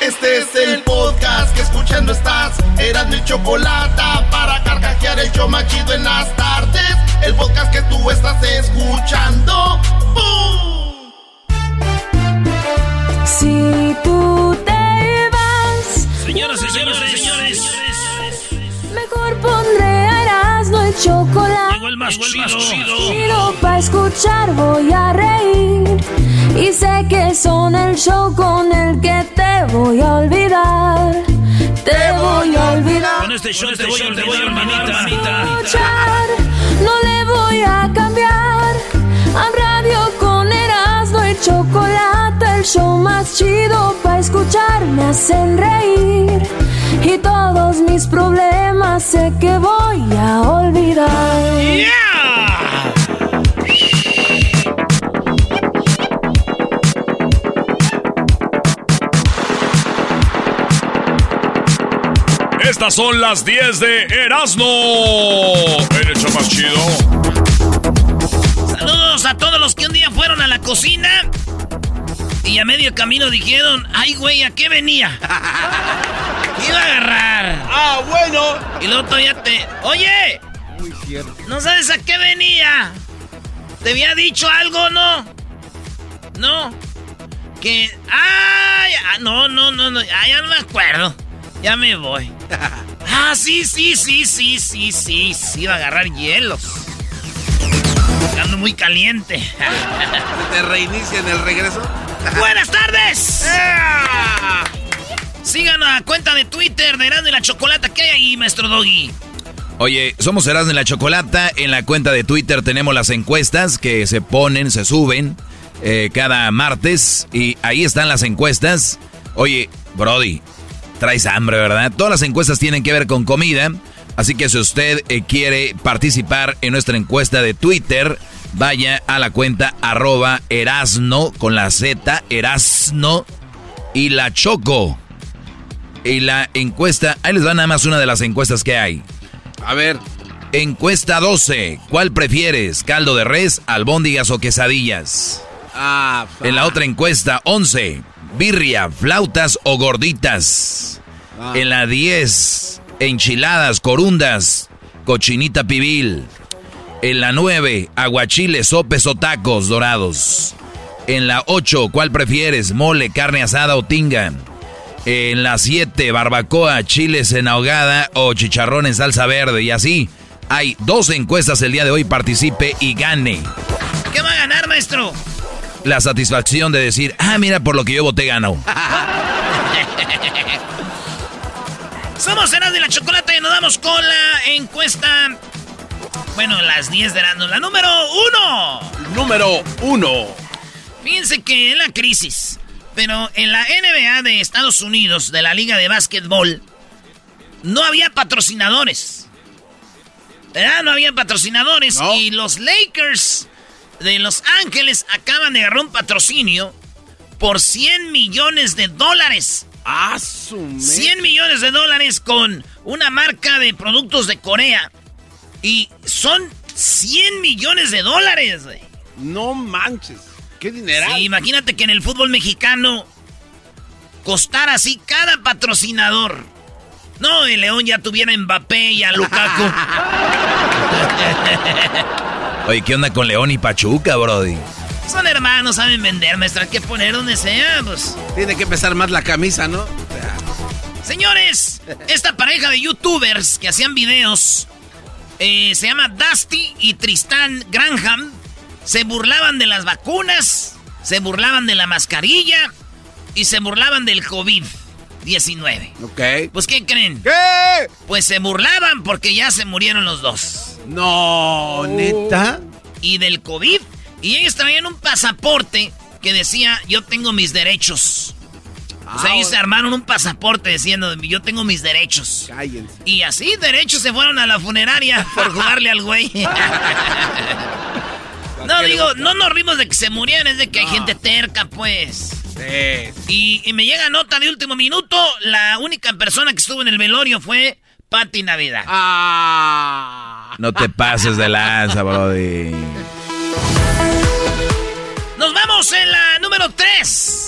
Este es el podcast que escuchando estás. Eran mi chocolate para carcajear el yo machido en las tardes. El podcast que tú estás escuchando. ¡Bum! Si tú te vas, Señoras y señores, señores, mejor pondré a Erasmo el chocolate. llegó el más chido. Chido pa' escuchar voy a reír Y sé que son el show con el que te voy a olvidar. Te voy a olvidar. Con este show te voy a olvidar, No le voy a cambiar. A radio con Erasmo y chocolate El show más chido pa' escuchar. Me hacen reír Y todos mis problemas sé que voy a olvidar. ¡Yeah! Estas son las 10 de Erasmo. El hecho más chido. Saludos a todos los que un día fueron a la cocina y a medio camino dijeron, ay güey, ¿a qué venía? Iba a agarrar. Ah, bueno. Y luego todavía te... Oye, Muy cierto. ¿no sabes a qué venía? ¿Te había dicho algo no? No. Que... Ay, ah, no, no, no, no. Ah, ya no me acuerdo. Ya me voy. Ah, sí, sí, sí, sí, sí, sí. Sí, iba a agarrar hielos. Ando muy caliente. ¿Te reinicia en el regreso? ¡Buenas tardes! Sigan a cuenta de Twitter de Erasmo y la Chocolata. ¿Qué hay ahí, maestro Doggy? Oye, somos Erasmo y la Chocolata. En la cuenta de Twitter tenemos las encuestas que se ponen, se suben eh, cada martes. Y ahí están las encuestas. Oye, Brody, traes hambre, ¿verdad? Todas las encuestas tienen que ver con comida. Así que si usted eh, quiere participar en nuestra encuesta de Twitter, vaya a la cuenta arroba erasno con la Z, erasno y la choco. Y la encuesta, ahí les va nada más una de las encuestas que hay. A ver. Encuesta 12. ¿Cuál prefieres? ¿Caldo de res, albóndigas o quesadillas? Ah, En la otra encuesta 11. Birria, flautas o gorditas. Ah. En la 10. Enchiladas, corundas, cochinita pibil. En la 9. Aguachiles, sopes o tacos dorados. En la 8. ¿Cuál prefieres? Mole, carne asada o tinga. En la 7, barbacoa, chiles en ahogada o chicharrón en salsa verde. Y así, hay dos encuestas el día de hoy. Participe y gane. ¿Qué va a ganar, maestro? La satisfacción de decir, ah, mira, por lo que yo voté gano. Somos Erasmo y la Chocolata y nos damos con la encuesta. Bueno, las 10 de Erasmo. La número uno. Número uno. Fíjense que en la crisis, pero en la NBA de Estados Unidos, de la Liga de Básquetbol, no había patrocinadores. ¿Verdad? No había patrocinadores. No. Y los Lakers de Los Ángeles acaban de agarrar un patrocinio por 100 millones de dólares. Ah, su me- 100 millones de dólares con una marca de productos de Corea. Y son 100 millones de dólares, güey. No manches. Qué dinero. Sí, imagínate que en el fútbol mexicano costara así cada patrocinador. No, el León ya tuviera a Mbappé y a Lukaku. Oye, ¿qué onda con León y Pachuca, Brody? Son hermanos, saben vender, maestra. Hay que poner donde sea, pues. Tiene que pesar más la camisa, ¿no? Señores, esta pareja de youtubers que hacían videos eh, se llama Dusty y Tristan Granham. Se burlaban de las vacunas, se burlaban de la mascarilla y se burlaban del COVID-19. Ok. Pues, ¿qué creen? ¿Qué? Pues se burlaban porque ya se murieron los dos. No, neta. Y del COVID. Y ellos traían un pasaporte que decía, yo tengo mis derechos. O sea, Ah, ellos se armaron un pasaporte diciendo, yo tengo mis derechos. Cállense. Y así, derechos, se fueron a la funeraria por jugarle al güey. no, digo, no nos rimos de que se murieran, es de que hay gente terca, pues. Sí. Y, y me llega nota de último minuto, la única persona que estuvo en el velorio fue Patti Navidad. Ah. No te pases de lanza, Brody. Nos vamos en la número 3.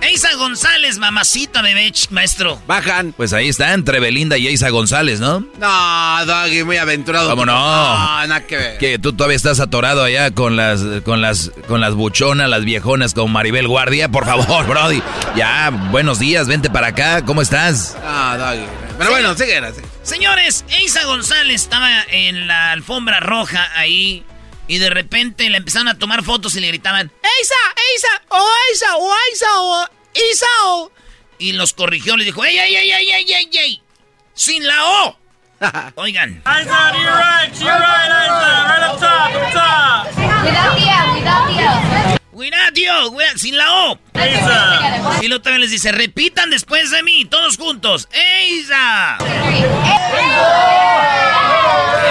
Eisa González, mamacita bebé, maestro. Bajan. Pues ahí está, entre Belinda y Isa González, ¿no? No, Doggy, muy aventurado. ¿Cómo no? No, nada que ver. Que tú todavía estás atorado allá con las, con las, con las buchonas, las viejonas como Maribel Guardia. Por favor, Brody. Ya, buenos días, vente para acá. ¿Cómo estás? Ah, Doggy. Pero bueno, sigue, sigue. Señores, Eisa González estaba en la alfombra roja ahí. Y de repente le empezaron a tomar fotos y le gritaban, ¡Eisa! ¡Eisa! ¡Oh, Eisa! ¡Oh, Eisa! ¡Oh, Isa! oh". Y los corrigió, le dijo, ¡Ey, ey, ey, ey, ey, ey, ey! ¡Sin la O! Oigan. Cuidado, cuidado, sin la O. Y luego también les dice, repitan después de mí, todos juntos. ¡Eisa! Y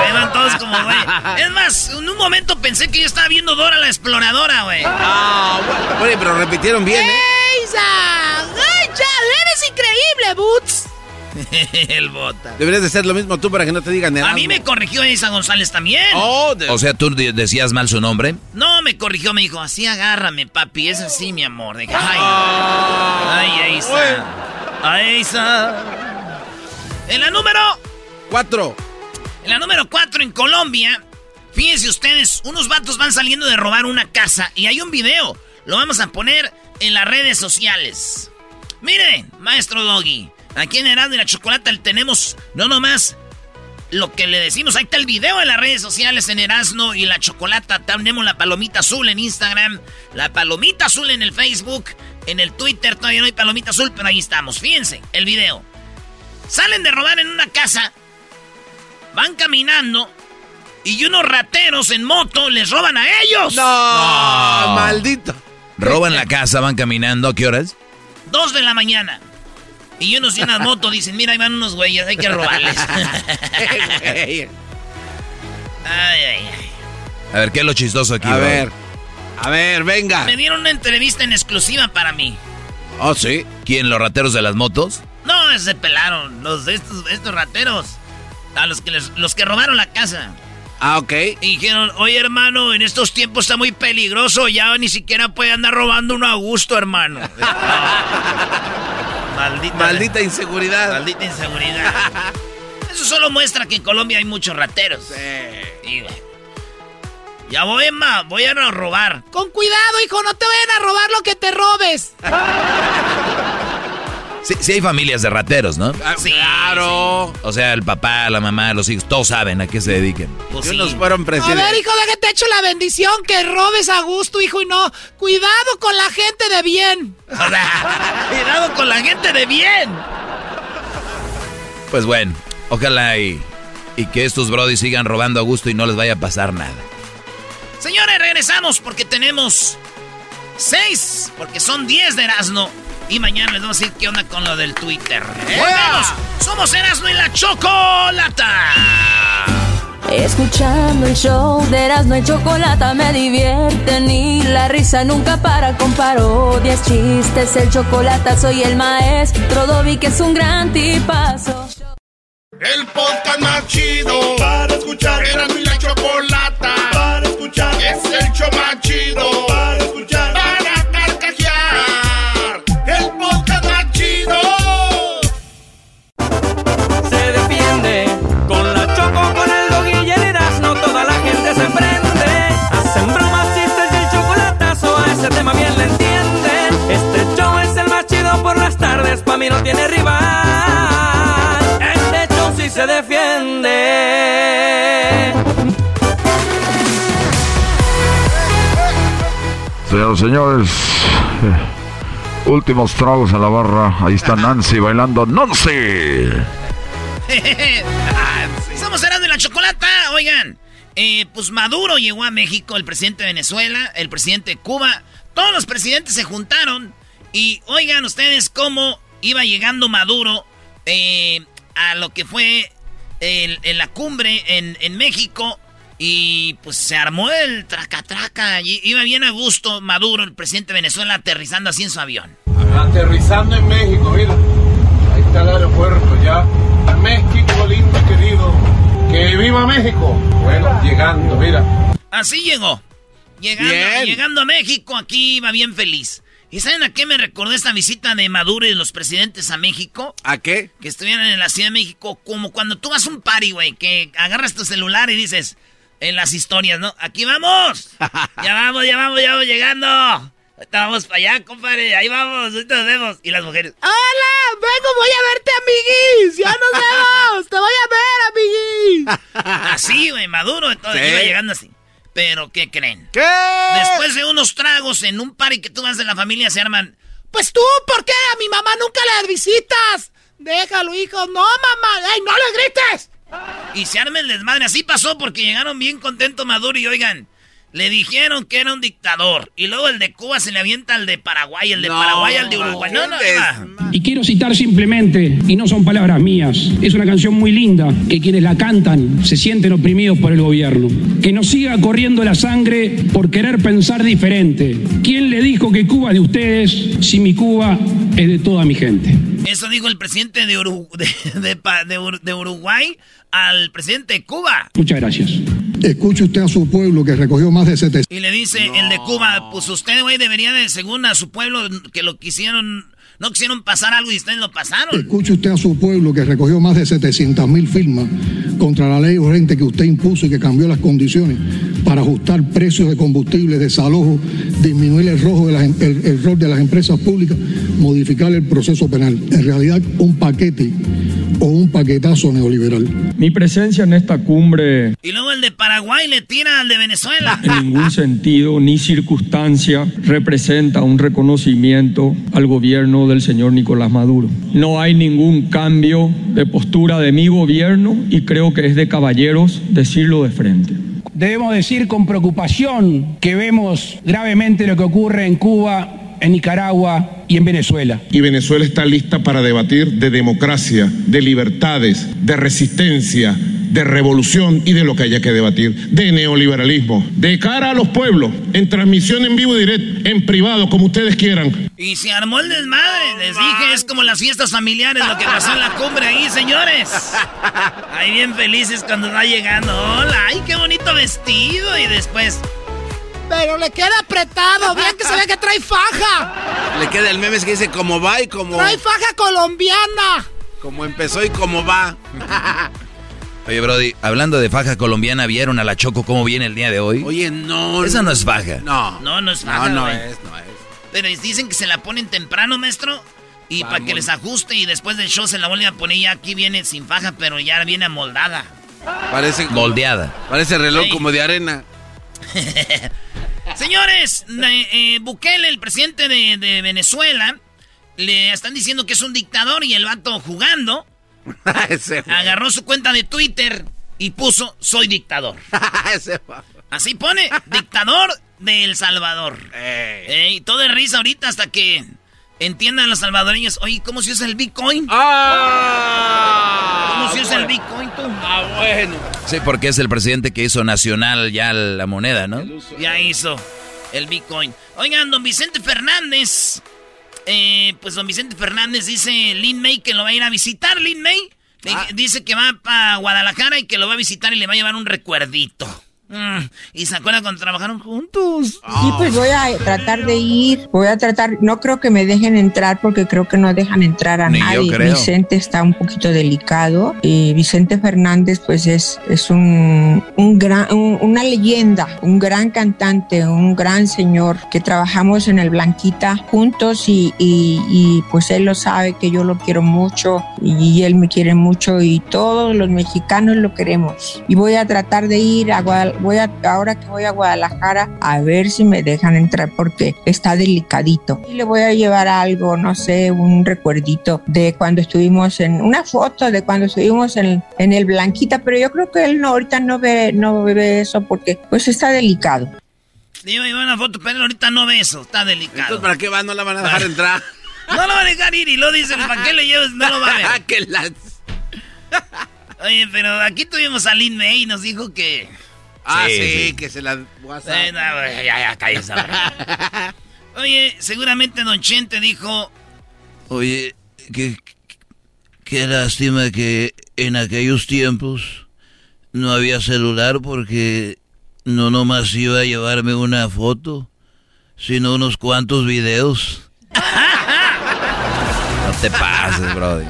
ahí van todos como, güey. Es más, en un momento pensé que yo estaba viendo Dora la exploradora, güey. Ah, bueno, pero repitieron bien, ¿eh? ¡Eisa! ¡Ay, ya! ¡Eres increíble, Boots! El bota. Deberías de ser lo mismo tú para que no te digan A mí me corrigió Eisa González también. Oh, de- O sea, tú de- decías mal su nombre. No, me corrigió, me dijo, así agárrame, papi, es así, mi amor. Dije, ay, Ah. ay, Eisa. Ay, Eisa. En la número, Cuatro. en la número 4 en Colombia, fíjense ustedes, unos vatos van saliendo de robar una casa y hay un video. Lo vamos a poner en las redes sociales. Miren, maestro Doggy, aquí en Erasmo y la Chocolata tenemos no nomás lo que le decimos. Ahí está el video en las redes sociales en Erasmo y la Chocolata. Tenemos la palomita azul en Instagram, la palomita azul en el Facebook, en el Twitter todavía no hay palomita azul, pero ahí estamos. Fíjense, el video. Salen de robar en una casa, van caminando y unos rateros en moto les roban a ellos. No, No. maldito. Roban la casa, van caminando. ¿A qué horas? Dos de la mañana. Y unos en una moto dicen, mira, ahí van unos güeyes, hay que robarles. ay, ay, ay. A ver, ¿qué es lo chistoso aquí, A ver. A ver, venga. Me dieron una entrevista en exclusiva para mí. Oh, sí. ¿Quién, los rateros de las motos? No, se pelaron los de estos, estos rateros. A los que les- los que robaron la casa. Ah, ok. Y dijeron, oye hermano, en estos tiempos está muy peligroso, ya ni siquiera puede andar robando uno a gusto, hermano. Maldita, Maldita inseguridad. maldita inseguridad. Eso solo muestra que en Colombia hay muchos rateros. Y, güey, ya voy, Emma, voy a robar. Con cuidado, hijo, no te vayan a robar lo que te robes. Sí, sí hay familias de rateros, ¿no? Ah, Sí, claro. O sea, el papá, la mamá, los hijos, todos saben a qué se dediquen. Pues Que sí. unos fueron A presidentes. ver, hijo, déjate echo la bendición que robes a gusto, hijo, y no. Cuidado con la gente de bien. Cuidado con la gente de bien. Pues bueno, ojalá y, y que estos brodis sigan robando a gusto y no les vaya a pasar nada. Señores, regresamos porque tenemos seis, porque son diez de Erasmo. Y mañana les vamos a decir qué onda con lo del Twitter. Volvemos. Somos Erasmo y la Chocolata. Escuchando el show de Erasmo y Chocolata me divierte ni la risa nunca para con parodias, chistes, el chocolate soy el maestro Dobby que es un gran tipazo. El podcast más chido para escuchar. Era mi la chocolata para escuchar. Es el show más chido Por las tardes, pa' mí no tiene rival. El techo sí se defiende. Señoras señores, eh, últimos tragos a la barra. Ahí está Nancy bailando. ¡Nancy! Estamos cerrando en la chocolata, oigan. Eh, pues Maduro llegó a México, el presidente de Venezuela, el presidente de Cuba. Todos los presidentes se juntaron y oigan ustedes cómo iba llegando Maduro eh, a lo que fue el- en la cumbre en, en México. Y pues se armó el traca-traca. y Iba bien a gusto Maduro, el presidente de Venezuela, aterrizando así en su avión. Aterrizando en México, mira. Ahí está el aeropuerto ya. México lindo y querido. ¡Que viva México! Bueno, llegando, mira. Así llegó. Llegando, Bien. llegando a México, aquí iba bien feliz. ¿Y saben a qué me recordó esta visita de Maduro y de los presidentes a México? ¿A qué? Que estuvieran en la Ciudad de México, como cuando tú vas a un party, güey, que agarras tu celular y dices en las historias, ¿no? ¡Aquí vamos! ¡Ya vamos, ya vamos, ya vamos llegando! Ahorita vamos para allá, compadre, ahí vamos, ahorita nos vemos. Y las mujeres, ¡Hola! ¡Vengo, voy a verte, amiguis! ¡Ya nos vemos! ¡Te voy a ver, amiguis! Así, güey, Maduro, entonces Sí. iba llegando así. Pero, ¿qué creen? ¿Qué? Después de unos tragos en un party que tú vas de la familia se arman. Pues tú, ¿por qué a mi mamá nunca la visitas? Déjalo, hijo. No, mamá. ¡Ey, no le grites! Y se arma el desmadre. Así pasó porque llegaron bien contentos Maduro y oigan. Le dijeron que era un dictador. Y luego el de Cuba se le avienta al de Paraguay, el de No, Paraguay al de Uruguay. No, no, ¿qué no. Y quiero citar simplemente, y no son palabras mías, es una canción muy linda, que quienes la cantan se sienten oprimidos por el gobierno. Que nos siga corriendo la sangre por querer pensar diferente. ¿Quién le dijo que Cuba es de ustedes si mi Cuba es de toda mi gente? Eso dijo el presidente de, Uru- de, de Pa- de Ur- de Uruguay al presidente de Cuba. Muchas gracias. Escuche usted a su pueblo que recogió más de 700 Y le dice el de Cuba, pues usted, güey, debería de, según a su pueblo, que lo quisieron, no quisieron pasar algo y ustedes lo pasaron. Escuche usted a su pueblo que recogió más de 700 mil firmas contra la ley urgente que usted impuso y que cambió las condiciones para ajustar precios de combustible, desalojo, disminuir el, rojo de las em- el- el rol de las empresas públicas, modificar el proceso penal. En realidad, un paquete o un paquetazo neoliberal. Mi presencia en esta cumbre Y luego el de Paraguay le tira al de Venezuela. en ningún sentido ni circunstancia representa un reconocimiento al gobierno del señor Nicolás Maduro. No hay ningún cambio de postura de mi gobierno y creo que es de caballeros decirlo de frente. Debemos decir con preocupación que vemos gravemente lo que ocurre en Cuba, en Nicaragua y en Venezuela. Y Venezuela está lista para debatir de democracia, de libertades, de resistencia, de revolución y de lo que haya que debatir, de neoliberalismo, de cara a los pueblos, en transmisión en vivo y directo, en privado, como ustedes quieran. Y se armó el desmadre. Les dije, es como las fiestas familiares, lo que pasó en la cumbre ahí, señores. Ahí bien felices cuando va llegando. Hola, ay, qué bonito vestido. Y después, pero le queda apretado. Vean que se ve que trae faja. Le queda el meme que dice cómo va y cómo, faja colombiana. cómo empezó y cómo va. Oye, Brody, hablando de faja colombiana, ¿vieron a la Choco cómo viene el día de hoy? Oye, no. Esa no es faja. No. No, no es faja, No, no es, no es. Pero dicen que se la ponen temprano, maestro. Y para que les ajuste y después del show se la vuelven a poner. Ya aquí viene sin faja, pero ya viene amoldada. Parece como- Moldeada. Parece reloj Ey. como de arena. Señores, eh, eh, Bukele, el presidente de, de Venezuela, le están diciendo que es un dictador y el vato jugando Ese agarró su cuenta de Twitter y puso soy dictador. Ese. Así pone, dictador de El Salvador. Ey, todo de risa ahorita hasta que entiendan los salvadoreños. Oye, ¿cómo se usa el Bitcoin? ¡Ah! ¿Cómo se usa el. Bitcoin tú? Ah, bueno. Sí, porque es el presidente que hizo nacional ya la moneda, ¿no? Ya hizo el Bitcoin. Oigan, don Vicente Fernández. eh, pues don Vicente Fernández dice Lin May que lo va a ir a visitar. Lin May Ah. dice que va para Guadalajara y que lo va a visitar y le va a llevar un recuerdito. Mm, y se acuerdan cuando trabajaron juntos. Y pues voy a tratar de ir, voy a tratar, no creo que me dejen entrar porque creo que no dejan entrar a Ni yo nadie. creo. Vicente está un poquito delicado y Vicente Fernández pues es, es un, un gran, un- una leyenda, un gran cantante, un gran señor que trabajamos en el Blanquita juntos y, y- y, pues él lo sabe que yo lo quiero mucho y él me quiere mucho y todos los mexicanos lo queremos. Y voy a tratar de ir a Guadal- voy a ahora que voy a Guadalajara a ver si me dejan entrar porque está delicadito. Y le voy a llevar algo, no sé, un recuerdito de cuando estuvimos en una foto de cuando estuvimos en, en el Blanquita, pero yo creo que él no ahorita no ve no ve eso porque pues está delicado. Llevar una foto, pero él ahorita no ve eso, está delicado. Entonces, ¿para qué va? No la van a dejar entrar. No lo va a dejar ir y lo dicen, ¿para qué le llevas? No lo va a ver. que la... Oye, pero aquí tuvimos a Lin May y nos dijo que... Ah, sí, Sí, sí. que se la... WhatsApp. Eh, no, ya, ya, cállese. Oye, seguramente Don Chente dijo... Oye, qué, qué lástima que en aquellos tiempos no había celular porque no nomás iba a llevarme una foto, sino unos cuantos videos. No te pases, brody.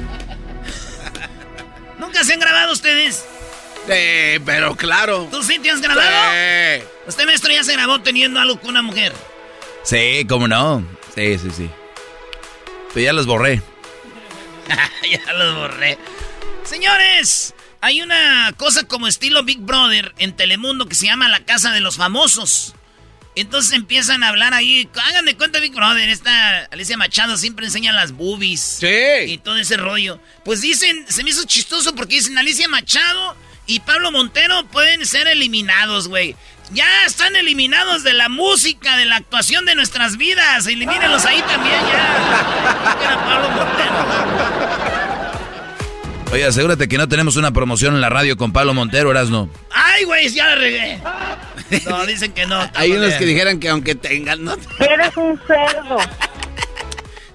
Sí, pero claro. ¿Tú sí te has grabado? Sí. Usted, maestro, ya se grabó teniendo algo con una mujer. Sí, cómo no. Sí, sí, sí. Pero ya los borré. ya los borré. Señores, hay una cosa como estilo Big Brother en Telemundo que se llama La Casa de los Famosos. Entonces empiezan a hablar ahí. Hagan de cuenta Big Brother. Esta Alicia Machado siempre enseña las boobies. Sí. Y todo ese rollo. Pues dicen, se me hizo chistoso porque dicen Alicia Machado y Pablo Montero pueden ser eliminados, güey. Ya están eliminados de la música, de la actuación de nuestras vidas. Elimínenlos ahí también ya. Era Pablo Montero. Oye, asegúrate que no tenemos una promoción en la radio con Pablo Montero, Erasno. ¡Ay, güey! Ya la regué. No, dicen que no. Hay unos bien. que dijeran que aunque tengan... No... Eres un cerdo.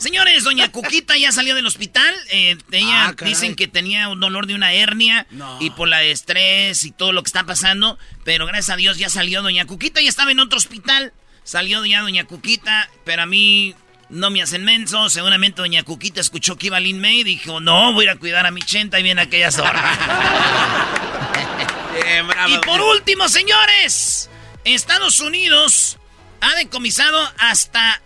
Señores, doña Cuquita ya salió del hospital. eh, ella Ah, dicen que tenía un dolor de una hernia No. y por la estrés y todo lo que está pasando. Pero gracias a Dios ya salió doña Cuquita. Ya estaba en otro hospital. Salió ya doña Cuquita, pero a mí no me hacen menso. Seguramente doña Cuquita escuchó que iba Lin May y dijo, no, voy a ir a cuidar a mi chenta y viene aquella zorra. Bien, bravo. Y por último, señores, Estados Unidos ha decomisado hasta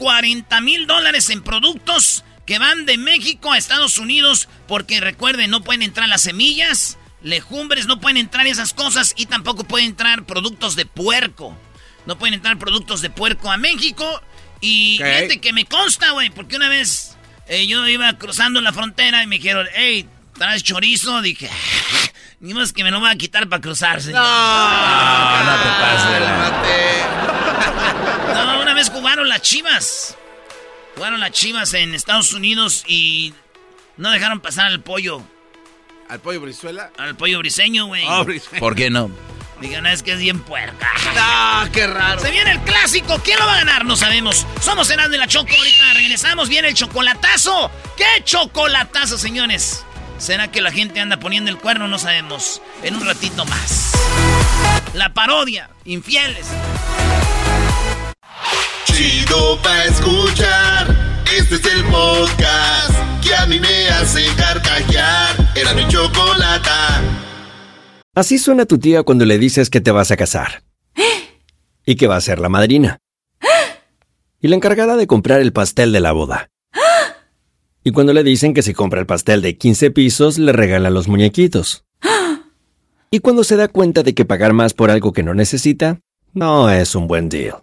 40 mil dólares en productos que van de México a Estados Unidos porque recuerden, no pueden entrar las semillas, legumbres, no pueden entrar esas cosas y tampoco pueden entrar productos de puerco. No pueden entrar productos de puerco a México y Ok. fíjate que me consta, güey, porque una vez eh, yo iba cruzando la frontera y me dijeron, hey, ¿traes chorizo? Dije, "Ah, ni más que me lo voy a quitar para cruzar, señor. No, no te pases. No, una vez jugaron las chivas. Jugaron las chivas en Estados Unidos y no dejaron pasar al pollo. ¿Al pollo brizuela? Al pollo briseño, güey. Oh. ¿Por qué no? Digan, es que es bien puerca. No, qué raro. Se viene el clásico. ¿Quién lo va a ganar? No sabemos. Somos Herando y la Choco. Ahorita regresamos. Viene el chocolatazo. ¿Qué chocolatazo, señores? ¿Será que la gente anda poniendo el cuerno? No sabemos. En un ratito más. La parodia. Infieles. Este es el podcast. Así suena tu tía cuando le dices que te vas a casar. Y que va a ser la madrina. Y la encargada de comprar el pastel de la boda. Y cuando le dicen que si compra el pastel de 15 pisos, le regalan los muñequitos. Y cuando se da cuenta de que pagar más por algo que no necesita, no es un buen deal.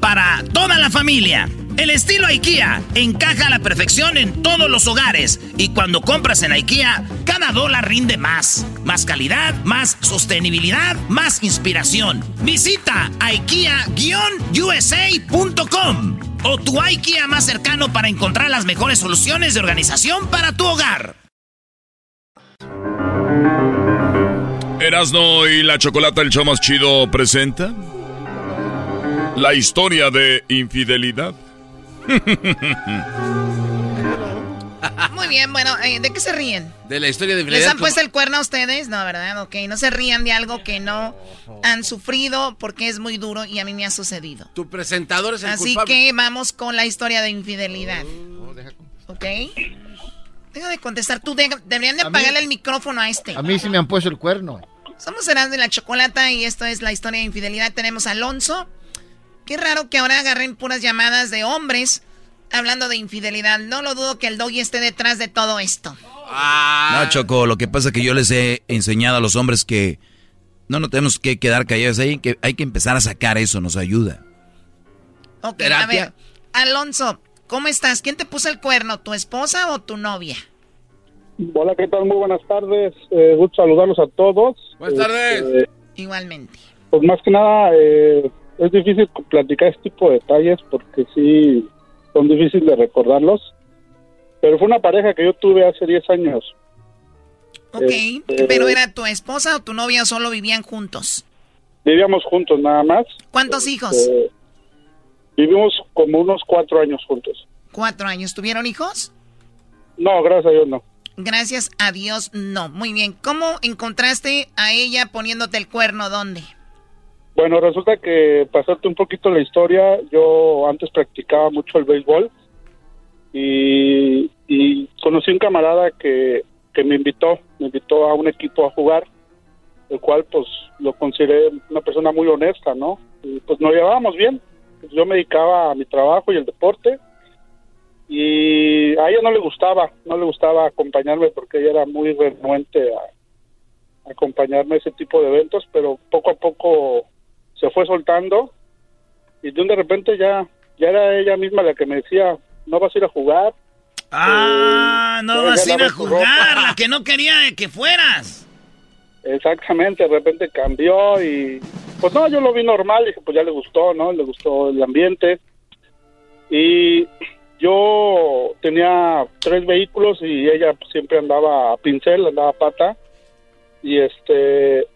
para toda la familia. El estilo IKEA encaja a la perfección en todos los hogares y cuando compras en IKEA, cada dólar rinde más. Más calidad, más sostenibilidad, más inspiración. Visita IKEA-USA.com o tu IKEA más cercano para encontrar las mejores soluciones de organización para tu hogar. Erasno y la Chocolata, el show más chido, presenta la historia de infidelidad. Muy bien, bueno, eh, ¿de qué se ríen? De la historia de ¿Les infidelidad. han puesto el cuerno a ustedes? No, ¿verdad? Ok, no se rían de algo que no han sufrido porque es muy duro y a mí me ha sucedido. Tu presentador es el Así culpable. que vamos con la historia de infidelidad. ¿Ok? Deja de contestar. Tú de- deberían de mí- apagarle el micrófono a este. A mí sí me han puesto el cuerno. Somos Erasmo de la Chocolata y esto es la historia de infidelidad. Tenemos a Alonso. Qué raro que ahora agarren puras llamadas de hombres hablando de infidelidad. No lo dudo que el doggy esté detrás de todo esto. No, Choco, lo que pasa es que yo les he enseñado a los hombres que no nos tenemos que quedar callados ahí, que hay que empezar a sacar eso, nos ayuda. Ok, a ver. Alonso, ¿cómo estás? ¿Quién te puso el cuerno? ¿Tu esposa o tu novia? Hola, ¿qué tal? Muy buenas tardes. Eh, gusto saludarlos a todos. Buenas tardes. Este, Igualmente. pues más que nada, eh, es difícil platicar este tipo de detalles porque sí son difíciles de recordarlos. Pero fue una pareja que yo tuve hace 10 años. Ok, Este, pero ¿era tu esposa o tu novia o solo vivían juntos? Vivíamos juntos nada más. ¿Cuántos hijos? Eh, vivimos como unos cuatro años juntos. Cuatro años. ¿Tuvieron hijos? No, gracias a Dios no. Gracias a Dios, no. Muy bien. ¿Cómo encontraste a ella poniéndote el cuerno? ¿Dónde? Bueno, resulta que pasarte un poquito la historia, yo antes practicaba mucho el béisbol y, y conocí un camarada que, que me invitó, me invitó a un equipo a jugar, el cual pues lo consideré una persona muy honesta, ¿no? Y pues nos llevábamos bien, yo me dedicaba a mi trabajo y el deporte y a ella no le gustaba, no le gustaba acompañarme porque ella era muy renuente a acompañarme a ese tipo de eventos, pero poco a poco se fue soltando y de un de repente ya ya era ella misma la que me decía no vas a ir a jugar Ah, no ya vas a ir a jugar, la que no quería que fueras. exactamente de repente cambió y pues no yo lo vi normal dije pues ya le gustó no le gustó el ambiente. Y yo tenía tres vehículos y ella pues, siempre andaba a pincel andaba a pata. Y este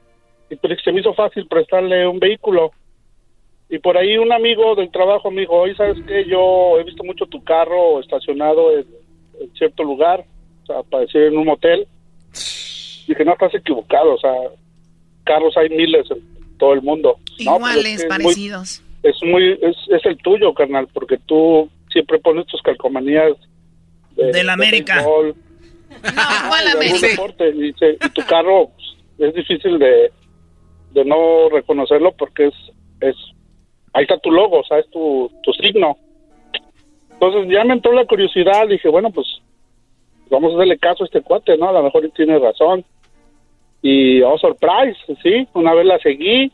y pues se me hizo fácil prestarle un vehículo y por ahí un amigo del trabajo me dijo, oye, ¿sabes qué? Yo he visto mucho tu carro estacionado en, en cierto lugar, o sea, para decir en un motel. Dije, no, estás equivocado, o sea, carros hay miles en todo el mundo. No, pues, Iguales, es que es muy- parecidos. es muy, es, es el tuyo, carnal, porque tú siempre pones tus calcomanías de, Del América. ¿Cuál de algún América? deporte, y, se- y tu carro pues, es difícil de, de no reconocerlo porque es, es ahí está tu logo, o sea, es tu, tu signo. Entonces ya me entró la curiosidad, dije, bueno, pues vamos a hacerle caso a este cuate, ¿no? A lo mejor él tiene razón. Y, oh, surprise, sí, una vez la seguí,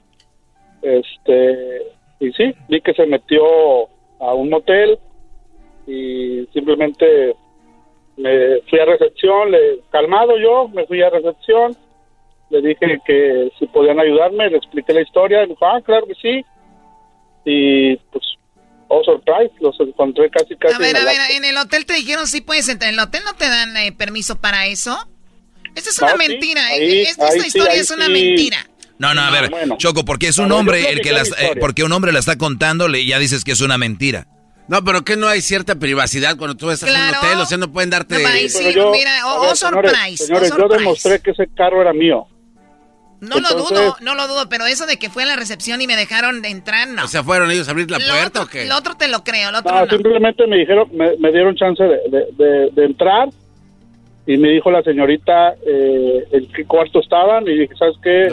este, y sí, vi que se metió a un motel y simplemente me fui a recepción, le, calmado yo, me fui a recepción, le dije que si podían ayudarme, le expliqué la historia, dijo, ah, claro que sí, y pues, oh, surprise, los encontré casi casi A ver, en a el ver, en el hotel te dijeron sí puedes entrar. ¿En el hotel no te dan eh, permiso para eso? Esta es No, una sí, mentira. ahí- esta ahí esta sí, historia ahí es una sí. mentira. No, no, a ver, Choco, porque es un No, yo hombre el que la las, eh, porque un hombre la está contando, le ya dices que es una mentira. No, pero que no hay cierta privacidad cuando tú estás en un Claro. hotel, o sea, no pueden darte... No, sí, Pero yo- mira, oh, ver, oh, señores, surprise, señores, oh, yo surprise. demostré que ese carro era mío. No lo dudo, no lo dudo, pero eso de que fue a la recepción y me dejaron de entrar, no. O sea, ¿fueron ellos a abrir la Lo puerta otro- o qué? Lo otro te lo creo, lo otro No, no. simplemente me dijeron, me, me dieron chance de, de- de- de entrar y me dijo la señorita eh, en qué cuarto estaban y dije, ¿sabes qué?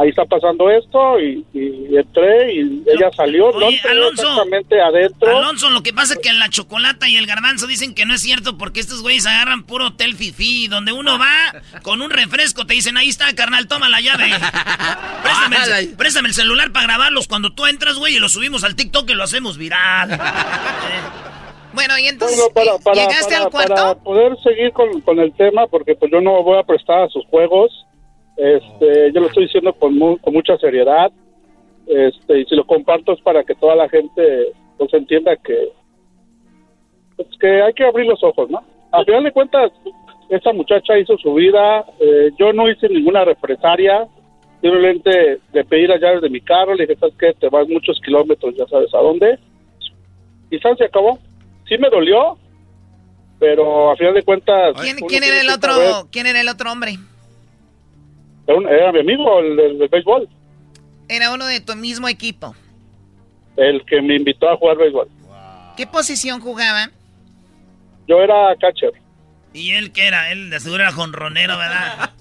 Ahí está pasando esto y, y entré y ella salió, no Oye, entré Alonso. exactamente adentro. Alonso, lo que pasa es que en la chocolata y el garbanzo dicen que no es cierto porque estos güeyes agarran puro hotel fifí, donde uno va con un refresco, te dicen, ahí está, carnal, toma la llave. Préstame el, préstame el celular para grabarlos cuando tú entras, güey, y lo subimos al TikTok y lo hacemos viral. Bueno, y entonces, Bueno, para, eh, para- ¿llegaste para- al cuarto? para poder seguir con, con el tema, porque pues yo no voy a prestar a sus juegos, este, yo lo estoy diciendo con, mu- con mucha seriedad, este, y si lo comparto es para que toda la gente pues entienda que, pues, que hay que abrir los ojos, ¿no? A final de cuentas, esta muchacha hizo su vida, eh, yo no hice ninguna represalia, simplemente le pedí las llaves de mi carro, le dije, ¿sabes qué? Te vas muchos kilómetros, ya sabes a dónde, y ¿sabes? se acabó. Sí me dolió, pero a final de cuentas... ¿Quién, era el otro, saber- quién era el otro hombre? Era, un- era mi amigo, el del béisbol, Era uno de tu mismo equipo. el que me invitó a jugar béisbol. ¿Qué posición jugaba? Yo era catcher. ¿Y él qué era? Él de seguro era jonronero, ¿verdad?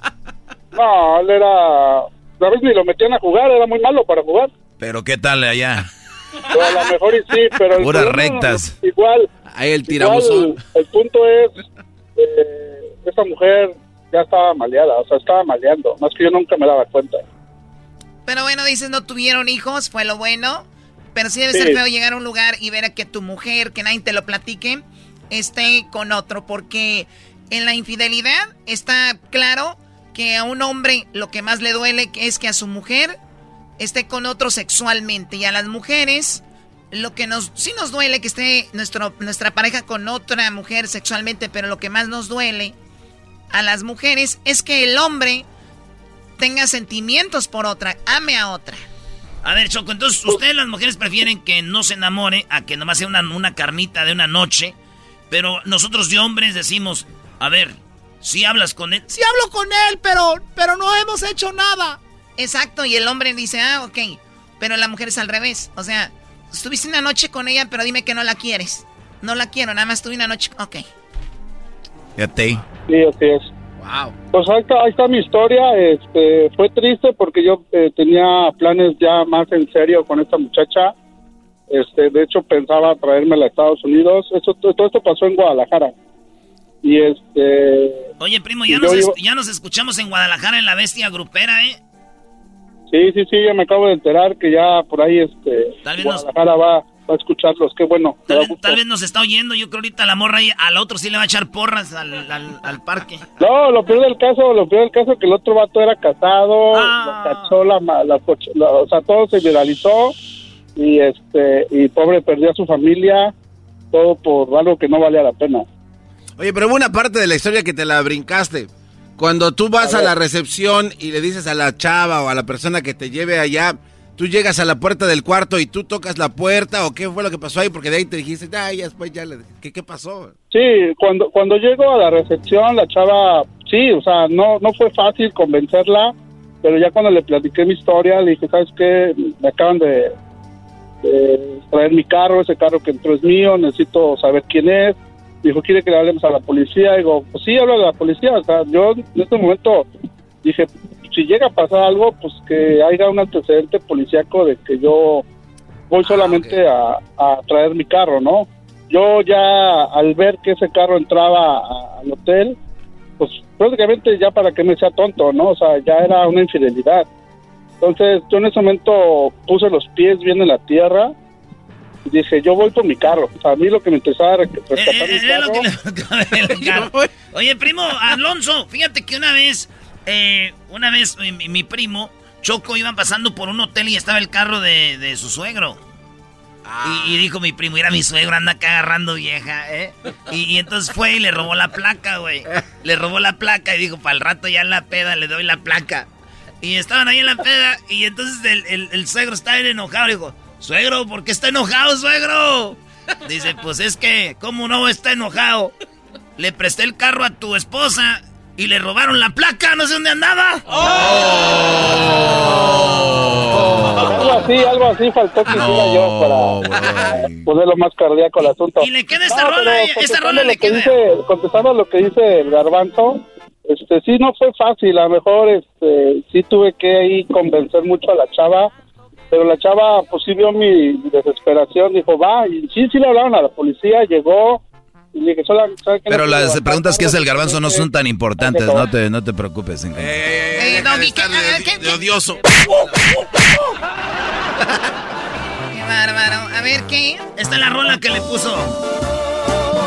No, él era... A veces ni lo metían a jugar, era muy malo para jugar. Pero ¿qué tal allá? Pero a lo mejor y sí, pero... Puras rectas. Igual. Ahí el igual, tirabuzón. el punto es, eh, esa mujer ya estaba maleada, o sea, estaba maleando. Más que yo nunca me daba cuenta. Pero bueno, dices, no tuvieron hijos, fue lo bueno. Pero sí debe Sí. ser feo llegar a un lugar y ver a que tu mujer, que nadie te lo platique, esté con otro. Porque en la infidelidad está claro que a un hombre lo que más le duele es que a su mujer esté con otro sexualmente. Y a las mujeres, lo que nos sí nos duele que esté nuestro, nuestra pareja con otra mujer sexualmente, pero lo que más nos duele a las mujeres es que el hombre tenga sentimientos por otra, ame a otra. A ver, Choco, entonces ustedes las mujeres prefieren que no se enamore a que nomás sea una, una carnita de una noche. Pero nosotros de hombres decimos, a ver, si hablas con él. Sí hablo con él, pero, pero no hemos hecho nada. Exacto, y el hombre dice, ah, ok. Pero la mujer es al revés. O sea, estuviste una noche con ella, pero dime que no la quieres. No la quiero, nada más tuve una noche. Ok. Fíjate. Sí, así es. Wow. Pues ahí está, ahí está mi historia. Este, fue triste porque yo eh, tenía planes ya más en serio con esta muchacha. Este, de hecho pensaba traérmela a Estados Unidos. Eso, todo esto pasó en Guadalajara. Y este, Oye, primo, ya nos, ya nos escuchamos en Guadalajara en la bestia grupera, ¿eh? sí, sí, sí, ya me acabo de enterar que ya por ahí, este, Tal vez nos- Guadalajara va, va a escucharlos. Qué bueno. Tal vez nos está oyendo. Yo creo ahorita la morra ahí al otro sí le va a echar porras al, al- al parque. No, lo peor del caso, lo peor del caso es que el otro vato era casado, Ah. lo cachó la, ma- la, coche- la- o sea, todo se viralizó y este y pobre perdió a su familia, todo por algo que no valía la pena. Oye, pero hubo una parte de la historia que te la brincaste. Cuando tú vas a, la recepción y le dices a la chava o a la persona que te lleve allá, tú llegas a la puerta del cuarto y tú tocas la puerta o qué fue lo que pasó ahí, porque de ahí te dijiste, ay, ya después ya le... ¿Qué, qué pasó? Sí, cuando cuando llego a la recepción, la chava, sí, o sea, no no fue fácil convencerla, pero ya cuando le platiqué mi historia, le dije, ¿sabes qué? Me acaban de, traer mi carro, ese carro que entró es mío, necesito saber quién es. Dijo, ¿quiere que le hablemos a la policía? Digo, pues sí, hablo de la policía. O sea, yo en este momento dije, si llega a pasar algo, pues que haya un antecedente policíaco de que yo voy solamente a, a traer mi carro, ¿no? Yo ya al ver que ese carro entraba a- al hotel, pues prácticamente ya para que me sea tonto, ¿no? O sea, ya era una infidelidad. Entonces yo en ese momento puse los pies bien en la tierra y dije, yo voy por mi carro. O sea, a mí lo que me interesaba era que- rescatar mi Eh, Era lo carro. que le- el carro. Oye, primo, Alonso, fíjate que una vez, eh, una vez mi, primo, Choco, iban pasando por un hotel y estaba el carro de, de su suegro. Y, y dijo mi primo, mira, mi suegro anda acá agarrando vieja, ¿eh? Y, y entonces fue y le robó la placa, güey. Le robó la placa y dijo, para el rato ya en la peda le doy la placa. Y estaban ahí en la peda y entonces el, el- el suegro estaba bien enojado. Dijo, suegro, ¿por qué está enojado, suegro? Dice, pues es que, ¿cómo no está enojado? Le presté el carro a tu esposa y le robaron la placa, no sé dónde andaba. Algo así, algo así faltó que hiciera yo para ponerlo más cardíaco al asunto. Y le queda esta No, rola, pero esta rola le que queda. dice- contestando lo que dice el garbanzo, este sí no fue fácil, a lo mejor este sí tuve que ahí convencer mucho a la chava, pero la chava pues sí vio mi desesperación, dijo va, y sí, sí le hablaron a la policía, llegó y le dije, "Sola- ¿sabe qué? No Pero las preguntas que hace el garbanzo no son tan importantes, no te, no te preocupes. Eh, Doggy, ¿qué- ah, qué- De odioso. Qué bárbaro. A ver, ¿qué? Esta es la rola que le puso.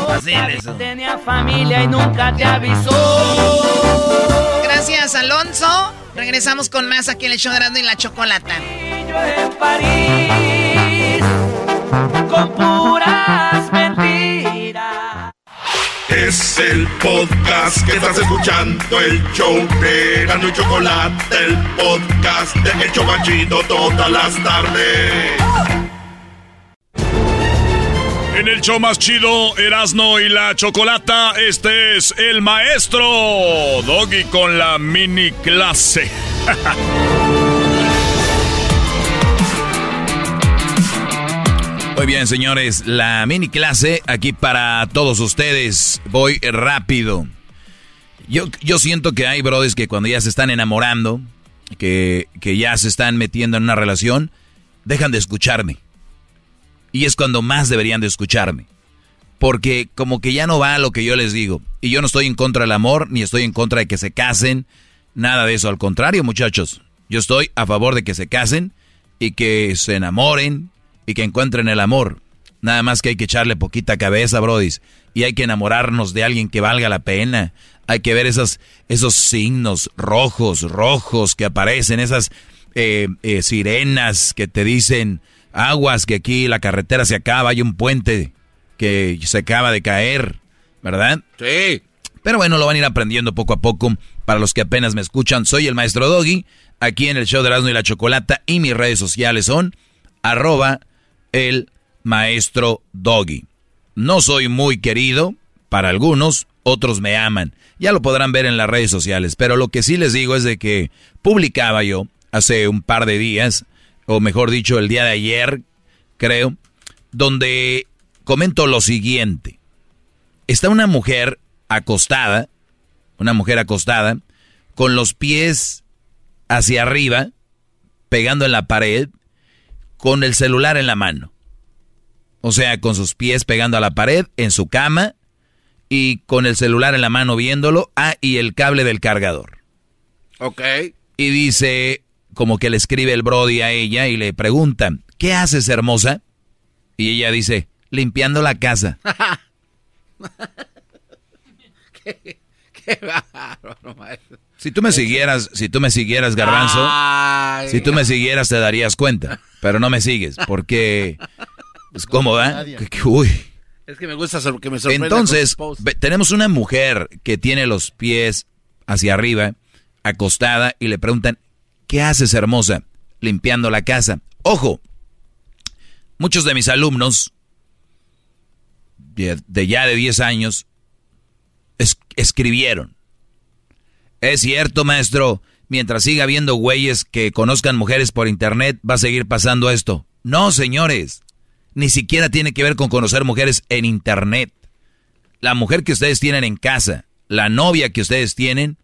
Así hizo. Tenía familia y nunca te avisó. Gracias, Alonso. Regresamos con más aquí en el show de Erasmo y la Chocolata. en París con mentiras. Es el podcast que estás escuchando, el show de Erasmo y Chocolate, el podcast de El Chobachito todas las tardes. En el show más chido, Erasno y la Chocolata, este es el maestro Doggy con la mini clase. Muy bien, señores, la mini clase aquí para todos ustedes. Voy rápido. Yo, yo siento que hay brothers que cuando ya se están enamorando, que, que ya se están metiendo en una relación, dejan de escucharme. Y es cuando más deberían de escucharme. Porque como que ya no va a lo que yo les digo. Y yo no estoy en contra del amor, ni estoy en contra de que se casen, nada de eso. Al contrario, muchachos, yo estoy a favor de que se casen y que se enamoren y que encuentren el amor. Nada más que hay que echarle poquita cabeza, brodis. Y hay que enamorarnos de alguien que valga la pena. Hay que ver esas, esos signos rojos, rojos que aparecen, esas eh, eh, sirenas que te dicen aguas, que aquí la carretera se acaba, hay un puente que se acaba de caer, ¿verdad? Sí. Pero bueno, lo van a ir aprendiendo poco a poco. Para los que apenas me escuchan, soy el maestro Doggy, aquí en el show de Erasmo y la Chocolata, y mis redes sociales son arroba el maestro Doggy. No soy muy querido para algunos, otros me aman. Ya lo podrán ver en las redes sociales, pero lo que sí les digo es de que publicaba yo hace un par de días, o mejor dicho, el día de ayer, creo, donde comento lo siguiente. Está una mujer acostada, una mujer acostada, con los pies hacia arriba, pegando en la pared, con el celular en la mano. O sea, con sus pies pegando a la pared, en su cama, y con el celular en la mano viéndolo, ah, y el cable del cargador. Ok. Y dice, como que le escribe el Brody a ella y le pregunta, ¿qué haces, hermosa? Y ella dice, limpiando la casa. qué, qué bárbaro, maestro. Si tú me siguieras, si tú me siguieras, Garbanzo, Ay. si tú me siguieras te darías cuenta, pero no me sigues, porque es como, ¿eh? Uy. Es que me gusta que me Entonces, tenemos una mujer que tiene los pies hacia arriba, acostada, y le preguntan, ¿qué haces, hermosa? Limpiando la casa. Ojo, muchos de mis alumnos, de, de ya de 10 años, es- escribieron. Es cierto, maestro, mientras siga habiendo güeyes que conozcan mujeres por internet, va a seguir pasando esto. No, señores, ni siquiera tiene que ver con conocer mujeres en internet. La mujer que ustedes tienen en casa, la novia que ustedes tienen,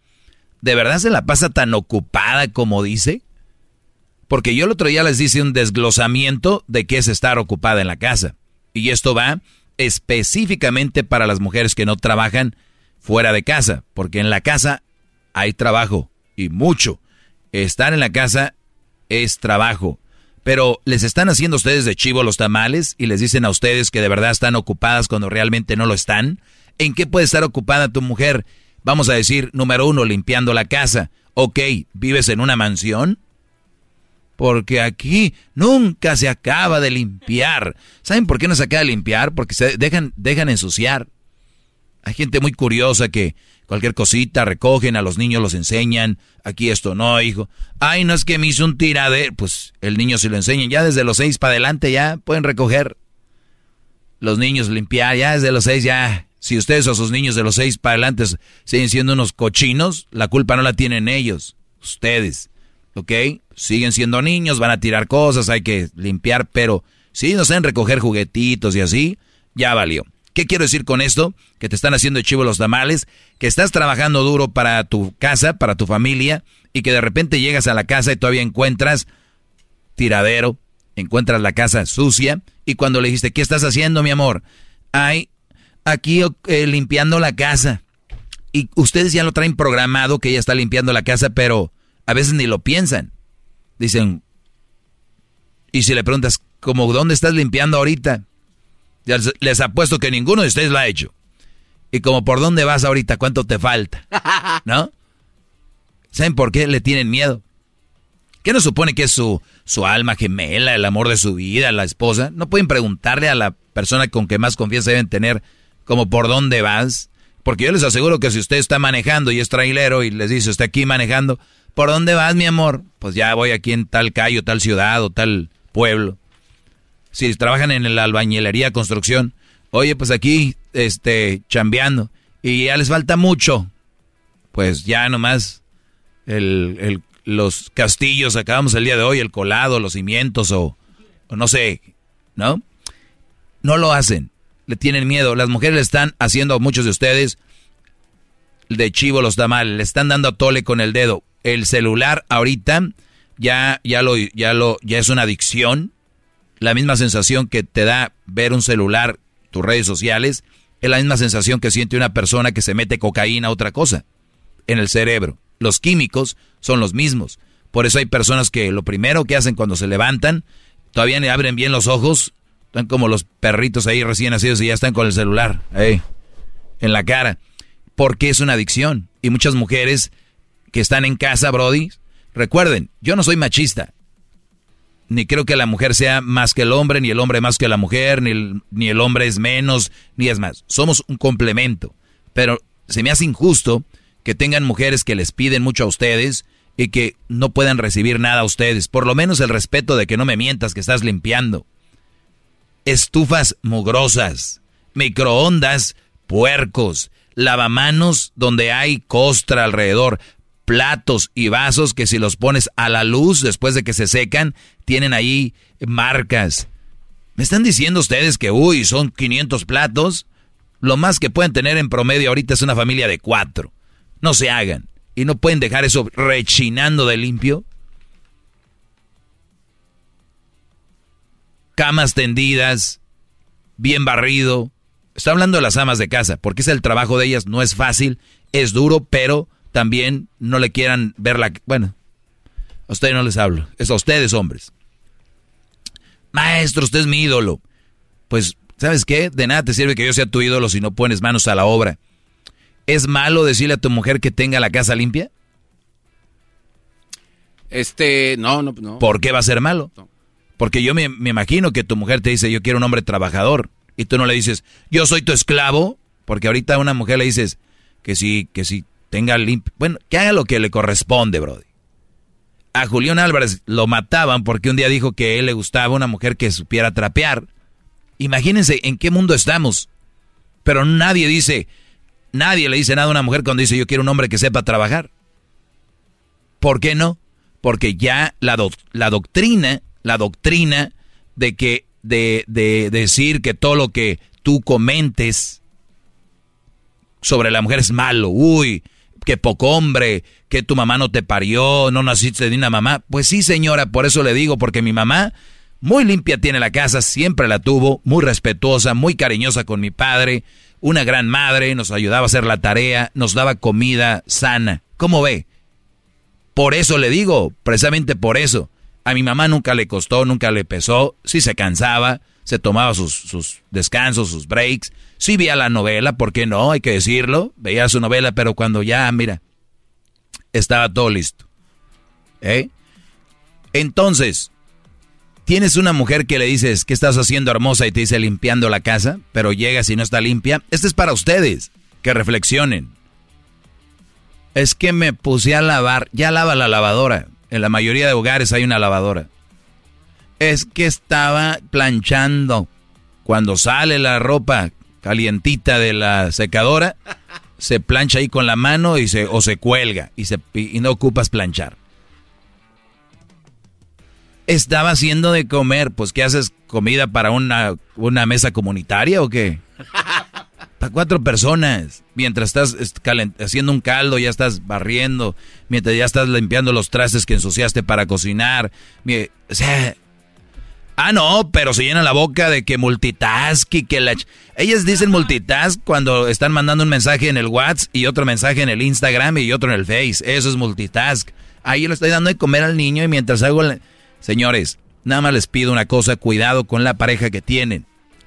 ¿de verdad se la pasa tan ocupada como dice? Porque yo el otro día les hice un desglosamiento de qué es estar ocupada en la casa. Y esto va específicamente para las mujeres que no trabajan fuera de casa, porque en la casa hay trabajo y mucho. Estar en la casa es trabajo. Pero les están haciendo ustedes de chivo los tamales y les dicen a ustedes que de verdad están ocupadas cuando realmente no lo están. ¿En qué puede estar ocupada tu mujer? Vamos a decir, número uno, limpiando la casa. Ok, ¿vives en una mansión? Porque aquí nunca se acaba de limpiar. ¿Saben por qué no se acaba de limpiar? Porque se dejan, dejan ensuciar. Hay gente muy curiosa que cualquier cosita recogen, a los niños los enseñan. Aquí esto no, hijo. Ay, no es que me hizo un tiradero. Pues el niño se lo enseñan. Ya desde los seis para adelante ya pueden recoger. Los niños limpiar, ya desde los seis ya. Si ustedes o sus niños de los seis para adelante siguen siendo unos cochinos, la culpa no la tienen ellos, ustedes. ¿Ok? Siguen siendo niños, van a tirar cosas, hay que limpiar, pero si no saben recoger juguetitos y así, ya valió. ¿Qué quiero decir con esto? Que te están haciendo chivo los tamales, que estás trabajando duro para tu casa, para tu familia, y que de repente llegas a la casa y todavía encuentras tiradero, encuentras la casa sucia, y cuando le dijiste, ¿qué estás haciendo, mi amor? Ay, aquí eh, limpiando la casa. Y ustedes ya lo traen programado que ella está limpiando la casa, pero a veces ni lo piensan. Dicen, y si le preguntas, ¿cómo dónde estás limpiando ahorita? Les apuesto que ninguno de ustedes lo ha hecho. Y como por dónde vas ahorita, cuánto te falta. ¿No? ¿Saben por qué le tienen miedo? ¿Qué no supone que es su, su alma gemela, el amor de su vida, la esposa? ¿No pueden preguntarle a la persona con que más confianza deben tener como por dónde vas? Porque yo les aseguro que si usted está manejando y es trailero y les dice, está aquí manejando, ¿por dónde vas, mi amor? Pues ya voy aquí en tal calle, tal ciudad o tal pueblo si trabajan en la albañilería, construcción, oye, pues aquí, este, chambeando, y ya les falta mucho, pues ya nomás el, el, los castillos, acabamos el día de hoy, el colado, los cimientos o, no sé, ¿no? No lo hacen, le tienen miedo. Las mujeres le están haciendo a muchos de ustedes de chivo los tamales, le están dando a tole con el dedo. El celular ahorita ya, ya lo, ya lo, ya es una adicción la misma sensación que te da ver un celular, tus redes sociales, es la misma sensación que siente una persona que se mete cocaína otra cosa en el cerebro. Los químicos son los mismos. Por eso hay personas que lo primero que hacen cuando se levantan, todavía abren bien los ojos, están como los perritos ahí recién nacidos y ya están con el celular ahí, en la cara. Porque es una adicción. Y muchas mujeres que están en casa, Brody, recuerden, yo no soy machista ni creo que la mujer sea más que el hombre, ni el hombre más que la mujer, ni el, ni el hombre es menos, ni es más. Somos un complemento. Pero se me hace injusto que tengan mujeres que les piden mucho a ustedes y que no puedan recibir nada a ustedes. Por lo menos el respeto de que no me mientas que estás limpiando. Estufas mugrosas, microondas, puercos, lavamanos donde hay costra alrededor, platos y vasos que si los pones a la luz después de que se secan, tienen ahí marcas. ¿Me están diciendo ustedes que, uy, son 500 platos? Lo más que pueden tener en promedio ahorita es una familia de cuatro. No se hagan. Y no pueden dejar eso rechinando de limpio. Camas tendidas, bien barrido. Está hablando de las amas de casa, porque es el trabajo de ellas, no es fácil, es duro, pero también no le quieran ver la... Bueno, a ustedes no les hablo, es a ustedes hombres. Maestro, usted es mi ídolo. Pues, ¿sabes qué? De nada te sirve que yo sea tu ídolo si no pones manos a la obra. ¿Es malo decirle a tu mujer que tenga la casa limpia? Este, no, no, no. ¿Por qué va a ser malo? Porque yo me, me, imagino que tu mujer te dice, yo quiero un hombre trabajador. Y tú no le dices, yo soy tu esclavo. Porque ahorita a una mujer le dices que sí, que sí tenga limpio. Bueno, que haga lo que le corresponde, Brody. A Julián Álvarez lo mataban porque un día dijo que él le gustaba una mujer que supiera trapear. Imagínense en qué mundo estamos. Pero nadie dice, nadie le dice nada a una mujer cuando dice yo quiero un hombre que sepa trabajar. ¿Por qué no? Porque ya la, la doctrina, la doctrina de que, de, de decir que todo lo que tú comentes sobre la mujer es malo. Uy, que poco hombre, que tu mamá no te parió, no naciste de una mamá. Pues sí, señora, por eso le digo, porque mi mamá muy limpia tiene la casa, siempre la tuvo, muy respetuosa, muy cariñosa con mi padre, una gran madre, nos ayudaba a hacer la tarea, nos daba comida sana. ¿Cómo ve? Por eso le digo, precisamente por eso. A mi mamá nunca le costó, nunca le pesó, sí se cansaba, se tomaba sus, sus descansos, sus breaks, Sí veía la novela, ¿por qué no? Hay que decirlo. Veía su novela, pero cuando ya, mira, estaba todo listo. ¿Eh? Entonces, tienes una mujer que le dices, ¿qué estás haciendo hermosa? Y te dice limpiando la casa, pero llegas y no está limpia. Este es para ustedes, que reflexionen. Es que me puse a lavar, ya lava la lavadora. En la mayoría de hogares hay una lavadora. Es que estaba planchando. Cuando sale la ropa calientita de la secadora, se plancha ahí con la mano y se, o se cuelga y, se, y no ocupas planchar. Estaba haciendo de comer, pues ¿qué haces? ¿Comida para una, una mesa comunitaria o qué? Para cuatro personas. Mientras estás haciendo un caldo, ya estás barriendo. Mientras ya estás limpiando los trastes que ensuciaste para cocinar. O sea, ah, no, pero se llena la boca de que multitask y que la... Ellas dicen multitask cuando están mandando un mensaje en el WhatsApp y otro mensaje en el Instagram y otro en el Face. Eso es multitask. Ahí le estoy dando de comer al niño y mientras hago... Señores, nada más les pido una cosa, cuidado con la pareja que tienen.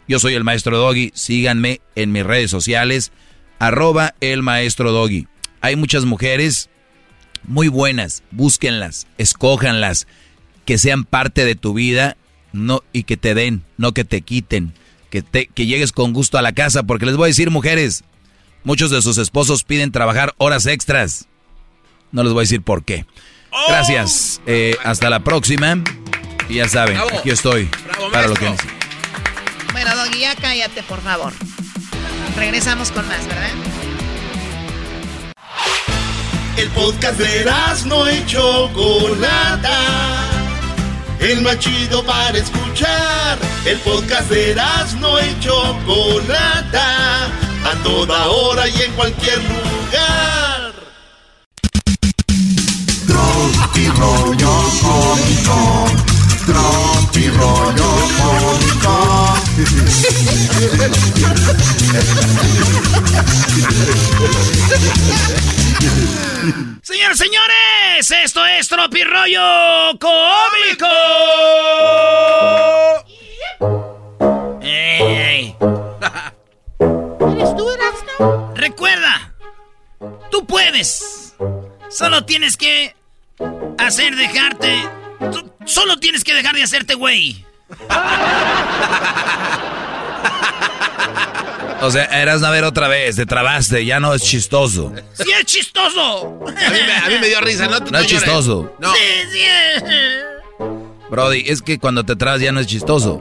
Yo soy el maestro Doggy, síganme en mis redes sociales, arroba el maestro Doggy. Hay muchas mujeres muy buenas, búsquenlas, escójanlas, que sean parte de tu vida no, y que te den, no que te quiten, que, te, que llegues con gusto a la casa, porque les voy a decir mujeres, muchos de sus esposos piden trabajar horas extras. No les voy a decir por qué. Gracias. Eh, hasta la próxima. Y ya saben, aquí estoy para lo que necesiten. Bueno, Doggy, ya cállate, por favor. Regresamos con más, ¿verdad? El podcast de no hecho Chocolata. El más chido para escuchar. El podcast de no hecho Chocolata. A toda hora y en cualquier lugar. Tropi rollo cómico Tropi rollo cómico. Señores, señores, esto es Tropi rollo cómico. ¡Ey! ¿Eres tú, Erasmo? Recuerda, tú puedes. Solo tienes que hacer dejarte solo tienes que dejar de hacerte güey. O sea, eras a ver otra vez, te trabaste, ya no es chistoso. ¡Sí es chistoso! A mí me, dio risa, ¿no? No, es chistoso. No. Sí, sí. Brody, es que cuando te trabas ya no es chistoso.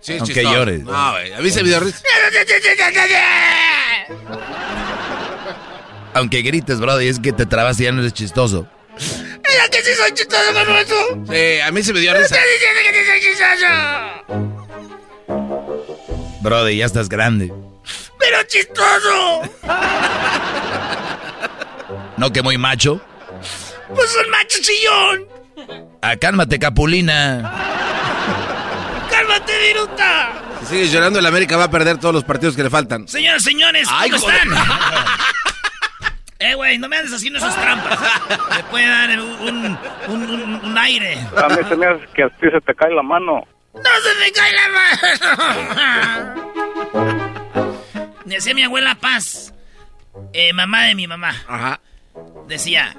Sí, es Aunque llores. No, a mí se me dio risa. Aunque grites, Brody, es que te trabas y ya no es chistoso. ¡Mira que sí soy chistoso eso! Sí, a mí se me dio risa. ¡Estoy diciendo que sí soy chistoso! Brody, ya estás grande. ¡Pero chistoso! ¿No que muy macho? Pues un macho chillón. Ah, cálmate, Capulina. ¡Cálmate, Viruta! Si sigues llorando, el América va a perder todos los partidos que le faltan. Señoras, señores, ¿cómo están? Eh, güey, no me andes haciendo esas trampas. Me puede dar un, un, un, aire. A mí se me hace que a ti se te cae la mano. ¡No se me cae la mano! Decía mi abuela Paz, eh, mamá de mi mamá. Ajá. Decía,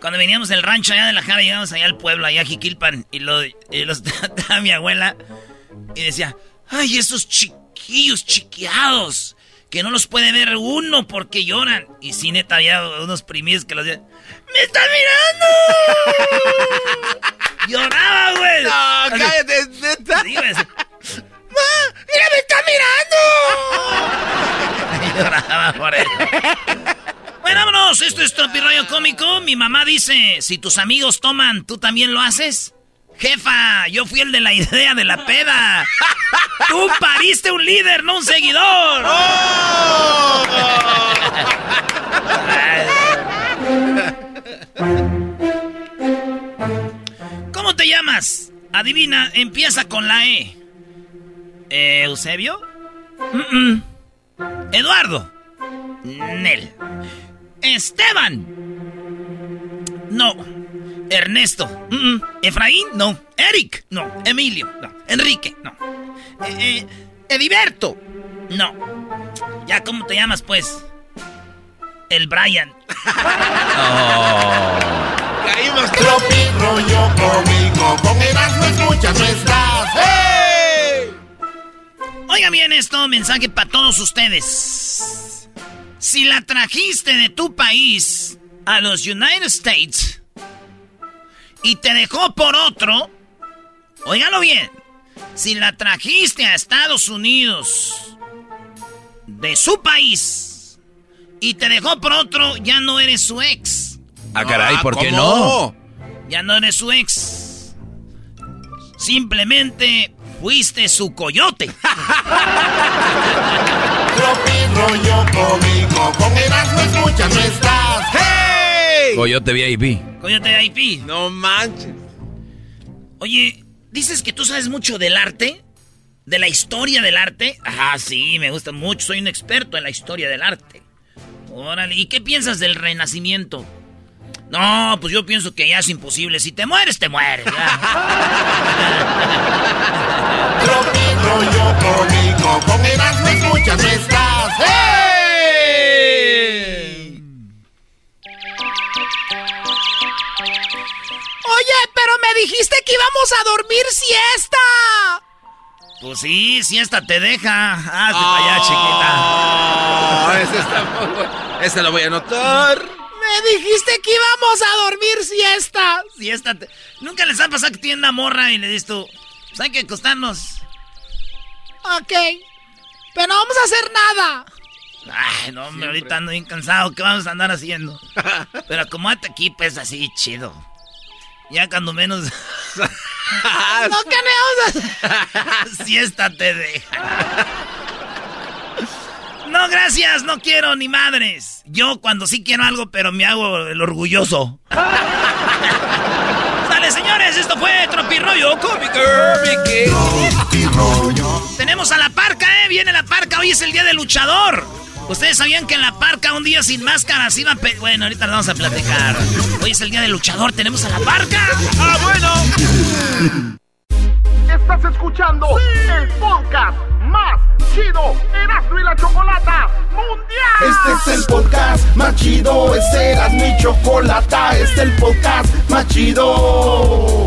cuando veníamos del rancho allá de la Jara, llegamos allá al pueblo, allá a Jiquilpan, y, lo, y los trataba mi abuela, y decía, ¡ay, esos chiquillos chiqueados! Que no los puede ver uno porque lloran. Y sí, neta, había unos primillos que los ¡Me están mirando! Lloraba, güey. No, cállate, neta. ¡Mira, me están mirando! Lloraba por él. Bueno, vámonos, esto es Tropirroyo Cómico. Mi mamá dice, si tus amigos toman, ¿tú también lo haces? Jefa, yo fui el de la idea de la peda. Tú pariste un líder, no un seguidor. Oh. ¿Cómo te llamas? Adivina, empieza con la E. ¿Eusebio? Eduardo. Nel. Esteban. No. Ernesto. Efraín, no. Eric, no. Emilio, no. Enrique, no. Eh, eh, Ediberto, no. ¿Ya cómo te llamas, pues? El Brian. oh. Caímos tropi, rollo conmigo. Con no escuchas nuestras. ¡Hey! Oigan bien esto, mensaje para todos ustedes. Si la trajiste de tu país a los United States y te dejó por otro, óigalo bien, Si la trajiste a Estados Unidos de su país y te dejó por otro, ya no eres su ex. Ah, caray, ¿por qué no? Ya no eres su ex. Simplemente fuiste su coyote. Tropi rollo cómico, con Erasmo escuchas no estás. ¡Hey! Coyote VIP. Coyote VIP. No manches. Oye, dices que tú sabes mucho del arte, de la historia del arte. Ah, sí, me gusta mucho. Soy un experto en la historia del arte. Órale, ¿y qué piensas del renacimiento? No, pues yo pienso que ya es imposible. Si te mueres, te mueres. Tropi Oye, pero me dijiste que íbamos a dormir siesta. Pues sí, si esta te deja. Hazte para allá, chiquita. Ah, ese está muy bueno. Ese lo voy a anotar. Me dijiste que íbamos a dormir siesta. Siesta te... Nunca les ha pasado que tienen una morra y le dices tú, pues hay que acostarnos. Ok. Pero no vamos a hacer nada. Ay, no, hombre, ahorita ando bien cansado. ¿Qué vamos a andar haciendo? Pero acomódate aquí, pues así, chido. Ya cuando menos. no, ¿qué le vamos a hacer? Siesta te deja. No, gracias, no quiero ni madres. Yo cuando sí quiero algo, pero me hago el orgulloso. Sale, señores, esto fue Tropirroyo Cómico. Tenemos a la parca, ¿eh? Viene la parca, hoy es el día del luchador. ¿Ustedes sabían que en la parca un día sin máscaras iba a... pe- Bueno, ahorita vamos a platicar. Hoy es el día del luchador, tenemos a la parca. ¡Ah, bueno! Estás escuchando el podcast más chido Erasmo y la Chocolata Mundial. Este es el podcast más chido, es Erasmo y Chocolata, este es el podcast más chido.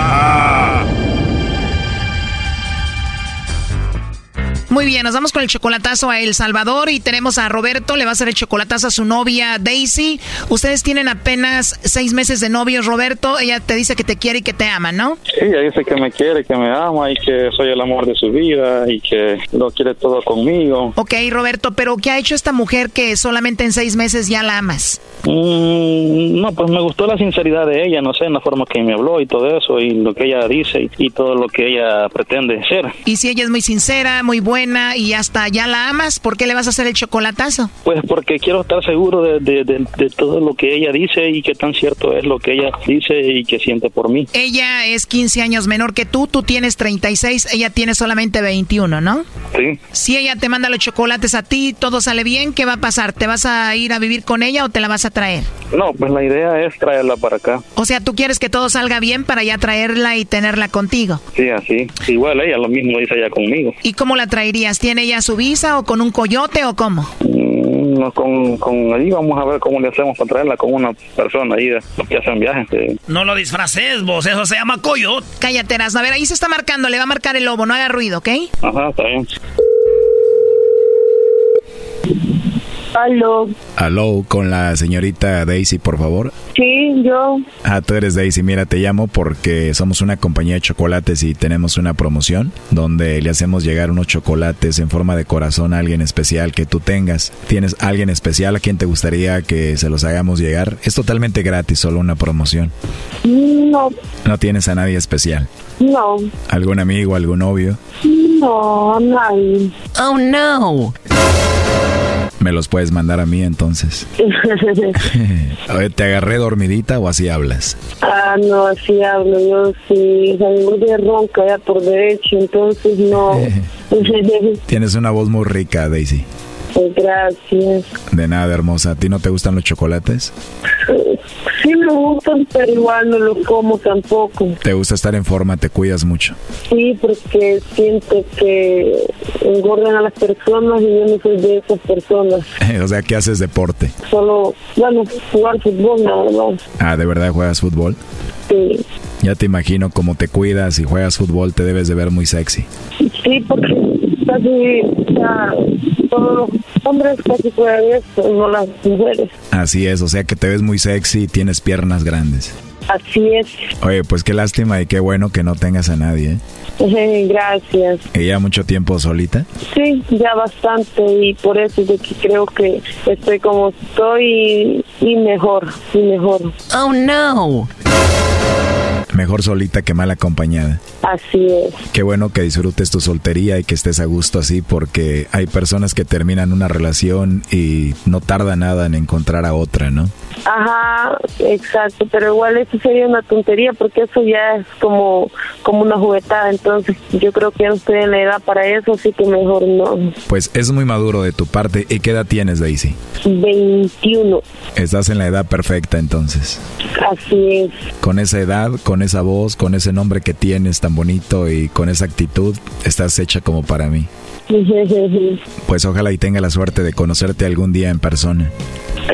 Muy bien, nos vamos con el chocolatazo a El Salvador y tenemos a Roberto, le va a hacer el chocolatazo a su novia Daisy. Ustedes tienen apenas seis meses de novios, Roberto. Ella te dice que te quiere y que te ama, ¿no? Sí, ella dice que me quiere, que me ama y que soy el amor de su vida y que lo quiere todo conmigo. Ok, Roberto, pero ¿qué ha hecho esta mujer que solamente en seis meses ya la amas? Mm, no, pues me gustó la sinceridad de ella, no sé, en la forma que me habló y todo eso y lo que ella dice y, y todo lo que ella pretende ser. Y si ella es muy sincera, muy buena y hasta ya la amas, ¿por qué le vas a hacer el chocolatazo? Pues porque quiero estar seguro de, de- de- de todo lo que ella dice y que tan cierto es lo que ella dice y que siente por mí. Ella es 15 años menor que tú, tú tienes 36, ella tiene solamente 21, ¿no? Sí. Si ella te manda los chocolates a ti, todo sale bien, ¿qué va a pasar? ¿Te vas a ir a vivir con ella o te la vas a traer? No, pues la idea es traerla para acá. O sea, tú quieres que todo salga bien para ya traerla y tenerla contigo. Sí, así. Igual ella lo mismo dice ella conmigo. ¿Y cómo la ¿Tiene ella su visa o con un coyote o cómo? Mm, no, con, con ahí vamos a ver cómo le hacemos para traerla con una persona ahí los que hacen viajes. sí. No lo disfraces, vos. Eso se llama coyote. Cállate, Erasmo. A ver, ahí se está marcando, le va a marcar el lobo, no haga ruido, ¿ok? Ajá, está bien. Aló. Aló, con la señorita Daisy, por favor. Sí, yo. Ah, tú eres Daisy. Mira, te llamo porque somos una compañía de chocolates y tenemos una promoción donde le hacemos llegar unos chocolates en forma de corazón a alguien especial que tú tengas. ¿Tienes alguien especial a quien te gustaría que se los hagamos llegar? Es totalmente gratis, solo una promoción. No, ¿No tienes a nadie especial? no, ¿Algún amigo, algún novio? no, nadie. Oh no. Me los puedes mandar a mí entonces. Oye, ¿te agarré dormidita o así hablas? ah, no, así hablo. Yo sí, salgo de ronca ya por derecho, entonces no. Tienes una voz muy rica, Daisy. Gracias. De nada, hermosa. ¿A ti no te gustan los chocolates? Sí me gustan, pero igual no lo como tampoco. ¿Te gusta estar en forma? ¿Te cuidas mucho? Sí, porque siento que engordan a las personas y yo no soy de esas personas. o sea, ¿qué haces deporte? Solo, bueno, jugar fútbol nada más. Ah, ¿de verdad juegas fútbol? Sí. Ya te imagino cómo te cuidas y juegas fútbol, te debes de ver muy sexy. Sí, porque casi sea, todos los hombres casi juegan esto, no las mujeres. Así es, o sea que te ves muy sexy y tienes piernas grandes. Así es. Oye, pues qué lástima y qué bueno que no tengas a nadie. ¿eh? Gracias. ¿Y ya mucho tiempo solita? Sí, ya bastante y por eso es de que creo que estoy como estoy y mejor, y mejor. Oh no. Mejor solita que mal acompañada. Así es. Qué bueno que disfrutes tu soltería y que estés a gusto así porque hay personas que terminan una relación y no tarda nada en encontrar a otra, ¿no? Ajá, exacto, pero igual eso sería una tontería porque eso ya es como, como una juguetada, entonces yo creo que ya no estoy en la edad para eso, así que mejor no. Pues es muy maduro de tu parte. ¿Y qué edad tienes, Daisy? 21, Estás en la edad perfecta entonces. así es. Con esa edad, con esa voz, con ese nombre que tienes tan bonito y con esa actitud, estás hecha como para mí. Pues ojalá y tenga la suerte de conocerte algún día en persona.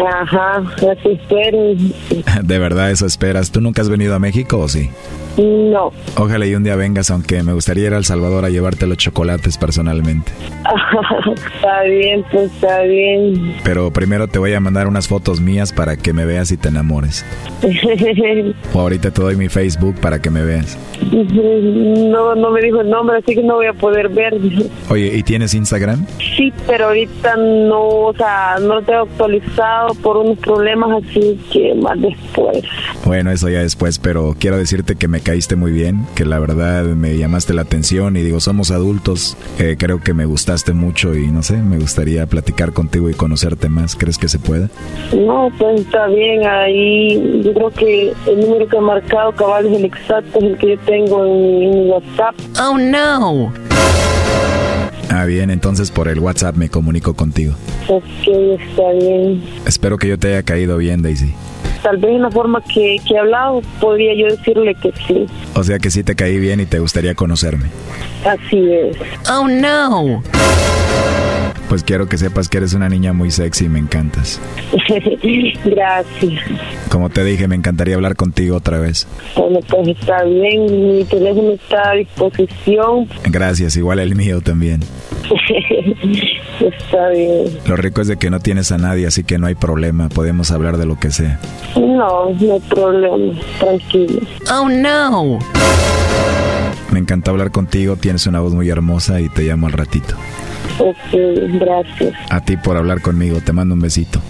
Ajá, así espero. De verdad eso esperas. ¿Tú nunca has venido a México o sí? No. Ojalá y un día vengas, aunque me gustaría ir a El Salvador a llevarte los chocolates personalmente. está bien, pues está bien. Pero primero te voy a mandar unas fotos mías para que me veas y te enamores. O ahorita te doy mi Facebook para que me veas. no, no me dijo el nombre, así que no voy a poder ver. Oye, ¿y tienes Instagram? Sí, pero ahorita no, o sea, no lo tengo actualizado por unos problemas, así que más después. Bueno, eso ya después, pero quiero decirte que me caíste muy bien, que la verdad me llamaste la atención y digo, somos adultos, eh, creo que me gustaste mucho y no sé, me gustaría platicar contigo y conocerte más. ¿Crees que se puede? No, pues está bien, ahí yo creo que el número que ha marcado cabal es el exacto, es el que yo tengo en, en mi WhatsApp. Oh no. Ah, bien, entonces por el WhatsApp me comunico contigo. Ok, está bien. Espero que yo te haya caído bien, Daisy. Tal vez en la forma que, que he hablado, podría yo decirle que sí. O sea que sí te caí bien y te gustaría conocerme. Así es. Oh no. Pues quiero que sepas que eres una niña muy sexy y me encantas. Gracias. Como te dije, me encantaría hablar contigo otra vez. Bueno, pues está bien, mi teléfono está a disposición. Gracias, igual el mío también. está bien. Lo rico es de que no tienes a nadie, así que no hay problema, podemos hablar de lo que sea. No, no hay problema, tranquilo. Oh no. Me encanta hablar contigo, tienes una voz muy hermosa y te llamo al ratito. Ok, gracias. A ti por hablar conmigo, te mando un besito.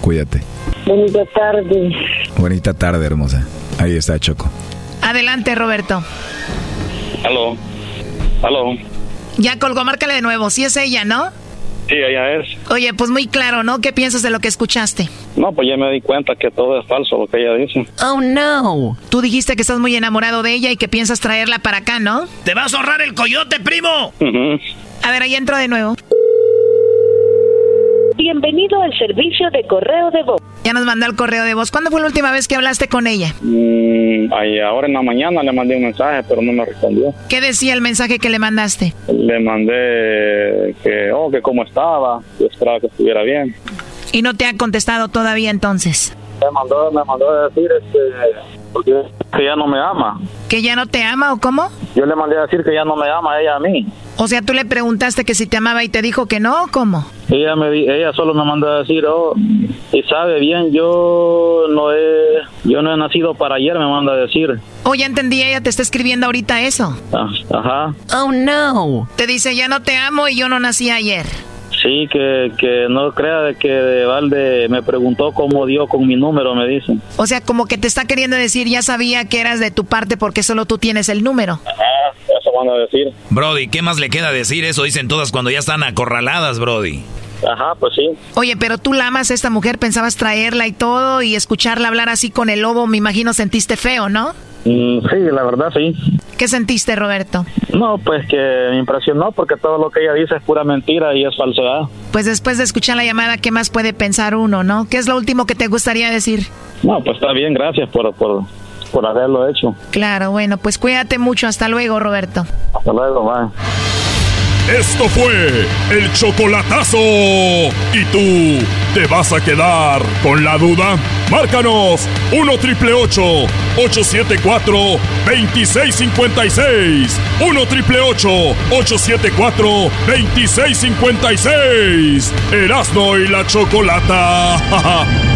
Cuídate. Bonita tarde. Bonita tarde, hermosa. Ahí está Choco. Adelante, Roberto. Aló. Aló. Ya colgó, márcale de nuevo. Sí es ella, ¿no? Sí, ella es. Oye, pues muy claro, ¿no? ¿Qué piensas de lo que escuchaste? No, pues ya me di cuenta que todo es falso lo que ella dice. Oh no. Tú dijiste que estás muy enamorado de ella y que piensas traerla para acá, ¿no? ¡Te vas a ahorrar el coyote, primo! A ver, ahí entro de nuevo. Bienvenido al servicio de correo de voz. Ya nos mandó el correo de voz. ¿Cuándo fue la última vez que hablaste con ella? Mm, ahí ahora en la mañana le mandé un mensaje, pero no me respondió. ¿Qué decía el mensaje que le mandaste? Le mandé que, oh, que cómo estaba, que esperaba que estuviera bien. Y no te ha contestado todavía entonces. Me mandó, me mandó a decir este, porque que ya no me ama. ¿Que ya no te ama o cómo? Yo le mandé a decir que ya no me ama ella a mí. O sea, tú le preguntaste que si te amaba y te dijo que no cómo? Ella me ella solo me mandó a decir, oh, y sabe bien, yo no he, yo no he nacido para ayer, me manda a decir. Oh, ya entendí, ella te está escribiendo ahorita eso. Ah, Ajá. Oh no. Te dice, ya no te amo y yo no nací ayer. Sí, que, que no crea de que de Valde me preguntó cómo dio con mi número, me dicen. O sea, como que te está queriendo decir, ya sabía que eras de tu parte porque solo tú tienes el número. Eso van a decir. Brody, ¿qué más le queda decir? Eso dicen todas cuando ya están acorraladas, Brody. Ajá, pues sí. Oye, pero tú la amas a esta mujer, pensabas traerla y todo y escucharla hablar así con el lobo, me imagino sentiste feo, ¿no? Mm, sí, la verdad sí. ¿Qué sentiste, Roberto? No, pues que me impresionó porque todo lo que ella dice es pura mentira y es falsedad. Pues después de escuchar la llamada, ¿qué más puede pensar uno, no? ¿Qué es lo último que te gustaría decir? No, pues está bien, gracias por, por, por haberlo hecho. Claro, bueno, pues cuídate mucho. Hasta luego, Roberto. Hasta luego, bye. Esto fue el chocolatazo. ¿Y tú te vas a quedar con la duda? Márcanos 1 triple 874 2656. 1 triple 874 2656. Erasno y la chocolata.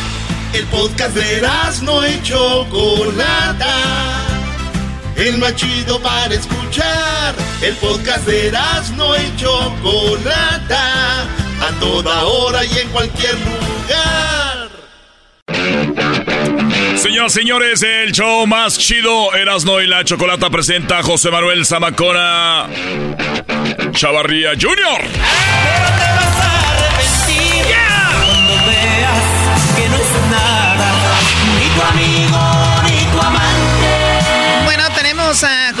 El podcast de no y Chocolata. El más chido para escuchar. El podcast de no y Chocolata. A toda hora y en cualquier lugar. Señoras señores, el show más chido, Erasno y la Chocolata presenta a José Manuel Zamacona Chavarría Jr. amigo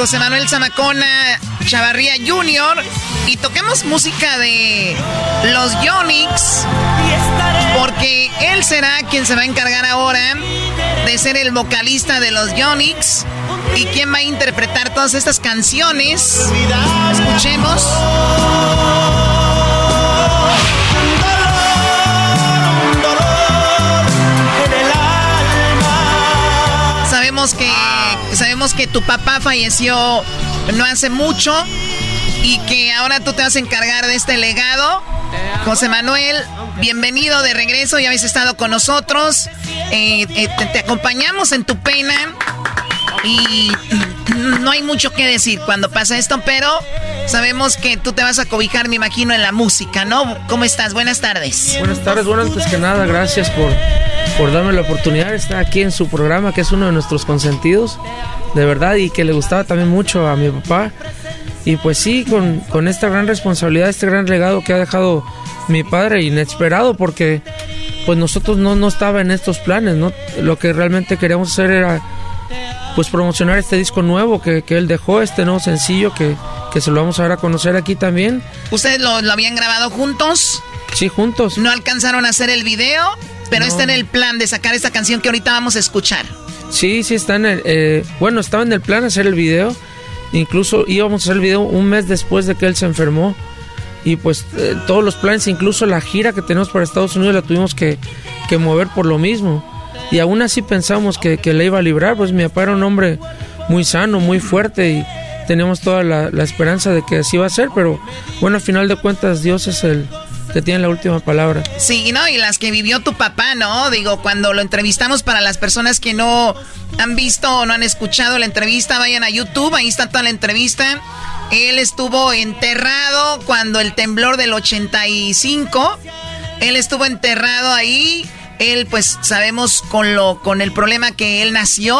José Manuel Zamacona Chavarría Jr. y toquemos música de los Yonix. Porque él será quien se va a encargar ahora de ser el vocalista de los Yonix. ¿Y quién va a interpretar todas estas canciones? Escuchemos. Sabemos que, que tu papá falleció no hace mucho y que ahora tú te vas a encargar de este legado. José Manuel, bienvenido de regreso, ya habéis estado con nosotros. Eh, eh, te, acompañamos en tu pena y no hay mucho que decir cuando pasa esto, pero sabemos que tú te vas a cobijar, me imagino, en la música, ¿no? ¿Cómo estás? Buenas tardes. Buenas tardes, buenas pues que nada, gracias por por darme la oportunidad de estar aquí en su programa, que es uno de nuestros consentidos, de verdad, y que le gustaba también mucho a mi papá. Y pues sí, con, con esta gran responsabilidad, este gran legado que ha dejado mi padre, inesperado, porque pues nosotros no, no estaba en estos planes, ¿no? Lo que realmente queríamos hacer era pues promocionar este disco nuevo que, que él dejó, este nuevo sencillo que, que, se lo vamos a dar a conocer aquí también. ¿Ustedes lo, lo habían grabado juntos? Sí, juntos. ¿No alcanzaron a hacer el video? Pero está en el plan de sacar esta canción que ahorita vamos a escuchar. Sí, sí, está en el... Eh, bueno, estaba en el plan hacer el video. Incluso íbamos a hacer el video un mes después de que él se enfermó. Y pues eh, todos los planes, incluso la gira que tenemos para Estados Unidos, la tuvimos que, que mover por lo mismo. Y aún así pensamos que, que, le iba a librar, pues mi papá era un hombre muy sano, muy fuerte y teníamos toda la, la esperanza de que así iba a ser, pero bueno, al final de cuentas Dios es el, que tiene la última palabra. Sí, ¿no? Y las que vivió tu papá, ¿no? Digo, cuando lo entrevistamos para las personas que no han visto o no han escuchado la entrevista, vayan a YouTube, ahí está toda la entrevista. Él estuvo enterrado cuando el temblor del 85, él estuvo enterrado ahí. Él, pues, sabemos con lo, con el problema que él nació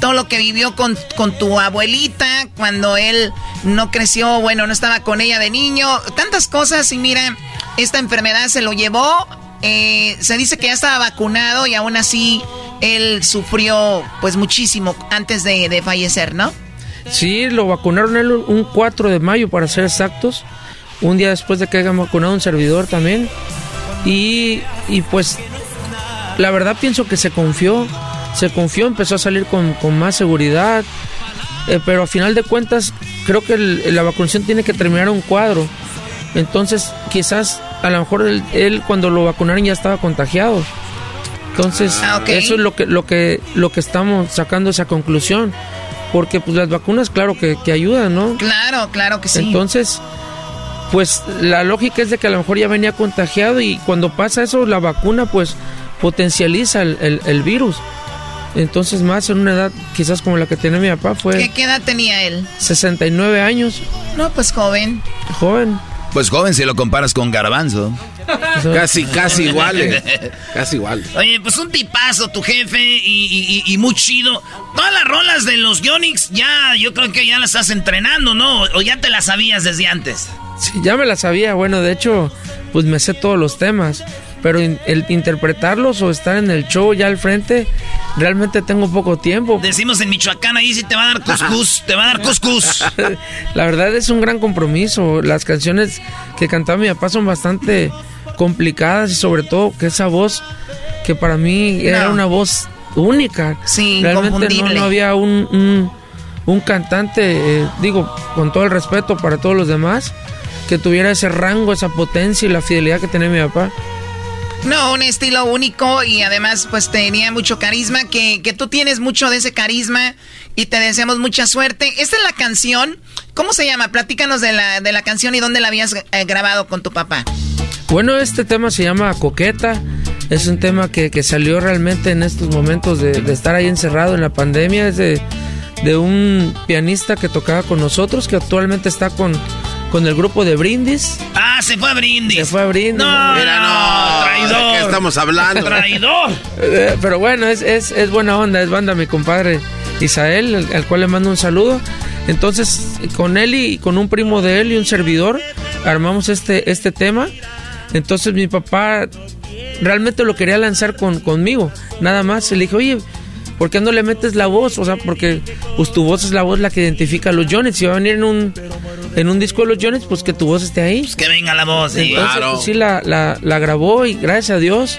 todo lo que vivió con, con tu abuelita cuando él no creció, bueno, no estaba con ella de niño, tantas cosas. Y mira, esta enfermedad se lo llevó, eh, se dice que ya estaba vacunado y aún así él sufrió pues muchísimo antes de, de fallecer, ¿no? Sí, lo vacunaron él un 4 de mayo para ser exactos, un día después de que hayan vacunado un servidor también. Y, y pues la verdad pienso que se confió, se confió, empezó a salir con, con más seguridad, eh, pero a final de cuentas creo que el- la vacunación tiene que terminar un cuadro. Entonces quizás a lo mejor él, él cuando lo vacunaron ya estaba contagiado. Entonces Ah, eso es lo que, lo, que, lo que estamos sacando esa conclusión. Porque pues las vacunas claro que, que ayudan, ¿no? Claro, claro que sí. Entonces, pues la lógica es de que a lo mejor ya venía contagiado y cuando pasa eso, la vacuna pues potencializa el, el- el virus. Entonces, más en una edad quizás como la que tenía mi papá, fue ¿Qué, qué edad tenía él? 69 años, No, pues joven. joven. Pues joven si lo comparas con Garbanzo. Casi, casi iguales. Casi igual. Oye, pues un tipazo tu jefe y, y- y- y muy chido. Todas las rolas de los Yonix ya, yo creo que ya las estás entrenando, ¿no? O ya te las sabías desde antes. Sí, ya me la sabía. Bueno, de hecho, pues me sé todos los temas. Pero in- el interpretarlos o estar en el show ya al frente, realmente tengo poco tiempo. Decimos en Michoacán, ahí sí te va a dar cuscús, te va a dar cuscús. La verdad es un gran compromiso. Las canciones que cantaba mi papá son bastante complicadas y sobre todo que esa voz que para mí era una voz única. Sí, Realmente no, no había un, un, un cantante, eh, digo, con todo el respeto para todos los demás, que tuviera ese rango, esa potencia y la fidelidad que tenía mi papá. No, un estilo único y además pues tenía mucho carisma, que, que tú tienes mucho de ese carisma y te deseamos mucha suerte. Esta es la canción, ¿cómo se llama? Platícanos de la, de la canción y dónde la habías eh, grabado con tu papá. Bueno, este tema se llama Coqueta. Es un tema que, que salió realmente en estos momentos de, estar ahí encerrado en la pandemia. Es de, de un pianista que tocaba con nosotros, que actualmente está con, con el grupo de Brindis. Ah, se fue a brindis. Se fue a Brindis. No, Mira, no. traidor. ¿De qué estamos hablando? Traidor. Eh, Pero bueno, es, es, es buena onda, es banda mi compadre Isael, al, al cual le mando un saludo. Entonces, con él y con un primo de él y un servidor, armamos este, este tema. Entonces mi papá realmente lo quería lanzar con, conmigo, nada más. Le dije, oye, ¿por qué no le metes la voz? O sea, porque pues tu voz es la voz la que identifica a los Jones. Si va a venir en un, en un disco de los Jones, pues que tu voz esté ahí. Que venga la voz, sí. Entonces, Claro. pues, sí, la, la, la grabó y gracias a Dios.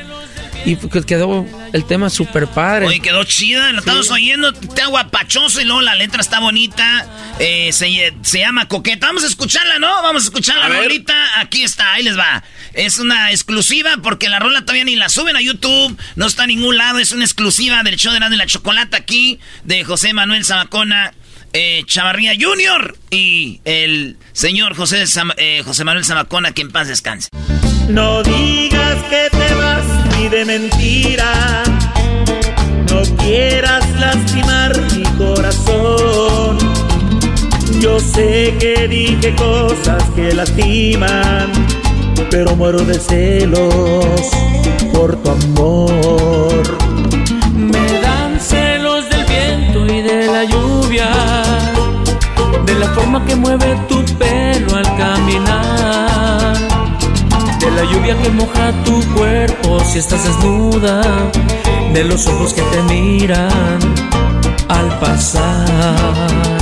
Y pues, quedó el tema súper padre. Oye, quedó chida, lo estamos oyendo, está guapachoso y luego la letra está bonita. Eh, se, se llama Coqueta. Vamos a escucharla, ¿no? Vamos a escucharla A ver. rolita. Aquí está, ahí les va. Es una exclusiva porque la rola todavía ni la suben a YouTube, no está a ningún lado. Es una exclusiva del show de Erasmo y la Chocolata aquí, de José Manuel Zamacona. Eh, Chavarría Jr. y el señor José, eh, José Manuel Zamacona, que en paz descanse. No digas que te vas ni de mentira. No quieras lastimar mi corazón. Yo sé que dije cosas que lastiman, pero muero de celos por tu amor. Que mueve tu pelo al caminar, de la lluvia que moja tu cuerpo si estás desnuda, de los ojos que te miran al pasar.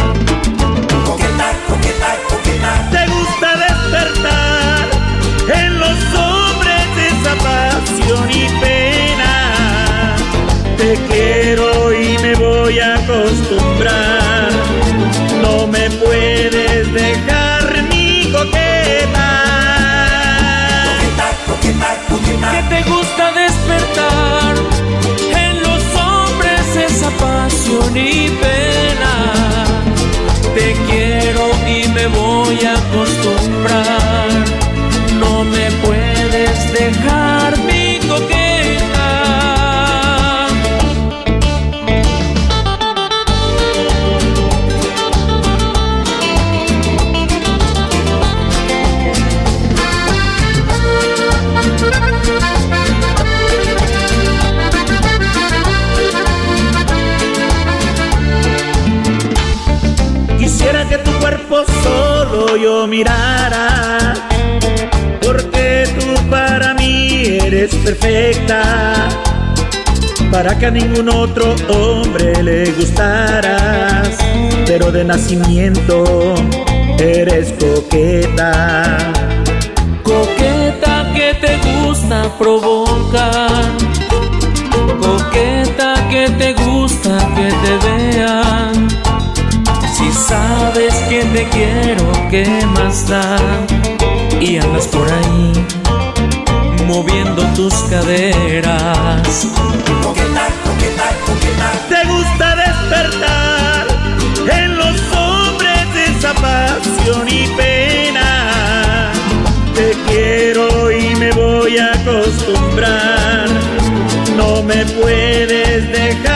Que te gusta despertar en los hombres esa pasión y pena. Te quiero y me voy a acostumbrar. No me puedes yo mirara, porque tú para mí eres perfecta, para que a ningún otro hombre le gustaras, pero de nacimiento eres coqueta. Coqueta que te gusta provocar, coqueta que te gusta que te vean. Si sabes que te quiero, ¿qué más da? Y andas por ahí moviendo tus caderas. Coqueta, coqueta, coqueta. Te gusta despertar en los hombres esa pasión y pena. Te quiero y me voy a acostumbrar. No me puedes dejar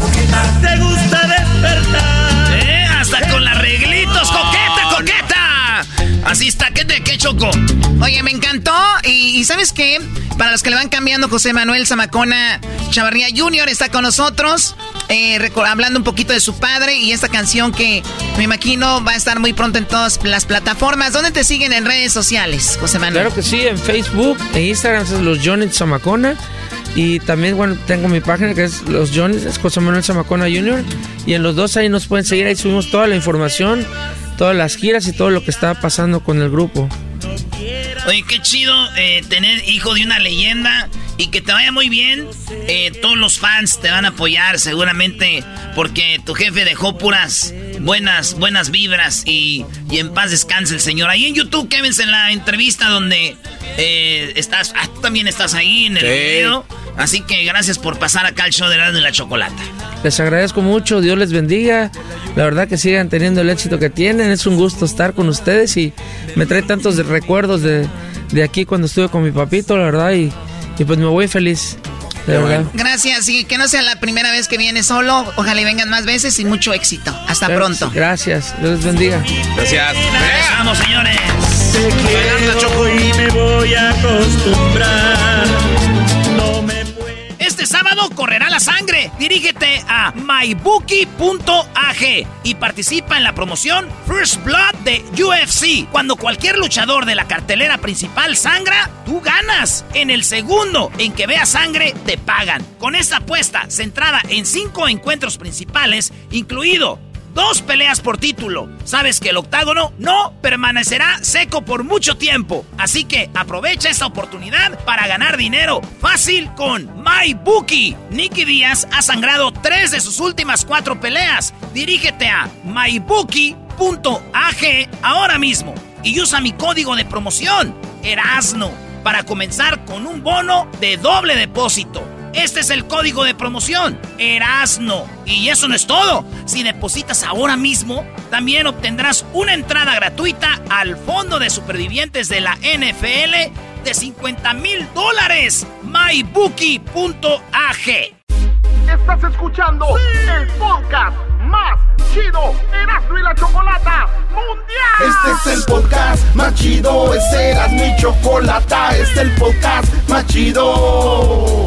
coqueta. Te gusta despertar. ¿Eh? Hasta con las reglitos, coqueta, coqueta. Así está, ¿qué te qué choco? Oye, me encantó. Y, y ¿sabes qué? Para los que le van cambiando, José Manuel Zamacona Chavarría Jr. está con nosotros. eh, hablando un poquito de su padre y esta canción que me imagino va a estar muy pronto en todas las plataformas. ¿Dónde te siguen en redes sociales, José Manuel? Claro que sí, en Facebook, en Instagram es los Johnny Zamacona. Y también, bueno, tengo mi página que es los Johnny, es José Manuel Zamacona Jr. Y en los dos ahí nos pueden seguir, ahí subimos toda la información, todas las giras y todo lo que está pasando con el grupo. Oye, qué chido eh, tener hijo de una leyenda y que te vaya muy bien. Eh, todos los fans te van a apoyar seguramente porque tu jefe dejó puras buenas, buenas vibras y, y en paz descanse el señor. Ahí en YouTube, Kevin, en la entrevista donde eh, estás, ah, tú también estás ahí en el Sí. video. Así que gracias por pasar acá al show de Erasmo y la Chocolata. Les agradezco mucho, Dios les bendiga. La verdad que sigan teniendo el éxito que tienen. Es un gusto estar con ustedes y me trae tantos recuerdos de, de aquí cuando estuve con mi papito, la verdad. Y, y pues me voy feliz. De verdad. Gracias, y que no sea la primera vez que vienes solo. Ojalá y vengan más veces y mucho éxito. Hasta Gracias, pronto. Gracias, Dios les bendiga. Gracias. Vamos, señores. Te quiero y me voy a acostumbrar. Este sábado correrá la sangre. Dirígete a mybookie.ag y participa en la promoción First Blood de UFC. Cuando cualquier luchador de la cartelera principal sangra, tú ganas. En el segundo en que vea sangre, te pagan. Con esta apuesta centrada en cinco encuentros principales, incluido Dos peleas por título. Sabes que el octágono no permanecerá seco por mucho tiempo. Así que aprovecha esta oportunidad para ganar dinero fácil con MyBookie. Nicky Díaz ha sangrado tres de sus últimas cuatro peleas. Dirígete a mybookie.ag ahora mismo y usa mi código de promoción, Erasno, para comenzar con un bono de doble depósito. Este es el código de promoción, Erasno. Y eso no es todo. Si depositas ahora mismo, también obtendrás una entrada gratuita al Fondo de Supervivientes de la NFL de 50 mil dólares. MyBookie.ag. Estás escuchando el podcast más chido Erasmo y la Chocolata Mundial. Este es el podcast más chido, este era mi chocolata, este es el podcast más chido.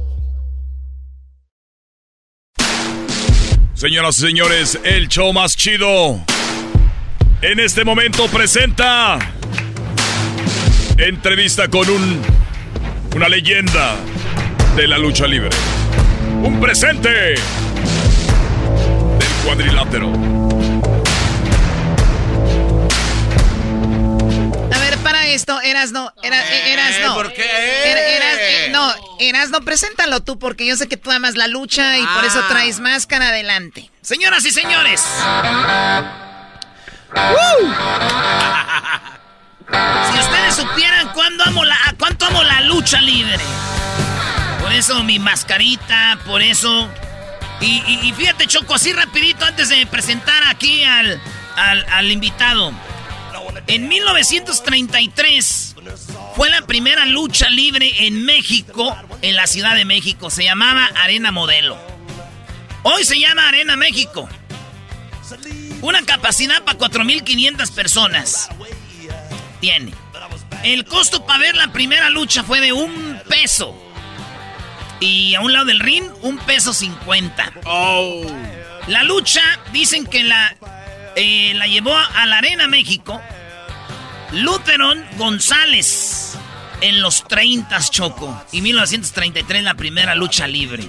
Señoras y señores, el show más chido. En este momento presenta entrevista con un una leyenda de la lucha libre. Un presente del cuadrilátero. Esto, Erasno, era, eh, Erasno. ¿por qué? Era- Eras- eh, no, Erasno, preséntalo tú porque yo sé que tú amas la lucha y por eso Ah. traes máscara adelante. Señoras y señores. Si ustedes supieran cuándo amo la, cuánto amo la lucha libre. Por eso mi mascarita, por eso Y, y, fíjate, Choco, así rapidito antes de presentar aquí al, al, al invitado. En 1933 fue la primera lucha libre en México, en la Ciudad de México. Se llamaba Arena Modelo. Hoy se llama Arena México. Una capacidad para 4.500 personas. Tiene. El costo para ver la primera lucha fue de un peso. Y a un lado del ring, un peso cincuenta. Oh. La lucha, dicen que la, eh, la llevó a la Arena México Lutheron González en los 30 Choco y 1933 la primera lucha libre.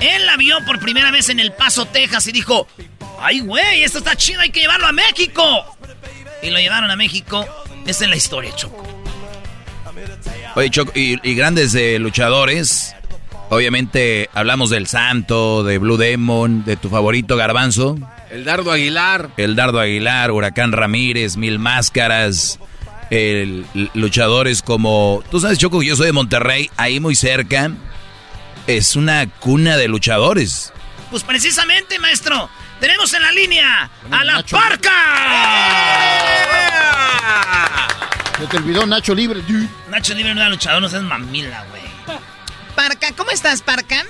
Él la vio por primera vez en El Paso, Texas y dijo, ay güey, esto está chido, hay que llevarlo a México. Y lo llevaron a México. Esa es la historia, Choco. Oye, Choco, y, grandes eh, luchadores. Obviamente hablamos del Santo, de Blue Demon, de tu favorito Garbanzo. El Dardo Aguilar. El Dardo Aguilar, Huracán Ramírez, Mil Máscaras. El, luchadores como... Tú sabes, Choco, yo soy de Monterrey, ahí muy cerca. Es una cuna de luchadores. Pues precisamente, maestro, tenemos en la línea a la Parca. Se te olvidó Nacho Libre. Nacho Libre no era luchador, no seas mamila, güey. Parca, ¿cómo estás, Parca?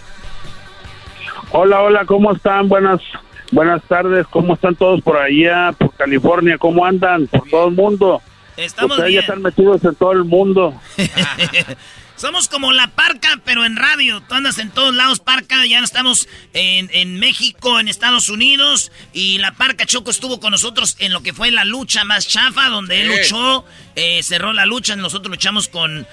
Hola, hola, ¿cómo están? Buenas Buenas tardes, ¿cómo están todos por allá, por California? ¿Cómo andan? Por todo el mundo. Estamos Ustedes ya están metidos en todo el mundo. Somos como la Parca, pero en radio. Tú andas en todos lados, Parca. Ya estamos en, en, México, en Estados Unidos. Y la Parca Choco estuvo con nosotros en lo que fue la lucha más chafa, donde él luchó, eh, cerró la lucha. Nosotros luchamos con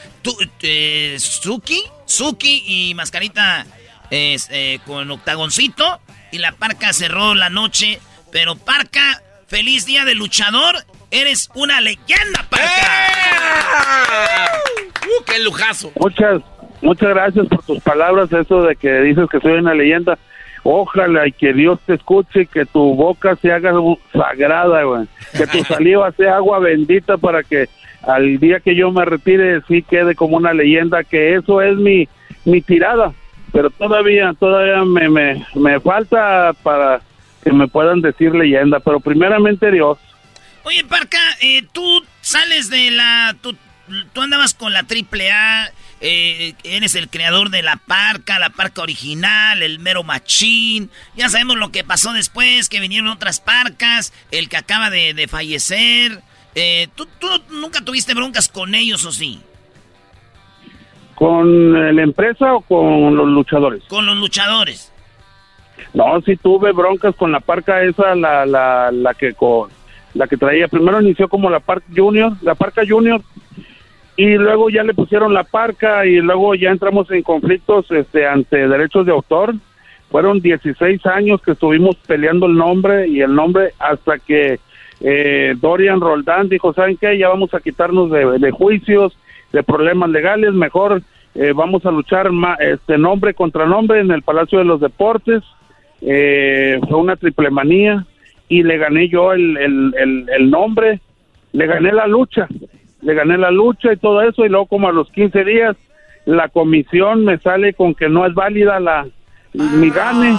eh, Suki, Suki y Mascarita eh, con Octagoncito. Y la Parca cerró la noche. Pero Parca, feliz día de luchador. Eres una leyenda, Parca. ¡Eh! ¡Uh, qué lujazo! Muchas, muchas gracias por tus palabras. Eso de que dices que soy una leyenda. Ojalá y que Dios te escuche y que tu boca se haga sagrada, güey. Que tu saliva sea agua bendita para que al día que yo me retire sí quede como una leyenda, que eso es mi, mi tirada pero todavía, todavía me, me, me falta para que me puedan decir leyenda, pero primeramente Dios. Oye, Parca, eh, tú sales de la... Tú, tú andabas con la triple A, eh, eres el creador de la Parca, la Parca original, el mero machín. Ya sabemos lo que pasó después, que vinieron otras Parcas, el que acaba de, fallecer. Eh, ¿tú, ¿Tú nunca tuviste broncas con ellos o sí? ¿Con la empresa o con los luchadores? Con los luchadores. No, sí tuve broncas con la parca esa, la, la, la que con la que traía. Primero inició como la parca junior, la parca junior, y luego ya le pusieron la parca y luego ya entramos en conflictos este, ante derechos de autor. Fueron 16 años que estuvimos peleando el nombre y el nombre hasta que eh, Dorian Roldán dijo, ¿saben qué? Ya vamos a quitarnos de, de juicios de problemas legales, mejor eh, vamos a luchar este nombre contra nombre en el Palacio de los Deportes. Eh, fue una triple manía y le gané yo el, el, el, nombre, le gané la lucha, le gané la lucha y todo eso y luego como a los 15 días la comisión me sale con que no es válida la mi gane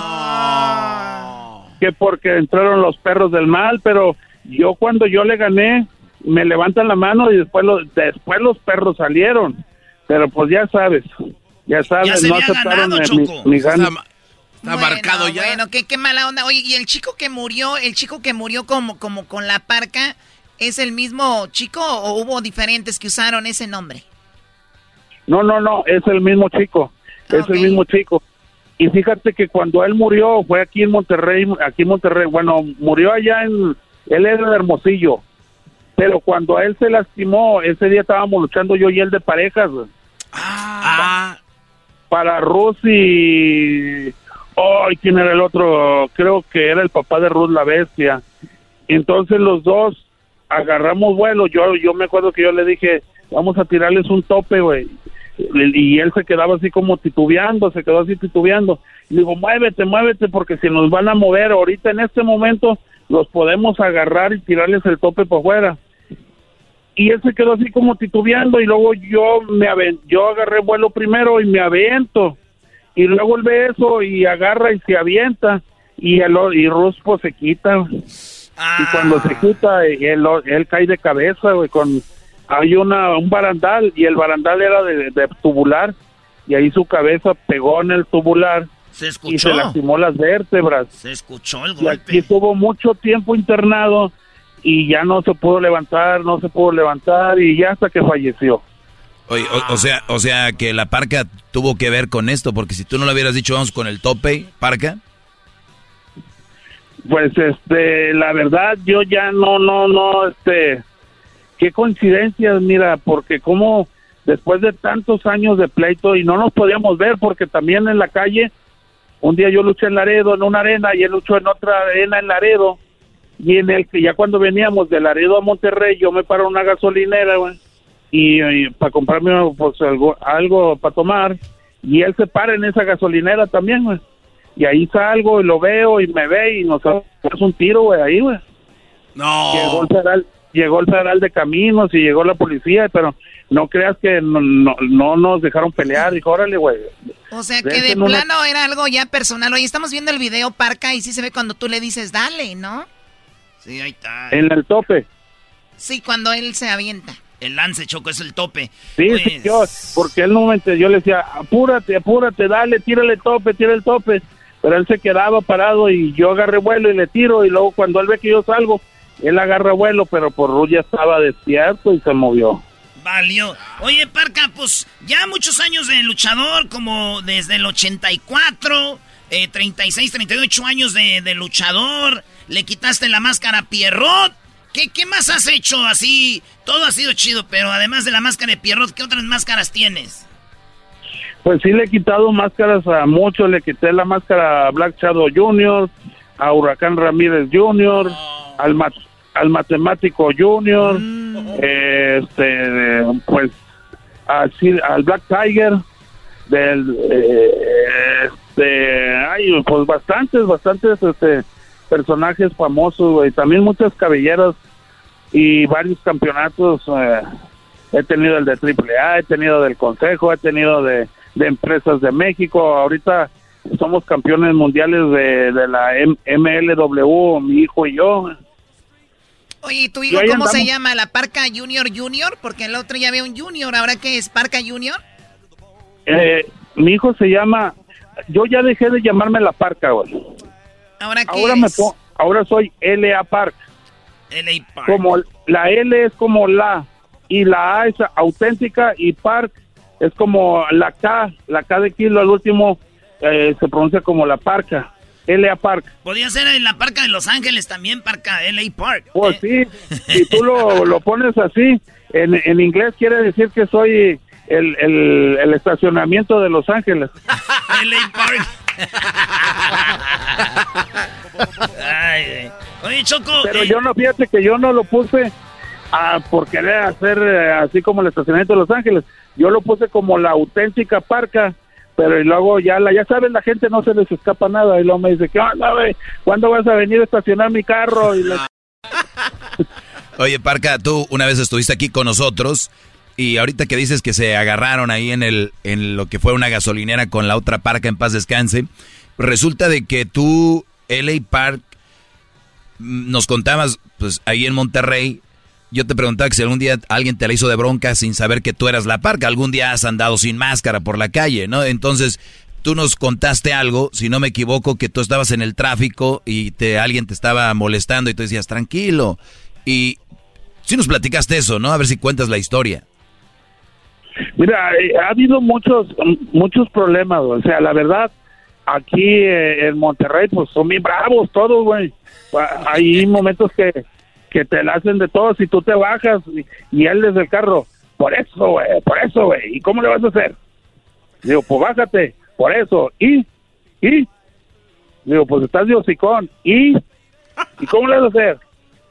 que porque entraron los perros del mal pero yo cuando yo le gané me levantan la mano y después los, después los perros salieron. Pero pues ya sabes, ya sabes, no aceptaron mi, Está, marcado ya. Bueno, qué, qué mala onda. Oye, y el chico que murió, el chico que murió como, como con la parca, ¿es el mismo chico o hubo diferentes que usaron ese nombre? No, no, no, es el mismo chico, es el mismo chico. Y fíjate que cuando él murió, fue aquí en Monterrey, aquí en Monterrey, bueno, murió allá en, él era de Hermosillo, pero cuando a él se lastimó, ese día estábamos luchando yo y él de parejas. Ah. Para Rusi. Ay, ¿quién era el otro? Creo que era el papá de Ruth la bestia. Entonces los dos agarramos vuelo. Yo, yo me acuerdo que yo le dije, vamos a tirarles un tope, güey. Y él se quedaba así como titubeando, se quedó así titubeando. Y digo, muévete, muévete, porque si nos van a mover ahorita en este momento, los podemos agarrar y tirarles el tope por fuera y él se quedó así como titubeando y luego yo me yo agarré vuelo primero y me avento y luego él ve eso y agarra y se avienta y el o- y Ruspo se quita. Y cuando se quita, él, él cae de cabeza, güey, con... Hay una, un barandal y el barandal era de, de tubular y ahí su cabeza pegó en el tubular Se y escuchó. se lastimó las vértebras. Se escuchó el Y golpe. aquí estuvo mucho tiempo internado y ya no se pudo levantar, no se pudo levantar y ya hasta que falleció. Oye, o, o sea, o sea que la parca tuvo que ver con esto, porque si tú no le hubieras dicho vamos con el tope, parca. Pues este, la verdad yo ya no, no, no, este, qué coincidencias, mira, porque como después de tantos años de pleito y no nos podíamos ver porque también en la calle, un día yo luché en Laredo en una arena y él luchó en otra arena en Laredo y en el que ya cuando veníamos de Laredo a Monterrey yo me paro en una gasolinera, güey, y, para comprarme pues algo, algo para tomar y él se para en esa gasolinera también, güey. Y ahí salgo y lo veo y me ve y nos hace un tiro, güey, ahí, güey. No. Llegó el, federal, llegó el federal de caminos y llegó la policía, pero no creas que no, no, no nos dejaron pelear. Dijo, órale, güey. O sea que de una- plano era algo ya personal. Oye, estamos viendo el video, Parca, y sí se ve cuando tú le dices, dale, ¿no? Sí, ahí está. En el tope. Sí, cuando él se avienta. El lance, Choco, es el tope. Sí, Pues, sí, yo, porque él no me yo le decía, apúrate, apúrate, dale, tírale el tope, tira el tope. Pero él se quedaba parado y yo agarré vuelo y le tiro y luego cuando él ve que yo salgo, él agarra vuelo, pero por Ruth ya estaba despierto y se movió. Valió. Oye, Parca, pues ya muchos años de luchador, como desde el 84, eh, 36, 38 años de, de luchador. Le quitaste la máscara a Pierrot. ¿Qué, ¿Qué más has hecho así? Todo ha sido chido, pero además de la máscara de Pierrot, ¿qué otras máscaras tienes? Pues sí le he quitado máscaras a muchos, le quité la máscara a Black Shadow Jr., a Huracán Ramírez Jr., al, mat- al Matemático Jr., eh, este, pues a Sil- al Black Tiger, del, eh, este, ay, pues bastantes, bastantes este, personajes famosos, güey, también muchas cabelleras y varios campeonatos. eh, he tenido el de AAA, he tenido del Consejo, he tenido de, de Empresas de México. Ahorita somos campeones mundiales de, de la M- MLW, mi hijo y yo. Oye, ¿y tu hijo cómo se llama? ¿La Parca Junior Junior? Porque el otro ya había un Junior. ¿Ahora qué es? ¿Parca Junior? Eh, mi hijo se llama, yo ya dejé de llamarme La Parca, güey. ¿Ahora qué Ahora, me ahora soy LA Park. LA Park. Como la L es como la y la A es auténtica y Park es como la K, la K de kilo al último eh, se pronuncia como la Parca. LA Park. Podría ser en la Parca de Los Ángeles también, Parca, LA Park. Pues sí, si tú lo, lo pones así, en, en inglés quiere decir que soy el, el, el estacionamiento de Los Ángeles. LA Park. Ay, güey. Oye, Choco. Pero eh, yo no, fíjate que yo no lo puse ah, por querer hacer eh, así como el estacionamiento de Los Ángeles. Yo lo puse como la auténtica parca, pero y luego ya la, ya sabes, la gente no se les escapa nada. Y luego me dice, ¿qué onda, güey? ¿Cuándo vas a venir a estacionar mi carro? Y la- Oye, Parca, tú una vez estuviste aquí con nosotros y ahorita que dices que se agarraron ahí en el en lo que fue una gasolinera con la otra Parca en paz descanse, resulta de que tú LA Park mm, nos contabas pues ahí en Monterrey yo te preguntaba que si algún día alguien te la hizo de bronca sin saber que tú eras la parca. Algún día has andado sin máscara por la calle, ¿no? Entonces, tú nos contaste algo, si no me equivoco, que tú estabas en el tráfico y te, alguien te estaba molestando y tú decías, tranquilo. Y si nos platicaste eso, ¿no? A ver si cuentas la historia. Mira, eh, ha habido muchos muchos problemas, o sea, la verdad, aquí eh, en Monterrey, pues son bien bravos todos, güey. Pa- Hay momentos que, que te la hacen de todo, si tú te bajas y, y él desde el carro, por eso, güey, por eso, güey, ¿y cómo le vas a hacer? Digo, pues bájate, por eso, y, y, digo, pues estás de hocicón, y, ¿y cómo le vas a hacer?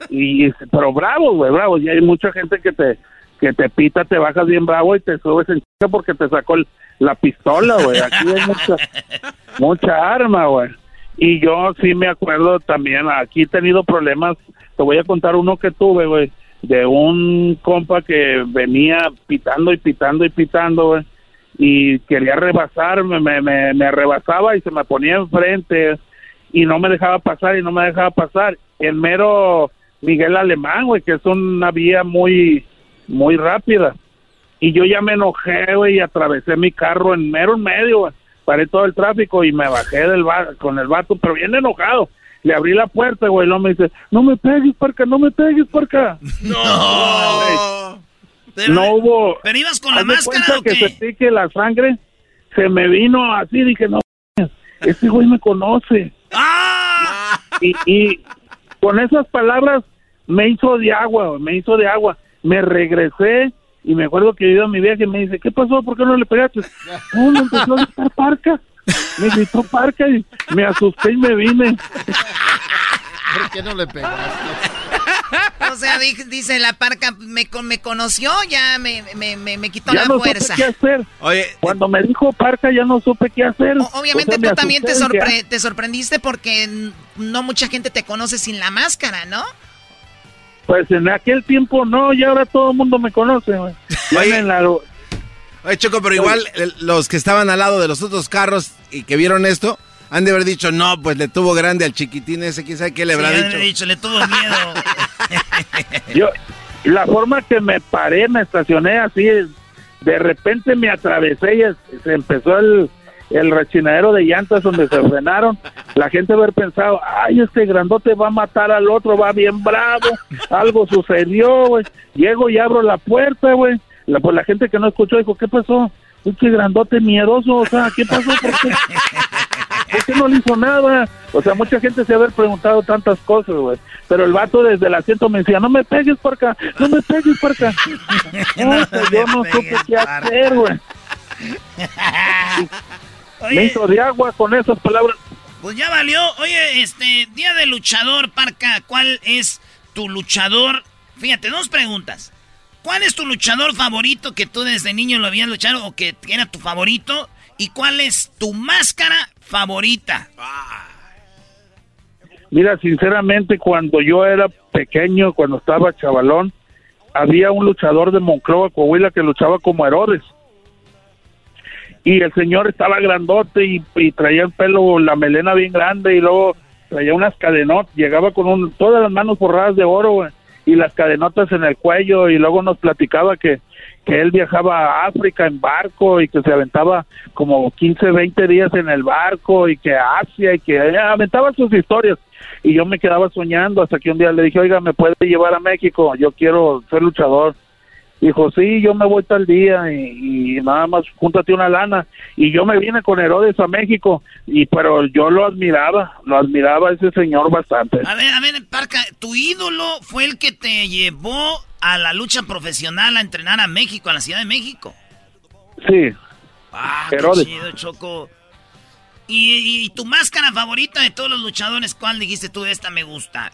Y, pero bravos, güey, bravos, y hay mucha gente que te, que te pita, te bajas bien bravo y te subes en chica porque te sacó el- la pistola, güey. Aquí hay mucha, mucha arma, güey. Y yo sí me acuerdo también, aquí he tenido problemas, te voy a contar uno que tuve, güey, de un compa que venía pitando y pitando y pitando, güey. y quería rebasarme, me, me, me rebasaba y se me ponía enfrente y no me dejaba pasar y no me dejaba pasar. El mero Miguel Alemán, güey, que es una vía muy, muy rápida. Y yo ya me enojé, güey, y atravesé mi carro en mero en medio, güey. Paré todo el tráfico y me bajé del bar, con el vato, pero bien enojado. Le abrí la puerta, güey, y luego me dice, no me pegues, porca, no me pegues, porca. No. no hubo... ¿Pero ibas con la máscara que sentí que la sangre se me vino así, dije, no, este güey me conoce. ¡Ah! Y, y con esas palabras me hizo de agua, güey, me hizo de agua. Me regresé y me acuerdo que iba a mi vieja y me dice, ¿qué pasó? ¿Por qué no le pegaste? No, me empezó a gritar parca. Me gritó parca y me asusté y me vine. ¿Por qué no le pegaste? O sea, di- dice la parca, me, con- me conoció, ya me, me, me, me quitó Ya la no fuerza. supe qué hacer. Oye, Cuando me dijo parca ya no supe qué hacer. Obviamente O sea, me tú también te, sorpre- te sorprendiste porque no mucha gente te conoce sin la máscara, ¿no? Pues en aquel tiempo no, y ahora todo el mundo me conoce. güey. Oye. en la- Oye, Choco, pero igual los que estaban al lado de los otros carros y que vieron esto, han de haber dicho, no, pues le tuvo grande al chiquitín ese, quién sabe qué le habrá Sí, dicho. dicho, le tuvo miedo. Yo, la forma que me paré, me estacioné así, de repente me atravesé y se empezó el, el rechinadero de llantas donde se frenaron. La gente haber pensado, ay, este grandote va a matar al otro, va bien bravo, algo sucedió, güey. Llego y abro la puerta, güey. La, pues la gente que no escuchó dijo, ¿qué pasó? Este grandote miedoso, o sea, ¿qué pasó? ¿Por qué? ¿Por qué no le hizo nada? O sea, mucha gente se haber preguntado tantas cosas, güey. Pero el vato desde el asiento me decía, no me pegues por acá, no me pegues por acá. No, sea, yo no supe qué hacer, güey. Me hizo de agua con esas palabras. Pues ya valió. Oye, este, día de luchador, Parca, ¿cuál es tu luchador? Fíjate, dos preguntas. ¿Cuál es tu luchador favorito que tú desde niño lo habías luchado o que era tu favorito? ¿Y cuál es tu máscara favorita? Mira, sinceramente, cuando yo era pequeño, cuando estaba chavalón, había un luchador de Monclova, Coahuila, que luchaba como Herodes. Y el señor estaba grandote y, traía el pelo, la melena bien grande y luego traía unas cadenotas, llegaba con un, todas las manos forradas de oro y las cadenotas en el cuello y luego nos platicaba que, que él viajaba a África en barco y que se aventaba como 15, 20 días en el barco y que Asia y que eh, aventaba sus historias y yo me quedaba soñando hasta que un día le dije, oiga, ¿me puede llevar a México? Yo quiero ser luchador. Dijo, sí, yo me voy tal día y, y nada más júntate una lana. Y yo me vine con Herodes a México, y pero yo lo admiraba, lo admiraba a ese señor bastante. A ver, a ver, Parca, tu ídolo fue el que te llevó a la lucha profesional a entrenar a México, a la Ciudad de México. Sí. Ah, qué Herodes. chido, Choco. ¿Y, y- y tu máscara favorita de todos los luchadores, cuál dijiste tú? Esta me gusta.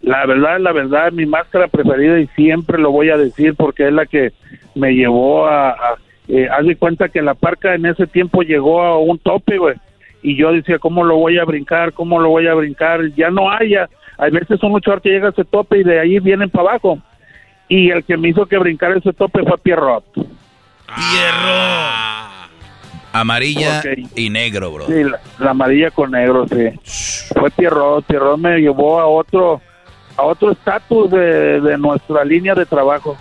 La verdad, la verdad, mi máscara preferida y siempre lo voy a decir porque es la que me llevó a... a eh, haz de cuenta que la parca en ese tiempo llegó a un tope, güey. Y yo decía, ¿cómo lo voy a brincar? ¿Cómo lo voy a brincar? Ya no hay, ya. Hay veces un luchador que llega a ese tope y de ahí vienen para abajo. Y el que me hizo que brincar ese tope fue Pierrot. Amarilla Ok. y negro, bro. Sí, la, la amarilla con negro, sí. Fue Pierrot. Pierrot me llevó a otro a otro estatus de, de nuestra línea de trabajo.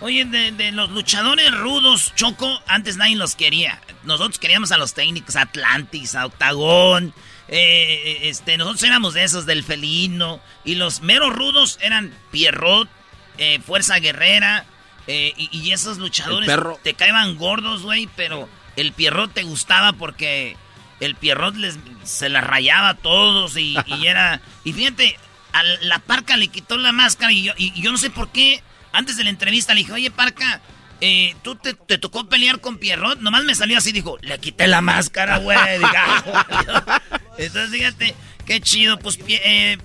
Oye, de, de los luchadores rudos, Choco, antes nadie los quería. Nosotros queríamos a los técnicos, a Atlantis, a Octagón. eh, este, nosotros éramos de esos, del felino. Y los meros rudos eran Pierrot, eh, Fuerza Guerrera. eh, y, y esos luchadores te caían gordos, güey, pero el Pierrot te gustaba porque el Pierrot les, se la rayaba a todos y, y era... Y fíjate, a la Parca le quitó la máscara y yo, y yo no sé por qué. Antes de la entrevista le dije, oye Parca, eh, ¿tú te, tocó pelear con Pierrot? Nomás me salió así, dijo, le quité la máscara, güey. "Ah". Entonces fíjate, qué chido. Pues eh,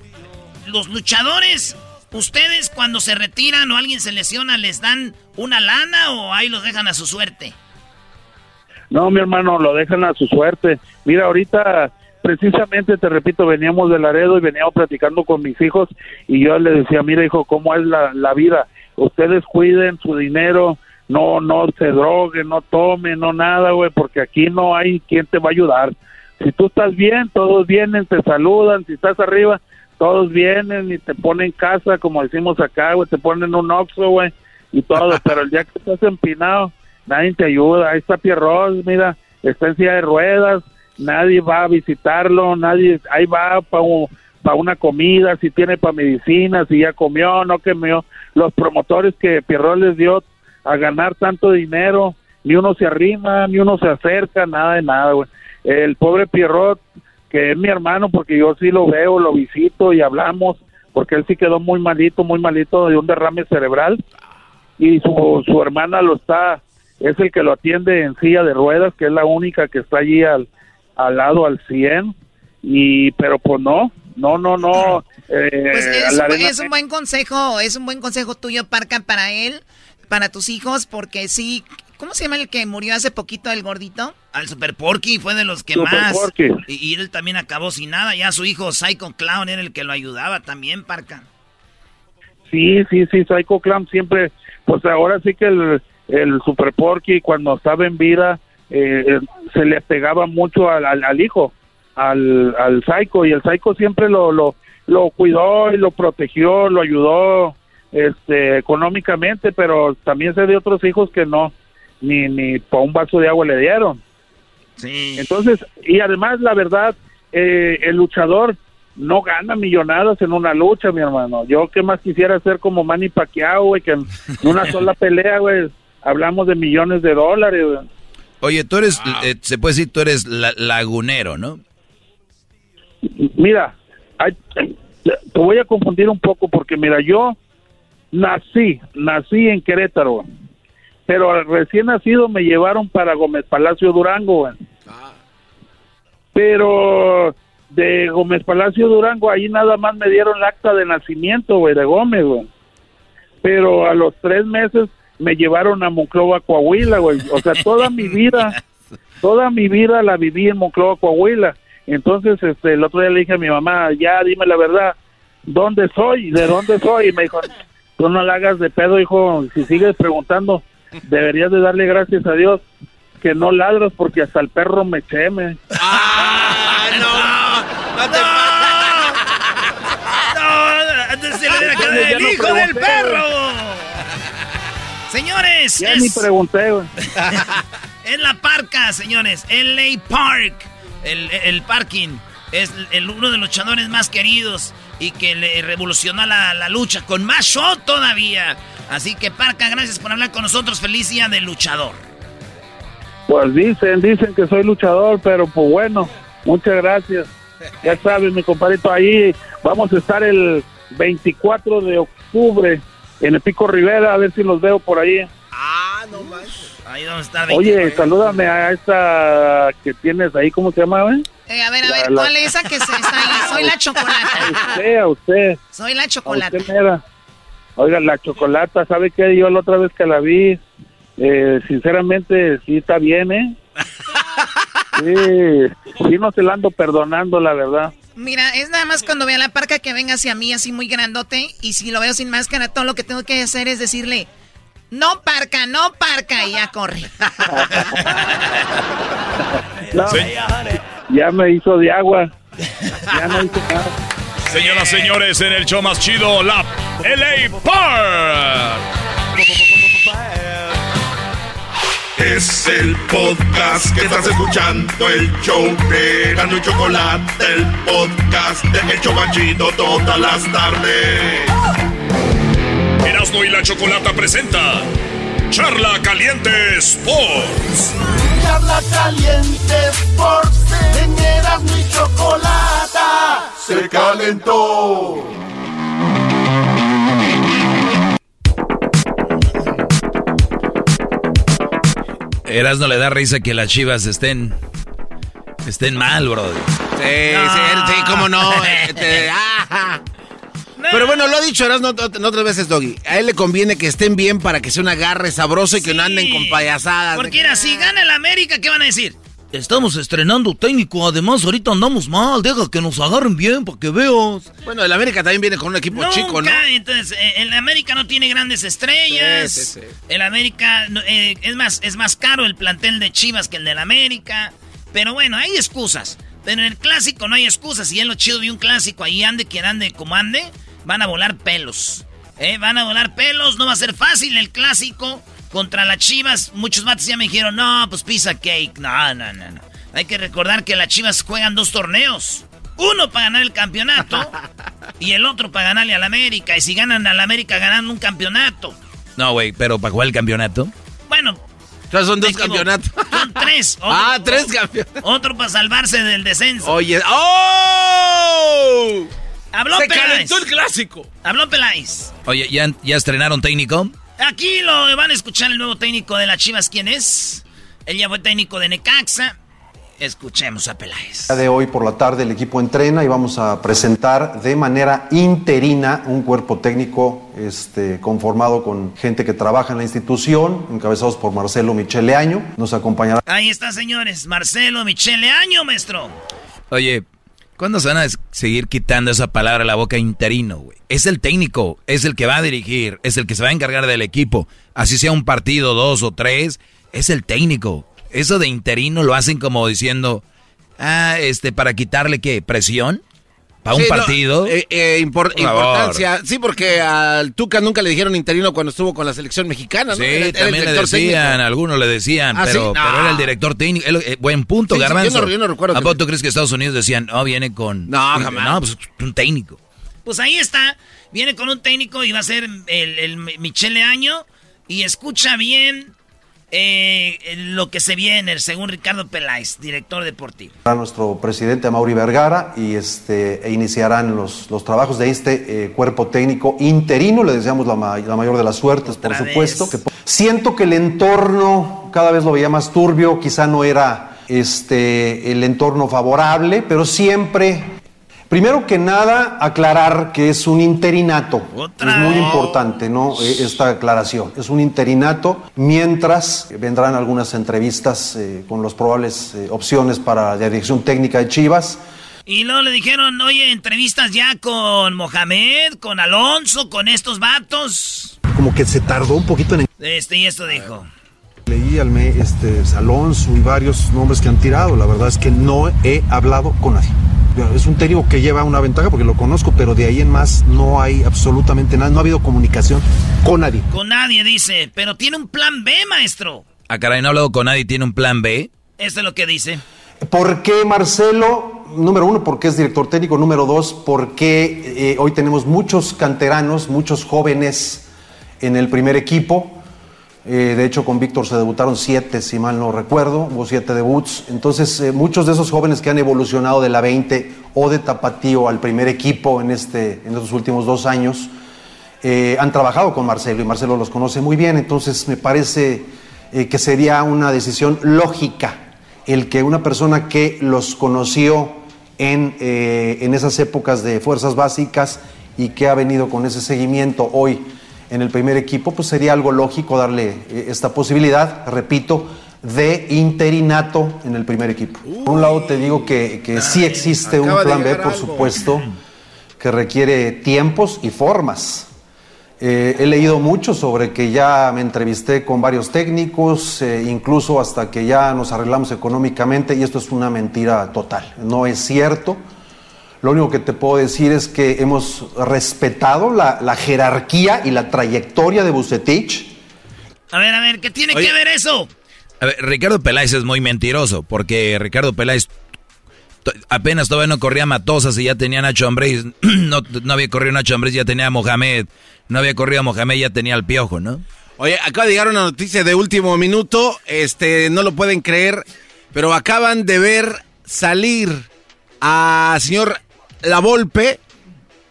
los luchadores, ustedes cuando se retiran o alguien se lesiona, ¿les dan una lana o ahí los dejan a su suerte? No, mi hermano, lo dejan a su suerte. Mira, ahorita, precisamente, te repito, veníamos de Laredo y veníamos platicando con mis hijos y yo les decía, mira, hijo, ¿cómo es la, la vida? Ustedes cuiden su dinero, no, no se drogue, no tome, no nada, güey, porque aquí no hay quien te va a ayudar. Si tú estás bien, todos vienen, te saludan, si estás arriba, todos vienen y te ponen casa, como decimos acá, güey, te ponen un oxo, güey, y todo, pero el día que estás empinado, nadie te ayuda. Ahí está Pierrot, mira, está en silla de ruedas, nadie va a visitarlo, nadie, ahí va para para una comida, si tiene para medicina, si ya comió, no comió. Los promotores que Pierrot les dio a ganar tanto dinero, ni uno se arrima, ni uno se acerca, nada de nada, güey. El pobre Pierrot, que es mi hermano, porque yo sí lo veo, lo visito y hablamos, porque él sí quedó muy malito, muy malito de un derrame cerebral y su, su hermana lo está, es el que lo atiende en silla de ruedas, que es la única que está allí al, al lado al 100 y pero pues no no no no eh, pues es, un, es, un, buen consejo es un buen consejo tuyo Parca para él para tus hijos porque sí cómo se llama el que murió hace poquito el gordito al Super Porky fue de los que más. Y, y, él también acabó sin nada ya su hijo Psycho Clown era el que lo ayudaba también Parca. Sí sí sí Psycho Clown siempre pues ahora sí que el el Super Porky cuando estaba en vida eh, se le pegaba mucho al, al hijo al, al Psycho y el Psycho siempre lo, lo, lo cuidó y lo protegió, lo ayudó este económicamente, pero también sé de otros hijos que no, ni, ni por un vaso de agua le dieron. Sí. Entonces, y además la verdad, eh, el luchador no gana millonadas en una lucha, mi hermano. Yo qué más quisiera ser como Manny Pacquiao, güey, que en una sola pelea, güey, hablamos de millones de dólares, Oye, tú eres, eh, se puede decir, tú eres lagunero, ¿no? Mira, te voy a confundir un poco porque mira, yo nací, nací en Querétaro, pero recién nacido me llevaron para Gómez Palacio Durango, pero de Gómez Palacio Durango ahí nada más me dieron el acta de nacimiento, güey, de Gómez, güey. Pero a los tres meses me llevaron a Monclova, Coahuila, güey. O sea, toda mi vida, toda mi vida la viví en Monclova, Coahuila entonces, este, el otro día le dije a mi mamá, ya dime la verdad, ¿dónde soy? ¿De dónde soy? Y me dijo, tú no la hagas de pedo, hijo, si sigues preguntando, deberías de darle gracias a Dios que no ladras porque hasta el perro me cheme. ¡Ah, no! ¡No te ¡No! Antes se le el hijo del perro! Señores, ya ni pregunté, güey. en la parca, señores, LA Park el, parking es el, uno de los luchadores más queridos y que le revolucionó la, la, lucha con más show todavía. Así que Parca, gracias por hablar con nosotros. Feliz día del luchador. Pues dicen, dicen que soy luchador, pero pues bueno, muchas gracias. Ya sabes, mi compadrito, ahí vamos a estar el 24 de octubre en el Pico Rivera, a ver si los veo por ahí. Ah, no más. Ahí donde está Oye, salúdame a esta que tienes ahí, ¿cómo se llama, güey? Eh, a ver, a ver, ¿cuál es esa que se está ahí? Soy la chocolata. A usted, a usted. Soy la chocolata. Oiga, la chocolata, ¿sabe qué? Yo la otra vez que la vi, eh, sinceramente, sí está bien, ¿eh? Sí, sí no se la ando perdonando, la verdad. Mira, es nada más cuando vea la parca que venga hacia mí así muy grandote y si lo veo sin máscara, todo lo que tengo que hacer es decirle, no parca, no parca, y ya corre. ya me hizo de agua. Ya no hizo nada. Señoras, señores, en el show más chido, la LA Park. Es el podcast que estás escuchando, el show de Gano y Chocolate, el podcast de El Chocachito todas las tardes. Erasmo y la Chocolata presenta Charla Caliente Sports. Charla Caliente Sports. En Erasmo y Chocolata se calentó. Erasmo le da risa que las chivas estén estén mal, bro. Sí, sí, sí, cómo no. Este, ah, pero bueno, lo ha dicho Erasmo otras veces, Doggy. A él le conviene que estén bien para que sea un agarre sabroso y que no anden con payasadas. Porque era, si gana el América, ¿qué van a decir? Estamos estrenando técnico, además ahorita andamos mal, deja que nos agarren bien para que veas. Bueno, el América también viene con un equipo chico, ¿no? Entonces, eh, el América no tiene grandes estrellas. Sí, sí, sí. El América, eh, es, más, es más caro el plantel de Chivas que el del América. Pero bueno, hay excusas. Pero en el clásico no hay excusas. Y es lo chido de un clásico. Ahí ande quien ande como ande, van a volar pelos. ¿Eh? Van a volar pelos, no va a ser fácil el clásico. Contra las Chivas, muchos mates ya me dijeron, no, pues pizza cake. No, no, no, no. Hay que recordar que las Chivas juegan dos torneos. Uno para ganar el campeonato y el otro para ganarle al América. Y si ganan al América, ganan un campeonato. No, güey, pero ¿para jugar el campeonato? Bueno, son dos campeonatos. Son tres. Ah, tres campeonatos. Otro para salvarse del descenso. Oye, ¡oh! Habló Se Peláez. calentó el clásico. Habló Peláez. Oye, ¿ya, ¿ya estrenaron técnico? Aquí lo van a escuchar el nuevo técnico de las Chivas. ¿Quién es? Él ya fue técnico de Necaxa. Escuchemos a Peláez. día de hoy por la tarde el equipo entrena y vamos a presentar de manera interina un cuerpo técnico este, conformado con gente que trabaja en la institución, encabezados por Marcelo Michele Año. Nos acompañará Ahí está, señores. Marcelo Michele Año, maestro. Oye, ¿cuándo se van a seguir quitando esa palabra de la boca interino, güey? Es el técnico, es el que va a dirigir, es el que se va a encargar del equipo. Así sea un partido, dos o tres, es el técnico. Eso de interino lo hacen como diciendo, ah, este, para quitarle qué, presión. ¿Para un Sí, no, partido? eh, eh, Por importancia. Sí, porque al Tuca nunca le dijeron interino cuando estuvo con la selección mexicana, ¿no? Sí, Era- era el también le director decían, técnico. algunos le decían, Ah, pero, sí, pero no. era el director técnico. Eh, buen punto, Sí, sí, yo Garbanzo. no- yo no recuerdo ¿A poco tú crees que Estados Unidos decían, no, viene con... No, jamás. No, pues un técnico. Pues ahí está. Viene con un técnico y va a ser el, el Michele Año. Y escucha bien eh, lo que se viene, según Ricardo Peláez, director deportivo. nuestro presidente Mauri Vergara y este, e iniciarán los, los trabajos de este eh, cuerpo técnico interino. Le deseamos la, ma- la mayor de las suertes, por Otra supuesto. vez. Que- siento que el entorno cada vez lo veía más turbio, quizá no era este, el entorno favorable, pero siempre Primero que nada, aclarar que es un interinato. es muy importante, ¿no? Eh, Esta aclaración. Es un interinato mientras vendrán algunas entrevistas eh, con las probables eh, opciones para la dirección técnica de Chivas. Y luego le dijeron, oye, entrevistas ya con Mohamed, con Alonso, con estos vatos. Como que se tardó un poquito en Este y esto dijo. Leí al me, este, Alonso y varios nombres que han tirado. La verdad es que no he hablado con nadie. Es un técnico que lleva una ventaja porque lo conozco, pero de ahí en más no hay absolutamente nada. No ha habido comunicación con nadie. Con nadie dice, pero tiene un plan B, maestro. A caray, no ha hablado con nadie, tiene un plan B. Esto es lo que dice. ¿Por qué Marcelo? Número uno, porque es director técnico. Número dos, porque eh, hoy tenemos muchos canteranos, muchos jóvenes en el primer equipo. Eh, de hecho, con Víctor se debutaron siete, si mal no recuerdo, hubo siete debuts. Entonces, eh, muchos de esos jóvenes que han evolucionado de la 20 o de Tapatío al primer equipo en, este, en estos últimos dos años, eh, han trabajado con Marcelo y Marcelo los conoce muy bien. Entonces, me parece que sería una decisión lógica el que una persona que los conoció en, en esas épocas de fuerzas básicas y que ha venido con ese seguimiento hoy en el primer equipo, pues sería algo lógico darle eh, esta posibilidad, repito, de interinato en el primer equipo. Por un lado te digo que, que sí existe un plan B, por algo. supuesto, que requiere tiempos y formas. Eh, he leído mucho sobre que ya me entrevisté con varios técnicos, eh, incluso hasta que ya nos arreglamos económicamente, y esto es una mentira total. No es cierto. Lo único que te puedo decir es que hemos respetado la, la jerarquía y la trayectoria de Bucetich. A ver, a ver, ¿qué tiene Oye. que ver eso? A ver, Ricardo Peláez es muy mentiroso, porque Ricardo Peláez apenas todavía no corría Matosas y ya tenía Nacho Ambriz, no, no había corrido Nacho Ambriz, ya tenía a Mohamed, no había corrido a Mohamed, ya tenía al Piojo, ¿no? Oye, acaba de llegar una noticia de último minuto, este, no lo pueden creer, pero acaban de ver salir a señor La Volpe,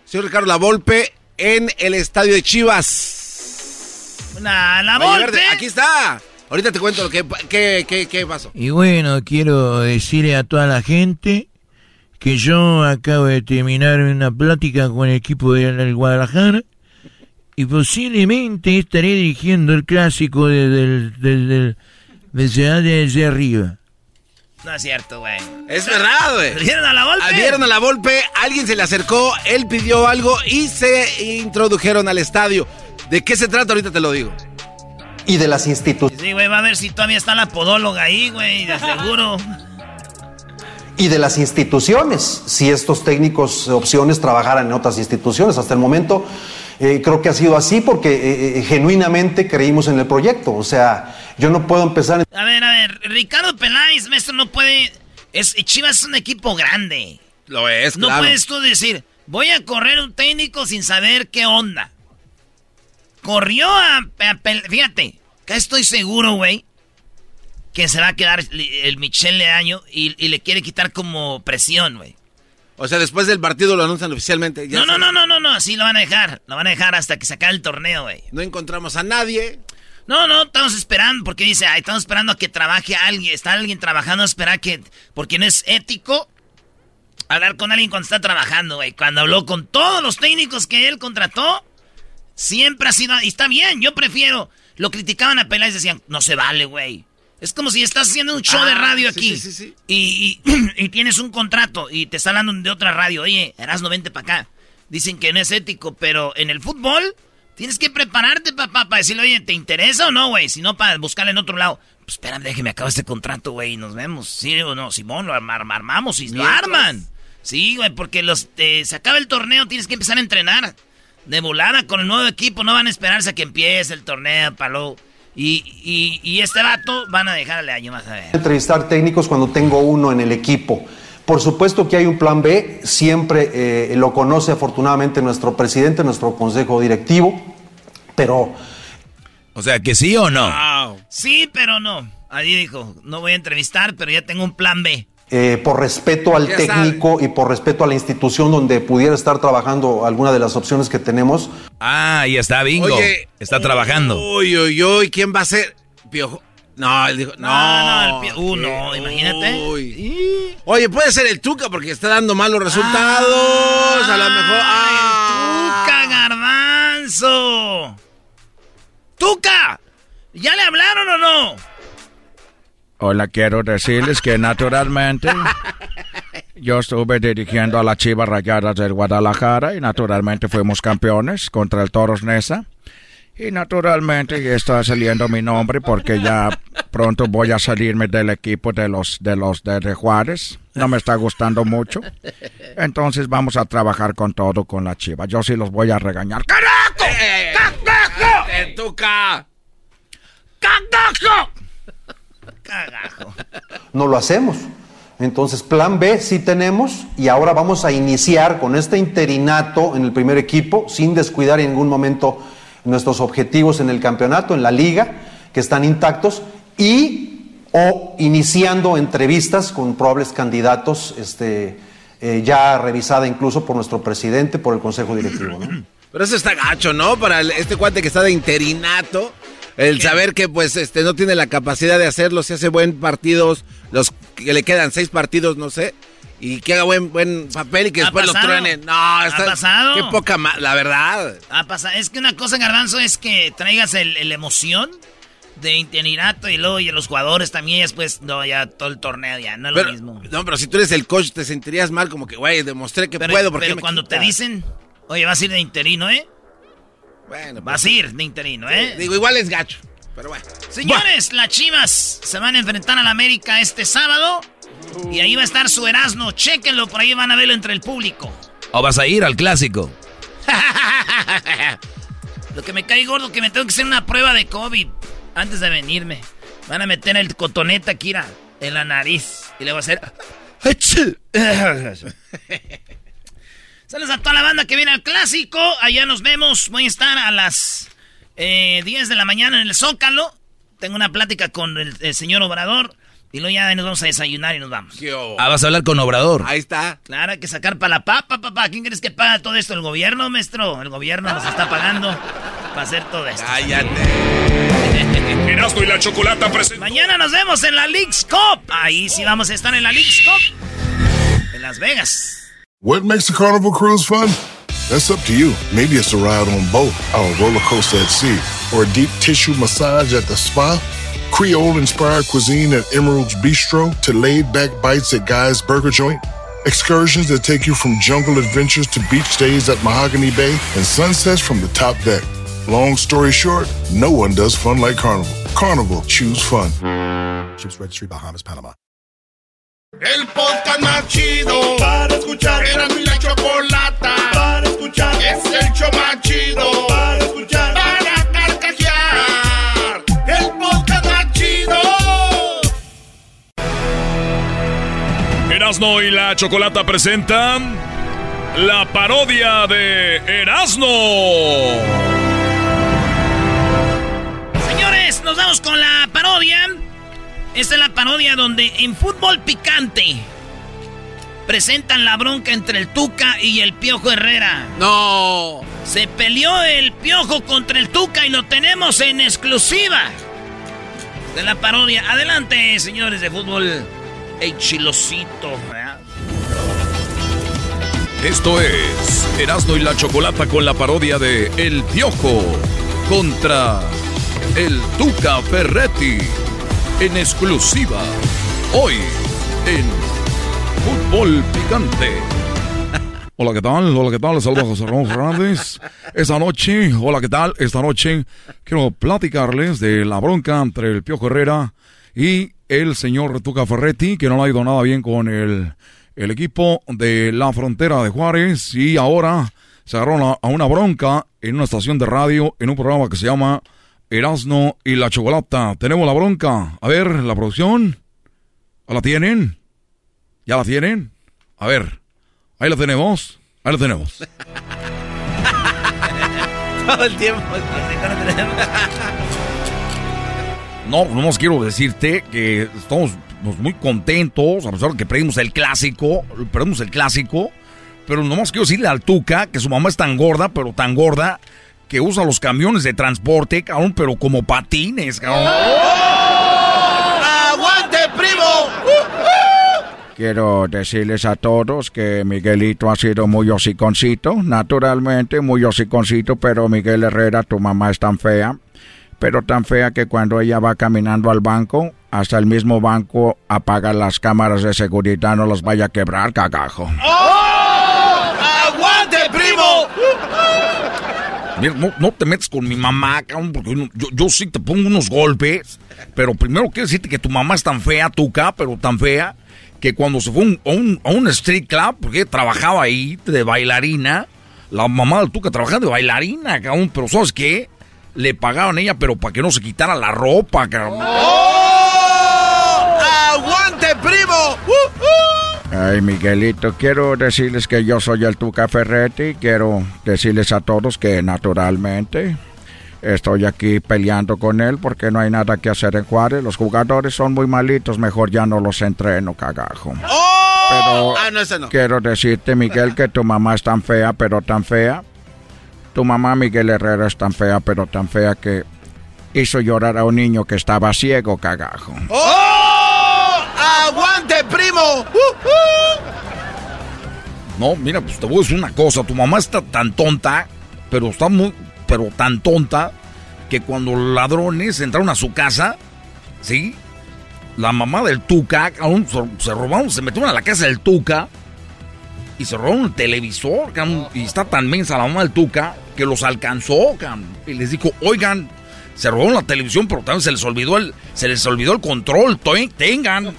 señor Ricardo La Volpe, en el estadio de Chivas. La, la Volpe. de- Aquí está. Ahorita te cuento lo que, qué, qué, qué pasó. Y bueno, quiero decirle a toda la gente que yo acabo de terminar una plática con el equipo del Guadalajara y posiblemente estaré dirigiendo el clásico de- del, del, del, de Ciudad de desde arriba. No es cierto, güey. Es verdad, güey. ¿Vieron a la Volpe? Vieron a la Volpe, alguien se le acercó, él pidió algo y se introdujeron al estadio. ¿De qué se trata? Ahorita te lo digo. Y de las instituciones. Sí, güey, va a ver si todavía está la podóloga ahí, güey, de seguro. y de las instituciones, si estos técnicos opciones trabajaran en otras instituciones. Hasta el momento eh, creo que ha sido así porque eh, eh, genuinamente creímos en el proyecto. O sea, yo no puedo empezar... A ver, a ver, Ricardo Peláez, maestro, no puede... Es, Chivas es un equipo grande. Lo es, No claro. puedes tú decir, voy a correr un técnico sin saber qué onda. Corrió a... a Fíjate, acá estoy seguro, güey, que se va a quedar el Michel Leaño y, y le quiere quitar como presión, güey. O sea, después del partido lo anuncian oficialmente. ya No, no, no, no, no, no, así lo van a dejar. Lo van a dejar hasta que se acabe el torneo, güey. No encontramos a nadie. No, no, estamos esperando, porque dice, ay, estamos esperando a que trabaje alguien. Está alguien trabajando, espera que. Porque no es ético hablar con alguien cuando está trabajando, güey. Cuando habló con todos los técnicos que él contrató, siempre ha sido. Y está bien, yo prefiero. Lo criticaban a Peláez y decían, no se vale, güey. Es como si estás haciendo un show de Ah, radio sí, aquí sí, sí, sí. Y, y- y tienes un contrato y te está hablando de otra radio. Oye, Erasno, vente para acá. Dicen que no es ético, pero en el fútbol tienes que prepararte, papá, para decirle, oye, ¿te interesa o no, güey? Si no, para buscarle en otro lado. Pues espérame, déjeme acabar este contrato, güey, y nos vemos. ¿Sí o no? Simón, lo arma- arma- armamos y lo arman. Sí, güey, porque los, eh, se acaba el torneo, tienes que empezar a entrenar. De volada con el nuevo equipo, no van a esperarse a que empiece el torneo, palo. Y, y, y este vato van a dejarle año más a ver. entrevistar técnicos cuando tengo uno en el equipo. Por supuesto que hay un plan B, siempre eh, lo conoce afortunadamente nuestro presidente, nuestro consejo directivo, pero O sea, que sí o no. Sí, pero no. Ahí dijo, no voy a entrevistar, pero ya tengo un plan B. eh, por respeto al Ya técnico y por respeto a la institución donde pudiera estar trabajando alguna de las opciones que tenemos. Ah, ahí está, bingo. Oye, está trabajando. Uy, uy, uy, ¿quién va a ser? Piojo. No, él dijo, no. No, no, el pie- uh, no, imagínate. Uy. Oye, puede ser el Tuca porque está dando malos resultados. a lo mejor. Ah. ¡Tuca, garbanzo! ¡Tuca! ¿Ya le hablaron o no? Hola, quiero decirles que naturalmente yo estuve dirigiendo a las Chivas Rayadas del Guadalajara y naturalmente fuimos campeones contra el Toros Nesa. Y naturalmente ya está saliendo mi nombre porque ya pronto voy a salirme del equipo de los de los de, de Juárez. No me está gustando mucho. Entonces vamos a trabajar con todo con la Chiva. Yo sí los voy a regañar. ¡Carajo! ¡El Tuca! ¡Cagajo! ¡Cagajo! No lo hacemos. Entonces, plan B sí tenemos y ahora vamos a iniciar con este interinato en el primer equipo sin descuidar en ningún momento nuestros objetivos en el campeonato, en la liga, que están intactos y o iniciando entrevistas con probables candidatos, este, eh, ya revisada incluso por nuestro presidente, por el consejo directivo. ¿no? Pero eso está gacho, ¿no? Para este cuate que está de interinato. El saber que pues este no tiene la capacidad de hacerlo, si hace buen partidos, los que le quedan seis partidos, no sé, y que haga buen buen papel y que ¿Ha después lo pasado? truenen. No, ¿Ha está pasado? qué poca la verdad. Ah, pasa. Es que una cosa, Garbanzo, es que traigas el, el emoción de interinato y luego y los jugadores también, después, no, ya todo el torneo ya, no es Pero- lo mismo. No, pero si tú eres el coach te sentirías mal como que, güey, demostré que Pero, puedo porque pero cuando te dicen, oye, vas a ir de interino, ¿eh? Bueno, Vas a ir de interino, ¿eh? Digo, igual es gacho, pero bueno. Señores, las Chivas se van a enfrentar al América este sábado. Y ahí va a estar su Erasmo. Chéquenlo, por ahí van a verlo entre el público. ¿O vas a ir al clásico? Lo que me cae gordo que me tengo que hacer una prueba de COVID antes de venirme. Van a meter el cotoneta Kira en la nariz y le voy a hacer. Saludos a toda la banda que viene al clásico. Allá nos vemos. Voy a estar a las eh, 10 de la mañana en el Zócalo. Tengo una plática con el, el señor Obrador. Y luego ya nos vamos a desayunar y nos vamos. Ah, vas a hablar con Obrador. Ahí está. Claro, hay que sacar para la papa, papá. ¿Quién crees que paga todo esto? ¿El gobierno, maestro? El gobierno nos está pagando para hacer todo esto. Erasmo y la Chocolata presenta. Mañana nos vemos en la League's Cup. Ahí sí vamos a estar en la League's Cup. En Las Vegas. What makes a carnival cruise fun? That's up to you. Maybe it's a ride on boat, or a roller coaster at sea, or a deep tissue massage at the spa. Creole inspired cuisine at Emerald's Bistro to laid back bites at Guy's Burger Joint. Excursions that take you from jungle adventures to beach stays at Mahogany Bay and sunsets from the top deck. Long story short, no one does fun like Carnival. Carnival, choose fun. Ships Registry, Bahamas, Panama. El podcast más chido para escuchar. Era mi la chocolata para escuchar. Es el show más chido Erasno y la Chocolata presentan la parodia de Erasno. Señores, nos vamos con la parodia. Esta es la parodia donde en fútbol picante presentan la bronca entre el Tuca y el Piojo Herrera. No. Se peleó el Piojo contra el Tuca y lo tenemos en exclusiva de la parodia. Adelante, señores de fútbol. Ey, chilosito. Esto es Erasno y la Chocolata con la parodia de El Piojo contra el Tuca Ferretti en exclusiva hoy en Fútbol Picante. Hola, ¿qué tal? Hola, ¿qué tal? Les saluda José Ramón Fernández. Esta noche, hola, ¿qué tal? Esta noche quiero platicarles de la bronca entre el Piojo Herrera y el señor Tuca Ferretti, que no le ha ido nada bien con el, el equipo de la frontera de Juárez y ahora se agarró a- una bronca en una estación de radio en un programa que se llama Erasno y la Chocolata. Tenemos la bronca. A ver, la producción. ¿La tienen? ¿Ya la tienen? A ver. Ahí la tenemos. Ahí la tenemos. Todo el tiempo. No, nomás quiero decirte que estamos pues, muy contentos, a pesar de que perdimos el clásico, perdimos el clásico, pero nomás quiero decirle al Tuca que su mamá es tan gorda, pero tan gorda, que usa los camiones de transporte, cabrón, pero como patines, cabrón. ¡Aguante, primo! Quiero decirles a todos que Miguelito ha sido muy hociconcito, naturalmente muy hociconcito, pero Miguel Herrera, tu mamá es tan fea, pero tan fea que cuando ella va caminando al banco, hasta el mismo banco apaga las cámaras de seguridad, no las vaya a quebrar, cagajo. ¡Aguante, primo! Mira, no, no te metas con mi mamá, cabrón, porque yo, sí te pongo unos golpes, pero primero quiero decirte que tu mamá es tan fea, Tuca, pero tan fea, que cuando se fue un- a, un, a un street club, porque trabajaba ahí de bailarina, la mamá del Tuca trabajaba de bailarina, cabrón, pero ¿sabes qué? Le pagaban a ella, pero para que no se quitara la ropa, cabrón. ¡Aguante, primo! Ay, Miguelito, quiero decirles que yo soy el Tuca Ferretti. Quiero decirles a todos que naturalmente estoy aquí peleando con él porque no hay nada que hacer en Juárez. Los jugadores son muy malitos, mejor ya no los entreno, cagajo. Pero Ah, no, ese no. quiero decirte, Miguel, que tu mamá es tan fea, pero tan fea. Tu mamá, Miguel Herrera, es tan fea, pero tan fea que hizo llorar a un niño que estaba ciego, cagajo. ¡Oh! ¡Aguante, primo! No, mira, pues te voy a decir una cosa, tu mamá está tan tonta, pero está muy, pero tan tonta, que cuando los ladrones entraron a su casa, ¿sí? La mamá del Tuca, se, se robaron, se metieron a la casa del Tuca y se robaron el televisor, cabrón, y está tan mensa la mamá del Tuca que los alcanzó, cabrón, y les dijo, oigan, se robaron la televisión, pero también se les olvidó el, se les olvidó el control, to- tengan.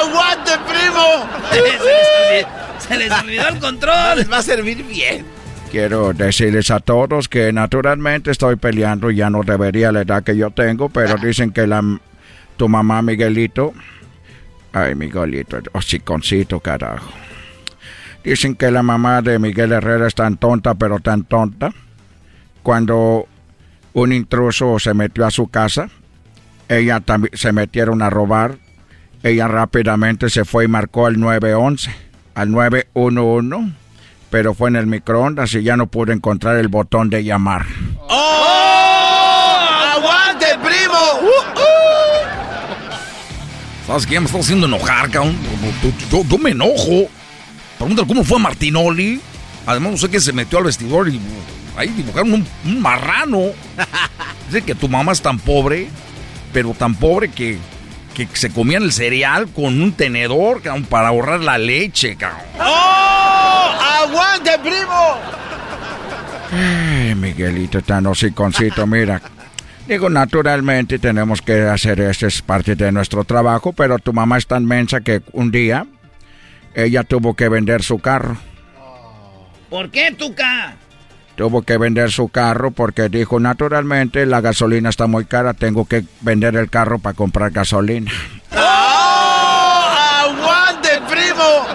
¡Aguante, primo! se, les olvidó, se les olvidó el control. Les va a servir bien. Quiero decirles a todos que naturalmente estoy peleando, ya no debería la edad que yo tengo, pero dicen que la tu mamá Miguelito, ay Miguelito, hociconcito carajo. Dicen que la mamá de Miguel Herrera es tan tonta, pero tan tonta. Cuando un intruso se metió a su casa, ella también se metieron a robar. Ella rápidamente se fue y marcó al 911, al 911 pero fue en el microondas y ya no pude encontrar el botón de llamar. ¡Oh! ¿Sabes qué? Ya me estás haciendo enojar, cabrón. Yo, me enojo. Pregúntale cómo fue a Martinoli. Además, no sé qué se metió al vestidor y ahí dibujaron un, un marrano. Dice que tu mamá es tan pobre, pero tan pobre que, que se comían el cereal con un tenedor, cabrón, para ahorrar la leche, cabrón. ¡Oh! ¡Aguante, primo! Ay, Miguelito, tan hociconcito, mira. Digo, naturalmente tenemos que hacer esto, es parte de nuestro trabajo, pero tu mamá es tan mensa que un día ella tuvo que vender su carro. ¿Por qué, Tuca? Tuvo que vender su carro porque dijo, naturalmente la gasolina está muy cara, tengo que vender el carro para comprar gasolina. ¡Oh! ¡Aguante, primo!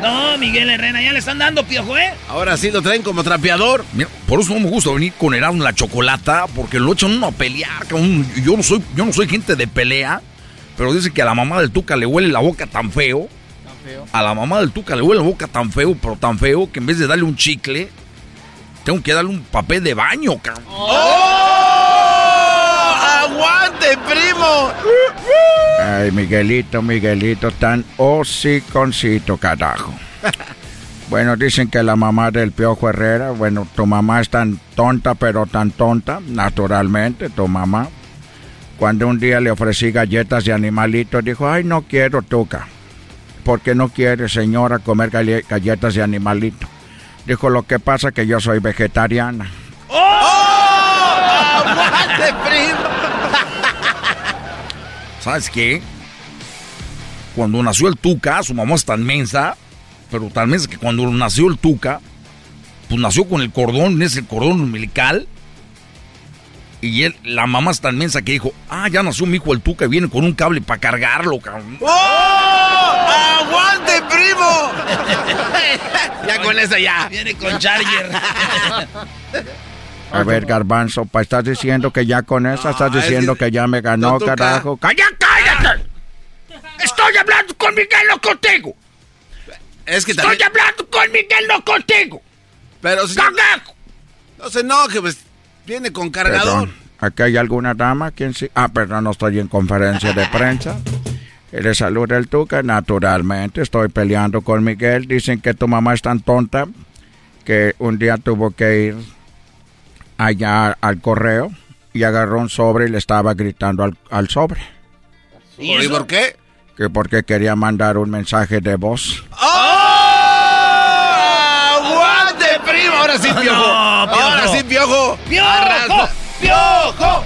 No, Miguel Herrera, ya le están dando piojo, ¿eh? Ahora sí lo traen como trapeador. Mira, por eso no me gusta venir con Erasmo en la chocolata, porque lo echan uno a pelear. Yo no soy, yo no soy gente de pelea, pero dice que a la mamá del Tuca le huele la boca tan feo. A la mamá del Tuca le huele la boca tan feo, pero tan feo, que en vez de darle un chicle, tengo que darle un papel de baño, cabrón. ¡Oh! ¡Aguante, primo! Ay, Miguelito, Miguelito, tan hociconcito, carajo. Bueno, dicen que la mamá del Piojo Herrera, bueno, tu mamá es tan tonta, pero tan tonta, naturalmente, tu mamá. Cuando un día le ofrecí galletas de animalito, dijo, ay, no quiero, Tuca. ¿Por qué no quiere, señora, comer galle- galletas de animalito? Dijo, lo que pasa que yo soy vegetariana. ¡Oh! ¡Aguante, primo! ¿Sabes qué? Cuando nació el Tuca, su mamá es tan mensa, pero tan mensa que cuando nació el Tuca, pues nació con el cordón, es el cordón umbilical. Y él, la mamá es tan mensa que dijo, ah, ya nació mi hijo el Tuca y viene con un cable para cargarlo, cabrón. ¡Oh! ¡Aguante, primo! ya con eso ya. Viene con Charger. A ver, Garbanzo, pa, estás diciendo que ya con esa estás Ah, es diciendo que- ya me ganó, carajo. ¡Calla, cállate! Estoy hablando con Miguel, contigo. Es que Estoy también... hablando con Miguel, no contigo. Pero si... ¡Cagajo! No se enoje, pues viene con cargador. Perdón, ¿aquí hay alguna dama? ¿Quién sí? Ah, perdón, no estoy en conferencia de prensa. Le saluda el Tuca, naturalmente. Estoy peleando con Miguel. Dicen que tu mamá es tan tonta que un día tuvo que ir allá al correo y agarró un sobre y le estaba gritando al, al sobre. ¿Y, por qué? Que porque quería mandar un mensaje de voz. ¡Oh! ¡Aguante, primo! Ahora sí, piojo. No, Piojo. Ahora sí, piojo. ¡Piojo! ¡Piojo!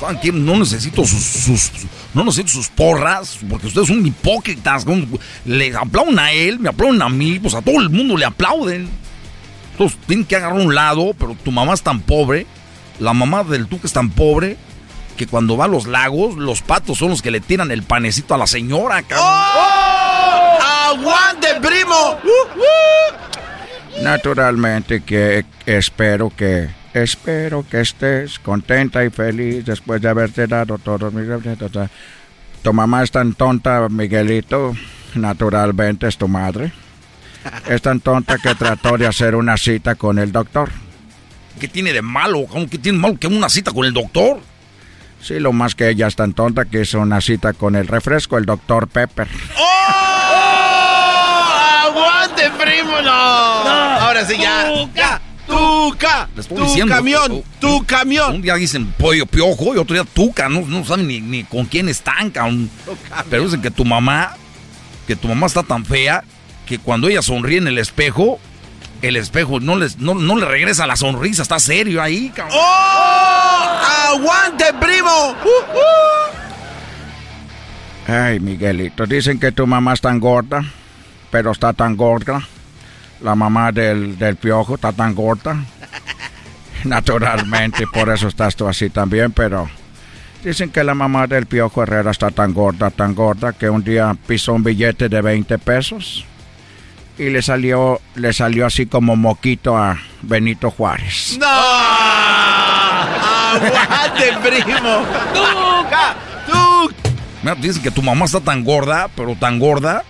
¿Saben qué? No necesito sus, sus- no necesito sus porras, porque ustedes son hipócritas. Le aplauden a él, me aplauden a mí, pues a todo el mundo le aplauden. Entonces tienen que agarrar un lado, pero tu mamá es tan pobre, la mamá del Tuca es tan pobre, que cuando va a los lagos, los patos son los que le tiran el panecito a la señora, cabrón. ¡Oh! ¡Aguante, primo! Naturalmente que espero que espero que estés contenta y feliz después de haberte dado todos mis Tu mamá es tan tonta, Miguelito, naturalmente es tu madre. Es tan tonta que trató de hacer una cita con el doctor. ¿Qué tiene de malo? ¿Cómo que tiene de malo que una cita con el doctor? Sí, lo más que ella es tan tonta que hizo una cita con el refresco, el doctor Pepper. ¡Oh! ¡Aguante, primo! No. Ahora sí, ya. Tuca. Estoy Tu diciendo, camión. oh, Tu camión. Un día dicen pollo piojo y otro día tuca, no, no saben ni, ni con quién están, cabrón. Pero dicen que tu mamá, que tu mamá está tan fea que cuando ella sonríe en el espejo, el espejo no, les, no, no le regresa la sonrisa, está serio ahí, cabrón. ¡Oh! ¡Aguante, primo! Uh, uh. Ay, Miguelito, dicen que tu mamá es tan gorda, pero está tan gorda. La mamá del, del piojo está tan gorda. Naturalmente, por eso estás tú así también, pero dicen que la mamá del piojo Herrera está tan gorda, tan gorda, que un día pisó un billete de 20 pesos y le salió, le salió así como moquito a Benito Juárez. ¡No! ¡Aguante, primo! ¡Tuca! ¡Tuca! Mira, dicen que tu mamá está tan gorda, pero tan gorda,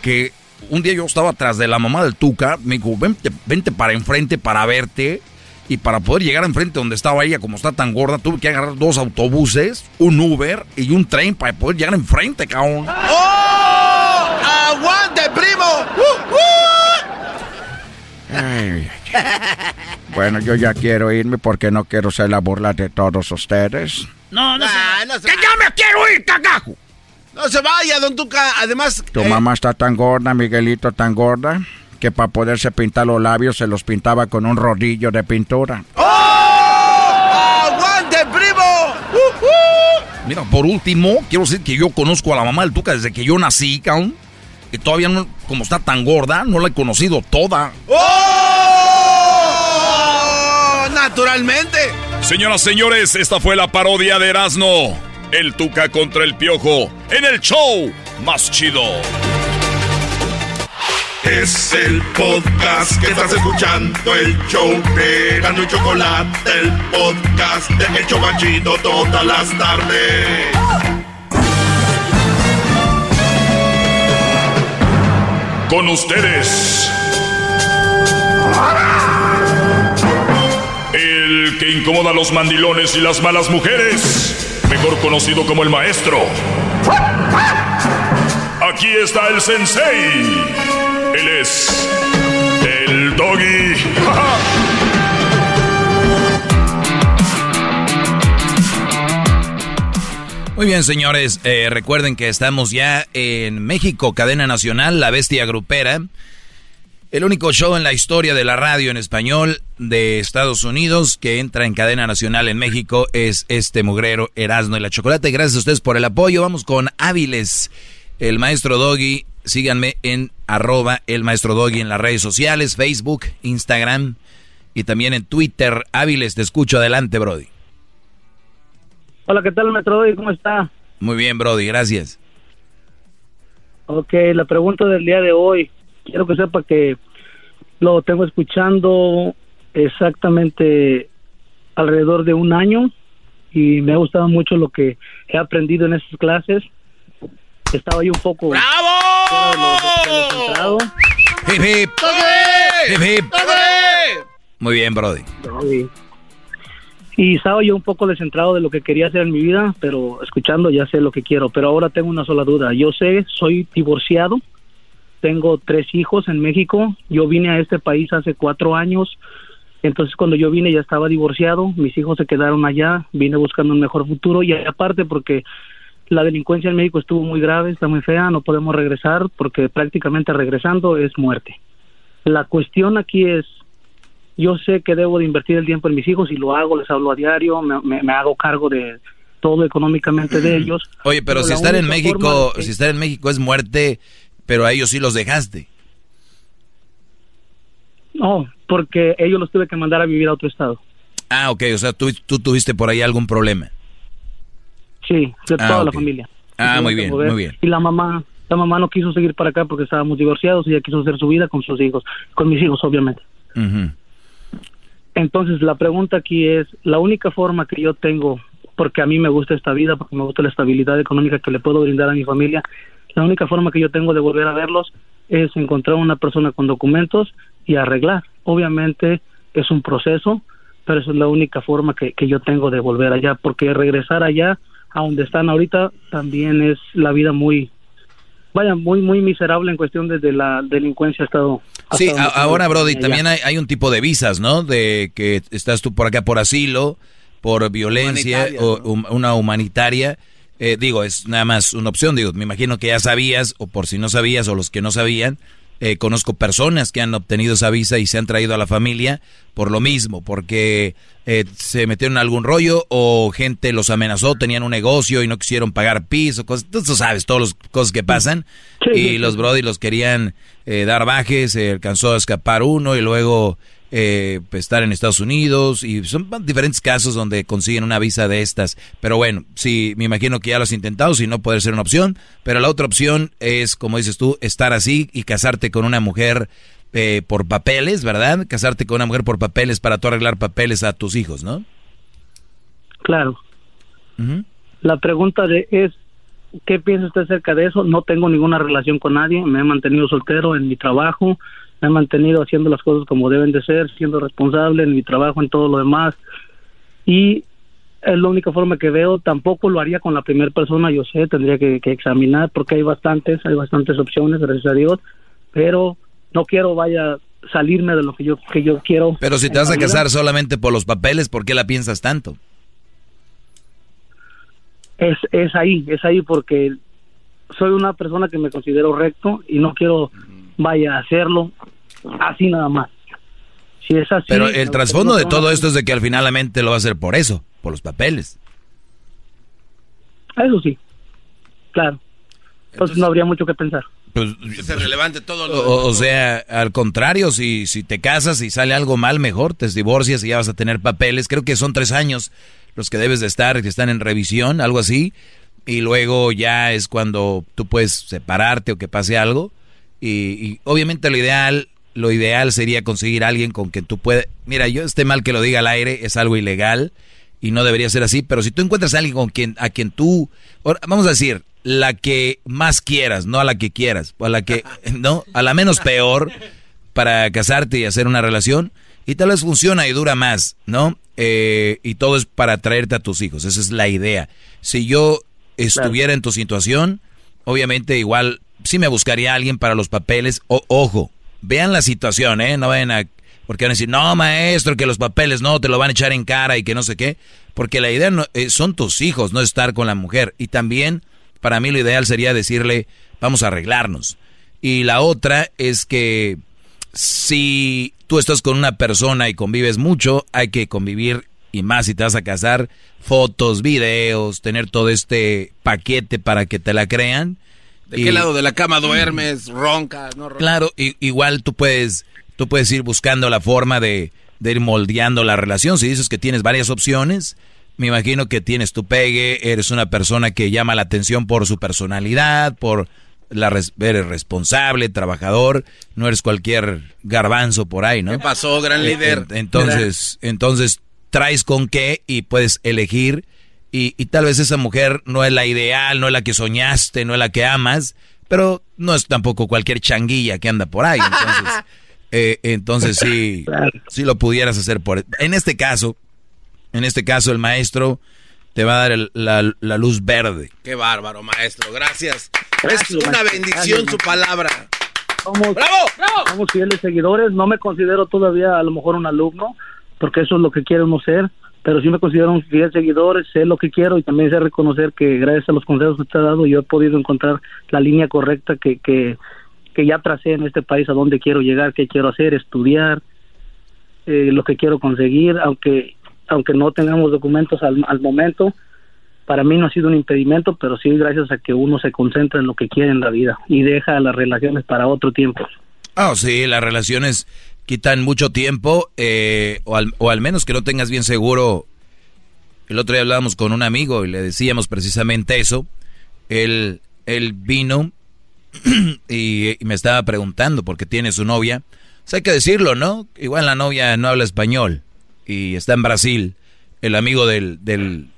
que un día yo estaba atrás de la mamá del Tuca, me dijo, vente, vente para enfrente para verte. Y para poder llegar enfrente donde estaba ella, como está tan gorda, tuve que agarrar dos autobuses, un Uber y un tren para poder llegar enfrente, cabrón. ¡Oh! ¡Aguante, primo! Uh, uh. Ay, ay, ay. Bueno, yo ya quiero irme porque no quiero ser la burla de todos ustedes. No, no, Ah, no se ¡Que ya me quiero ir, cagajo! No se vaya, don Tuca. Además, Tu eh, mamá está tan gorda, Miguelito, tan gorda, que para poderse pintar los labios se los pintaba con un rodillo de pintura. ¡Oh! ¡Aguante, primo! ¡Uh, Mira, por último, quiero decir que yo conozco a la mamá del Tuca desde que yo nací, cabrón. Y todavía no, como está tan gorda, no la he conocido toda. ¡Oh! Naturalmente. Señoras, señores, esta fue la parodia de Erasmo. El Tuca contra el Piojo en el show más chido. Es el podcast que estás escuchando, el show de y Chocolate, el podcast de El Chobachito todas las tardes. Con ustedes. El que incomoda a los mandilones y las malas mujeres. Mejor conocido como el maestro. Aquí está el sensei. Él es el doggy. Muy bien, señores, eh, recuerden que estamos ya en México, cadena nacional, La Bestia Grupera. El único show en la historia de la radio en español de Estados Unidos que entra en cadena nacional en México es este mugrero Erasmo y la Chocolate. Gracias a ustedes por el apoyo. Vamos con Áviles, el maestro Doggy. Síganme en arroba el maestro Doggy en las redes sociales, Facebook, Instagram y también en Twitter. Áviles, te escucho. Adelante, Brody. Hola, ¿qué tal, Metro Doggy? ¿Cómo está? Muy bien, Brody, gracias. Ok, la pregunta del día de hoy. Quiero que sepa que lo tengo escuchando exactamente alrededor de un año y me ha gustado mucho lo que he aprendido en esas clases. Estaba yo un poco... ¡Bravo! Hip, hip. Hip, hip. Muy bien, Brody. Y, y estaba yo un poco descentrado de lo que quería hacer en mi vida, pero escuchando ya sé lo que quiero. Pero ahora tengo una sola duda. Yo sé, soy divorciado, tengo tres hijos en México. Yo vine a este país hace cuatro años. Entonces cuando yo vine ya estaba divorciado, mis hijos se quedaron allá, vine buscando un mejor futuro y aparte porque la delincuencia en México estuvo muy grave, está muy fea, no podemos regresar porque prácticamente regresando es muerte. La cuestión aquí es, yo sé que debo de invertir el tiempo en mis hijos y lo hago, les hablo a diario, me, me- me hago cargo de todo económicamente de ellos. Oye, pero, si estar en México, si estar en México es muerte, pero a ellos sí los dejaste. No, porque ellos los tuve que mandar a vivir a otro estado. Ah, ok, o sea, tú, tú tuviste por ahí algún problema. Sí, de Ah, toda la familia. Ah, muy bien, muy bien. Y la mamá, la mamá no quiso seguir para acá porque estábamos divorciados y ella quiso hacer su vida con sus hijos, con mis hijos, obviamente. Entonces, la pregunta aquí es, la única forma que yo tengo, porque a mí me gusta esta vida, porque me gusta la estabilidad económica que le puedo brindar a mi familia, la única forma que yo tengo de volver a verlos es encontrar una persona con documentos y arreglar. Obviamente es un proceso, pero esa es la única forma que, que yo tengo de volver allá, porque regresar allá, a donde están ahorita, también es la vida muy, vaya, muy, muy miserable en cuestión de, de la delincuencia ha estado. Sí, a- ahora, Brody, allá. también hay, hay un tipo de visas, ¿no? De que estás tú por acá por asilo, por violencia Humanitaria, o una humanitaria. Eh, digo, es nada más una opción. Digo, me imagino que ya sabías, o por si no sabías, o los que no sabían, eh, conozco personas que han obtenido esa visa y se han traído a la familia por lo mismo, porque eh, se metieron en algún rollo o gente los amenazó, tenían un negocio y no quisieron pagar piso, cosas, tú sabes, todas las cosas que pasan. y los Brody los querían eh, dar bajes, se alcanzó a escapar uno y luego eh, pues, estar en Estados Unidos y son diferentes casos donde consiguen una visa de estas. Pero bueno, sí, me imagino que ya lo has intentado, si no puede ser una opción. Pero la otra opción es, como dices tú, estar así y casarte con una mujer eh, por papeles, ¿verdad? Casarte con una mujer por papeles para tú arreglar papeles a tus hijos, ¿no? Claro. La pregunta de es, ¿qué piensa usted acerca de eso? No tengo ninguna relación con nadie, me he mantenido soltero en mi trabajo, me he mantenido haciendo las cosas como deben de ser, siendo responsable en mi trabajo, en todo lo demás. Y es la única forma que veo, tampoco lo haría con la primera persona, yo sé, tendría que, que examinar porque hay bastantes, hay bastantes opciones, gracias a Dios, pero no quiero, vaya, salirme de lo que yo que yo quiero. Pero si te vas a casar solamente por los papeles, ¿por qué la piensas tanto? es, es ahí, es ahí porque soy una persona que me considero recto y no quiero, vaya, a hacerlo así nada más. Si es así... Pero el trasfondo de todo esto es de que al final la mente lo va a hacer por eso, por los papeles. Eso sí, claro. Entonces, no habría mucho que pensar. Pues, Es relevante todo lo o, o sea, al contrario, si, si te casas y sale algo mal, mejor te divorcias y ya vas a tener papeles. Creo que son tres años los que debes de estar, que están en revisión, algo así. Y luego ya es cuando tú puedes separarte o que pase algo. Y, y obviamente lo ideal, lo ideal sería conseguir a alguien con quien tú puedas... Mira, yo esté mal que lo diga al aire, es algo ilegal y no debería ser así, pero si tú encuentras a alguien con quien, a quien tú, vamos a decir, la que más quieras, no a la que quieras, o a la que, no, a la menos peor para casarte y hacer una relación, y tal vez funciona y dura más, ¿no? Eh, y todo es para traerte a tus hijos, esa es la idea. Si yo estuviera en tu situación, obviamente igual sí me buscaría a alguien para los papeles, o, ojo, vean la situación, ¿eh? No vayan a porque van a decir, no, maestro, que los papeles no, te lo van a echar en cara y que no sé qué. Porque la idea no, eh, son tus hijos, no estar con la mujer. Y también, para mí lo ideal sería decirle, vamos a arreglarnos. Y la otra es que si tú estás con una persona y convives mucho, hay que convivir, y más si te vas a casar, fotos, videos, tener todo este paquete para que te la crean. ¿De Y- qué lado de la cama duermes? ¿Roncas? ¿No roncas? Claro, i- igual tú puedes, tú puedes ir buscando la forma de, de ir moldeando la relación. Si dices que tienes varias opciones, me imagino que tienes tu pegue, eres una persona que llama la atención por su personalidad, por la res- eres responsable, trabajador, no eres cualquier garbanzo por ahí, ¿no? ¿Qué pasó, gran Eh, líder? en- entonces, entonces traes con qué y puedes elegir y, y tal vez esa mujer no es la ideal, no es la que soñaste, no es la que amas, pero no es tampoco cualquier changuilla que anda por ahí. Entonces, eh, entonces sí, sí lo pudieras hacer por... En este caso, en este caso el maestro te va a dar el- la, la luz verde. Qué bárbaro, maestro. Gracias. Gracias, es una maestro. bendición Gracias, su palabra. Somos, somos fieles seguidores. No me considero todavía a lo mejor un alumno, porque eso es lo que quiere uno ser, pero sí me considero un fiel seguidor, sé lo que quiero y también sé reconocer que gracias a los consejos que te he dado yo he podido encontrar la línea correcta que, que, que ya tracé en este país a dónde quiero llegar, qué quiero hacer, estudiar, eh, lo que quiero conseguir, aunque aunque no tengamos documentos al, al momento, para mí no ha sido un impedimento, pero sí gracias a que uno se concentra en lo que quiere en la vida y deja las relaciones para otro tiempo. Ah, sí, las relaciones quitan mucho tiempo, eh, o, al, o al menos que no tengas bien seguro. El otro día hablábamos con un amigo y le decíamos precisamente eso. Él, él vino y, me estaba preguntando por qué tiene su novia. O sea, hay que decirlo, ¿no? Igual la novia no habla español y está en Brasil, el amigo del, del,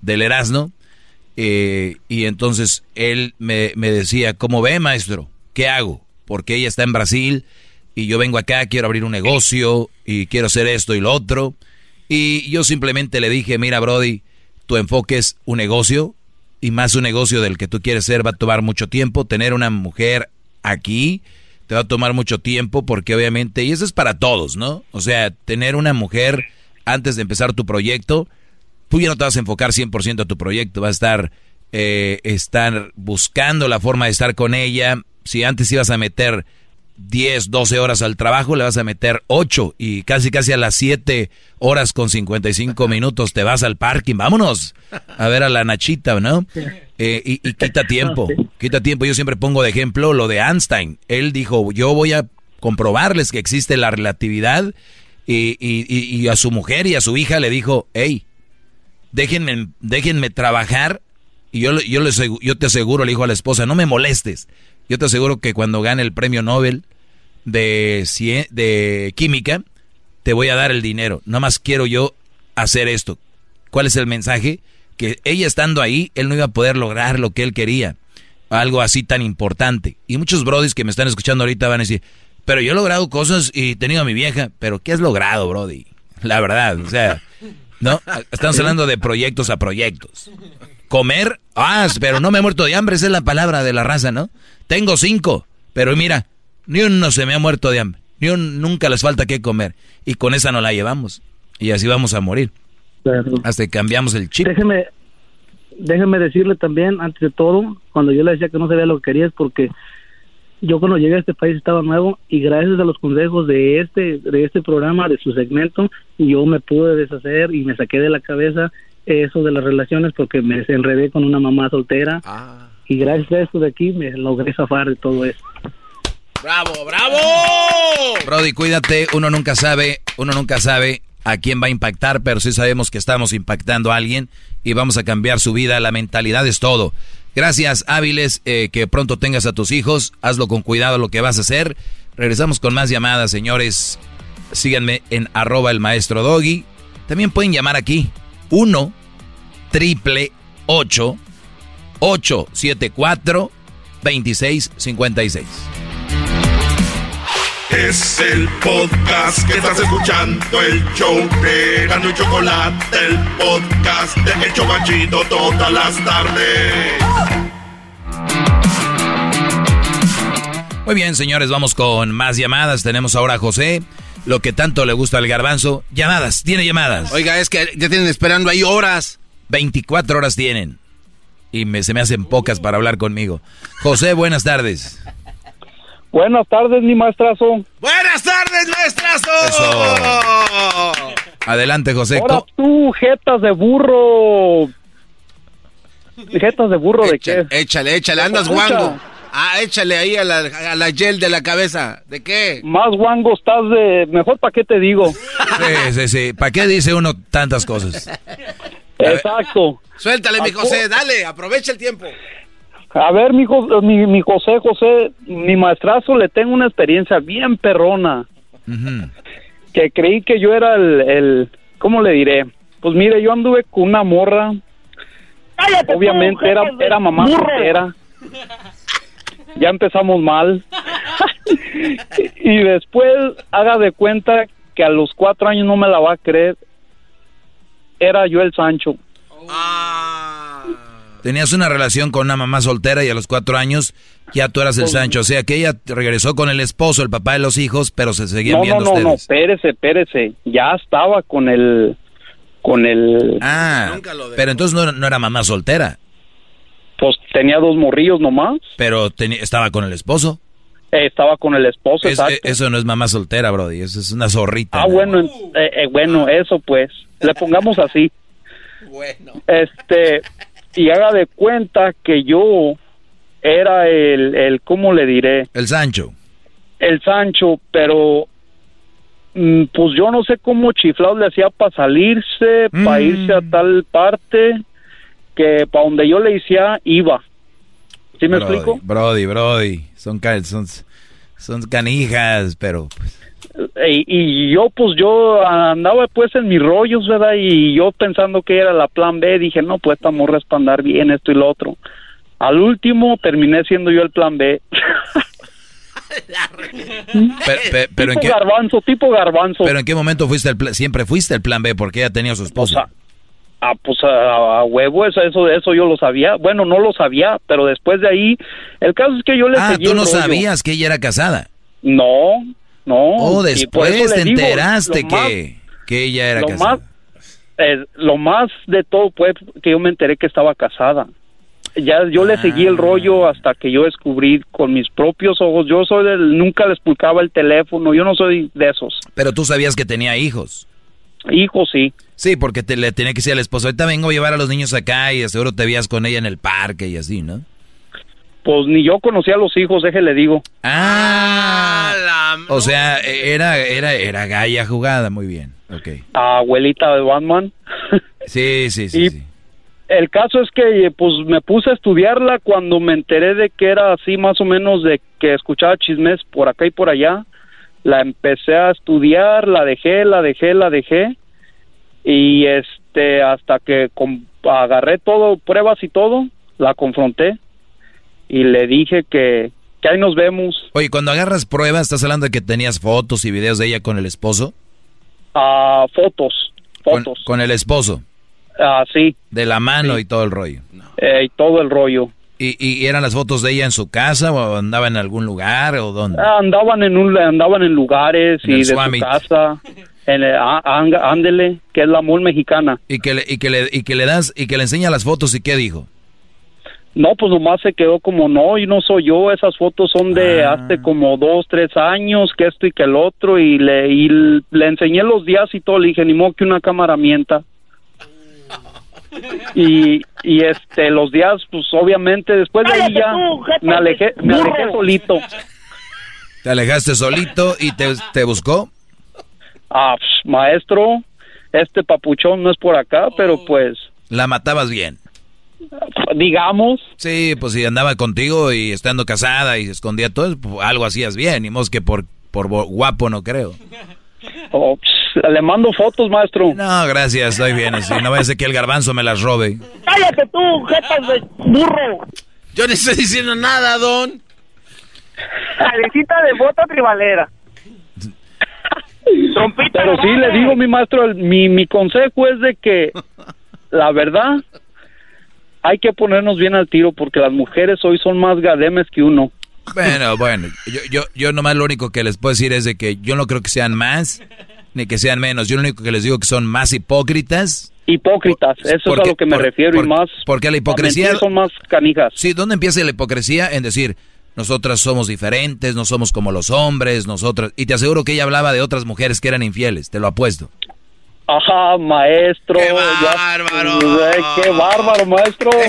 del Erasmo. eh, y entonces él me, me decía, ¿cómo ve, maestro? ¿Qué hago? Porque ella está en Brasil y yo vengo acá, quiero abrir un negocio y quiero hacer esto y lo otro. Y yo simplemente le dije, mira, Brody, tu enfoque es un negocio y más un negocio del que tú quieres ser va a tomar mucho tiempo. Tener una mujer aquí te va a tomar mucho tiempo porque obviamente, y eso es para todos, ¿no? O sea, tener una mujer antes de empezar tu proyecto, tú ya no te vas a enfocar 100% a tu proyecto, vas a estar, eh, estar buscando la forma de estar con ella. Si antes ibas a meter 10, 12 horas al trabajo, le vas a meter 8 y casi casi a las 7 horas con 55 minutos te vas al parking, vámonos a ver a la Nachita, ¿no? Eh, y, y quita tiempo, quita tiempo. Yo siempre pongo de ejemplo lo de Einstein. Él dijo, yo voy a comprobarles que existe la relatividad y, y- y- a su mujer y a su hija le dijo, hey, déjenme, déjenme trabajar y yo, yo te aseguro, le dijo a la esposa, no me molestes. Yo te aseguro que cuando gane el premio Nobel de, química, te voy a dar el dinero. Nada más quiero yo hacer esto. ¿Cuál es el mensaje? Que ella estando ahí, él no iba a poder lograr lo que él quería. Algo así tan importante. Y muchos brodis que me están escuchando ahorita van a decir, pero yo he logrado cosas y he tenido a mi vieja. Pero ¿qué has logrado, brody? La verdad, o sea, ¿no? Estamos hablando de proyectos a proyectos. Comer, ah, pero no me he muerto de hambre, esa es la palabra de la raza, ¿no? Tengo cinco, pero mira, ni uno se me ha muerto de hambre. ni un, nunca les falta qué comer. Y con esa no la llevamos. Y así vamos a morir. Hasta que cambiamos el chip. Déjeme, déjeme decirle también, antes de todo, cuando yo le decía que no sabía lo que quería es porque yo cuando llegué a este país estaba nuevo y gracias a los consejos de este de este programa, de su segmento, yo me pude deshacer y me saqué de la cabeza eso de las relaciones porque me enredé con una mamá soltera y gracias a esto de aquí me logré zafar de todo eso. ¡Bravo, bravo! Brody, cuídate, uno nunca sabe, uno nunca sabe a quién va a impactar, pero sí sabemos que estamos impactando a alguien y vamos a cambiar su vida, la mentalidad es todo. Gracias, Áviles, eh, que pronto tengas a tus hijos, hazlo con cuidado lo que vas a hacer. Regresamos con más llamadas, señores. Síganme en arroba el maestro Doggy. También pueden llamar aquí, 1 triple 8 874 2656. Es el podcast que estás escuchando, el show de Gano y Chocolate, el podcast de El Chobachito todas las tardes. Muy bien, señores, vamos con más llamadas. Tenemos ahora a José, lo que tanto le gusta al garbanzo. Llamadas, tiene llamadas. Oiga, es que ya tienen esperando ahí horas. 24 horas tienen. Y me, se me hacen pocas para hablar conmigo. José, buenas tardes. Buenas tardes, mi maestrazo. Buenas tardes, maestrazo. Adelante, José. Ahora tú, jetas de burro. Jetas de burro de qué? Échale, échale, andas guango. Ah, échale ahí a la, a la gel de la cabeza. ¿De qué? Más guango estás de... Mejor para qué te digo. Sí, sí, sí. ¿Para qué dice uno tantas cosas? Exacto. Suéltale, mi José, dale, aprovecha el tiempo. A ver, mi, mi, mi José, José, mi maestrazo le tengo una experiencia bien perrona. Que creí que yo era el, el, ¿cómo le diré? Pues mire, yo anduve con una morra. Obviamente era, era mamá soltera. Ya empezamos mal. y después haga de cuenta que a los cuatro años no me la va a creer. Era yo el Sancho. Tenías una relación con una mamá soltera y a los cuatro años ya tú eras el Pues- Sancho. O sea que ella regresó con el esposo, el papá de los hijos, pero se seguían No, no, viendo no, no, ustedes. espérese, espérese. Ya estaba con el, con el, Ah, pero entonces no, era- no era mamá soltera, pues tenía dos morrillos nomás. pero estaba con el esposo. Eh, estaba con el esposo, Es- exacto. eh, eso no es mamá soltera, Brody. Eso es una zorrita. ah, bueno, en- eh, eh, bueno, eso pues. Le pongamos así. Bueno. Este, y haga de cuenta que yo era el, el, ¿cómo le diré? El Sancho. El Sancho, pero mm, pues yo no sé cómo chiflados le hacía para salirse, para Mm. irse a tal parte, que para donde yo le decía iba. ¿Sí me Brody, explico? Brody, Brody. Son, son, son canijas, pero pues, Y, y yo pues yo andaba pues en mis rollos, ¿verdad? Y yo pensando que era la plan B, dije, no, pues esta morra es para andar bien esto y lo otro. Al último terminé siendo yo el plan B. Pero, pe- pero en tipo qué, garbanzo, tipo garbanzo. pero en qué momento fuiste el siempre fuiste el plan B porque ella tenía a su esposo. Ah, pues a, a huevo, eso, eso, eso yo lo sabía. Bueno, no lo sabía, pero después de ahí, el caso es que yo le ah, seguí tú no rollo. sabías que ella era casada. No, no. Oh, después te digo, enteraste más- que, que ella era lo casada. más eh, lo más de todo fue que yo me enteré que estaba casada ya yo le seguí Ah. el rollo hasta que yo descubrí con mis propios ojos yo soy del nunca les pulcaba el teléfono yo no soy de esos Pero tú sabías que tenía hijos. hijos sí Sí, porque te, le tenía que decir al esposo, ahorita vengo a llevar a los niños acá y seguro te veías con ella en el parque y así, ¿no? Pues ni yo conocía a los hijos déjele digo Ah, o sea, era, era, era galla jugada, muy bien, ok. abuelita de Batman Sí, sí, sí. Y sí. el caso es que pues me puse a estudiarla cuando me enteré de que era así más o menos de que escuchaba chismes por acá y por allá. La empecé a estudiar, la dejé, la dejé, la dejé y este hasta que agarré todo, pruebas y todo, la confronté y le dije que que ahí nos vemos. Oye, cuando agarras pruebas, ¿estás hablando de que tenías fotos y videos de ella con el esposo? a fotos, Con, fotos, con el esposo, ah sí, de la mano y todo el rollo. eh, y todo el rollo. ¿Y, ¿Y, eran las fotos de ella en su casa o andaba en algún lugar o dónde? Ah, andaban en un, andaban en lugares y de su casa. En el, ándele, que es la mall mexicana. Y que le, y que le, y que le das, y que le enseña las fotos y qué dijo. No, pues nomás se quedó como, no, y no soy yo, esas fotos son de Ah. hace como dos, tres años, que esto y que el otro, y le, y le enseñé los días y todo, le dije, ni modo que una cámara mienta. Y, y este, los días, pues obviamente, después de ahí ya me alejé, me alejé solito. Te alejaste solito y te, te buscó. Ah, pues, maestro, este papuchón no es por acá, pero pues, La matabas bien. Digamos, Sí, pues si andaba contigo y estando casada y se escondía todo, pues, algo hacías bien. Y más que por, por guapo no creo. oh, le mando fotos, maestro. No, gracias, estoy bien así. No vaya a ser que el garbanzo me las robe. Cállate tú, jetas de burro. Yo no estoy diciendo nada, don. Carecita de bota tribalera. Pero sí, le digo, mi maestro, el- mi, mi consejo es de que, la verdad, hay que ponernos bien al tiro porque las mujeres hoy son más gademes que uno. Bueno, bueno, yo, yo, yo nomás lo único que les puedo decir es de que yo no creo que sean más ni que sean menos. Yo lo único que les digo que son más hipócritas. Hipócritas, eso es a lo que me refiero y más. Porque la hipocresía... son más canijas. Sí, ¿dónde empieza la hipocresía? En decir, nosotras somos diferentes, no somos como los hombres, nosotras... Y te aseguro que ella hablaba de otras mujeres que eran infieles, te lo apuesto. Ajá, maestro. ¡Qué bárbaro! ¡Qué bárbaro, maestro!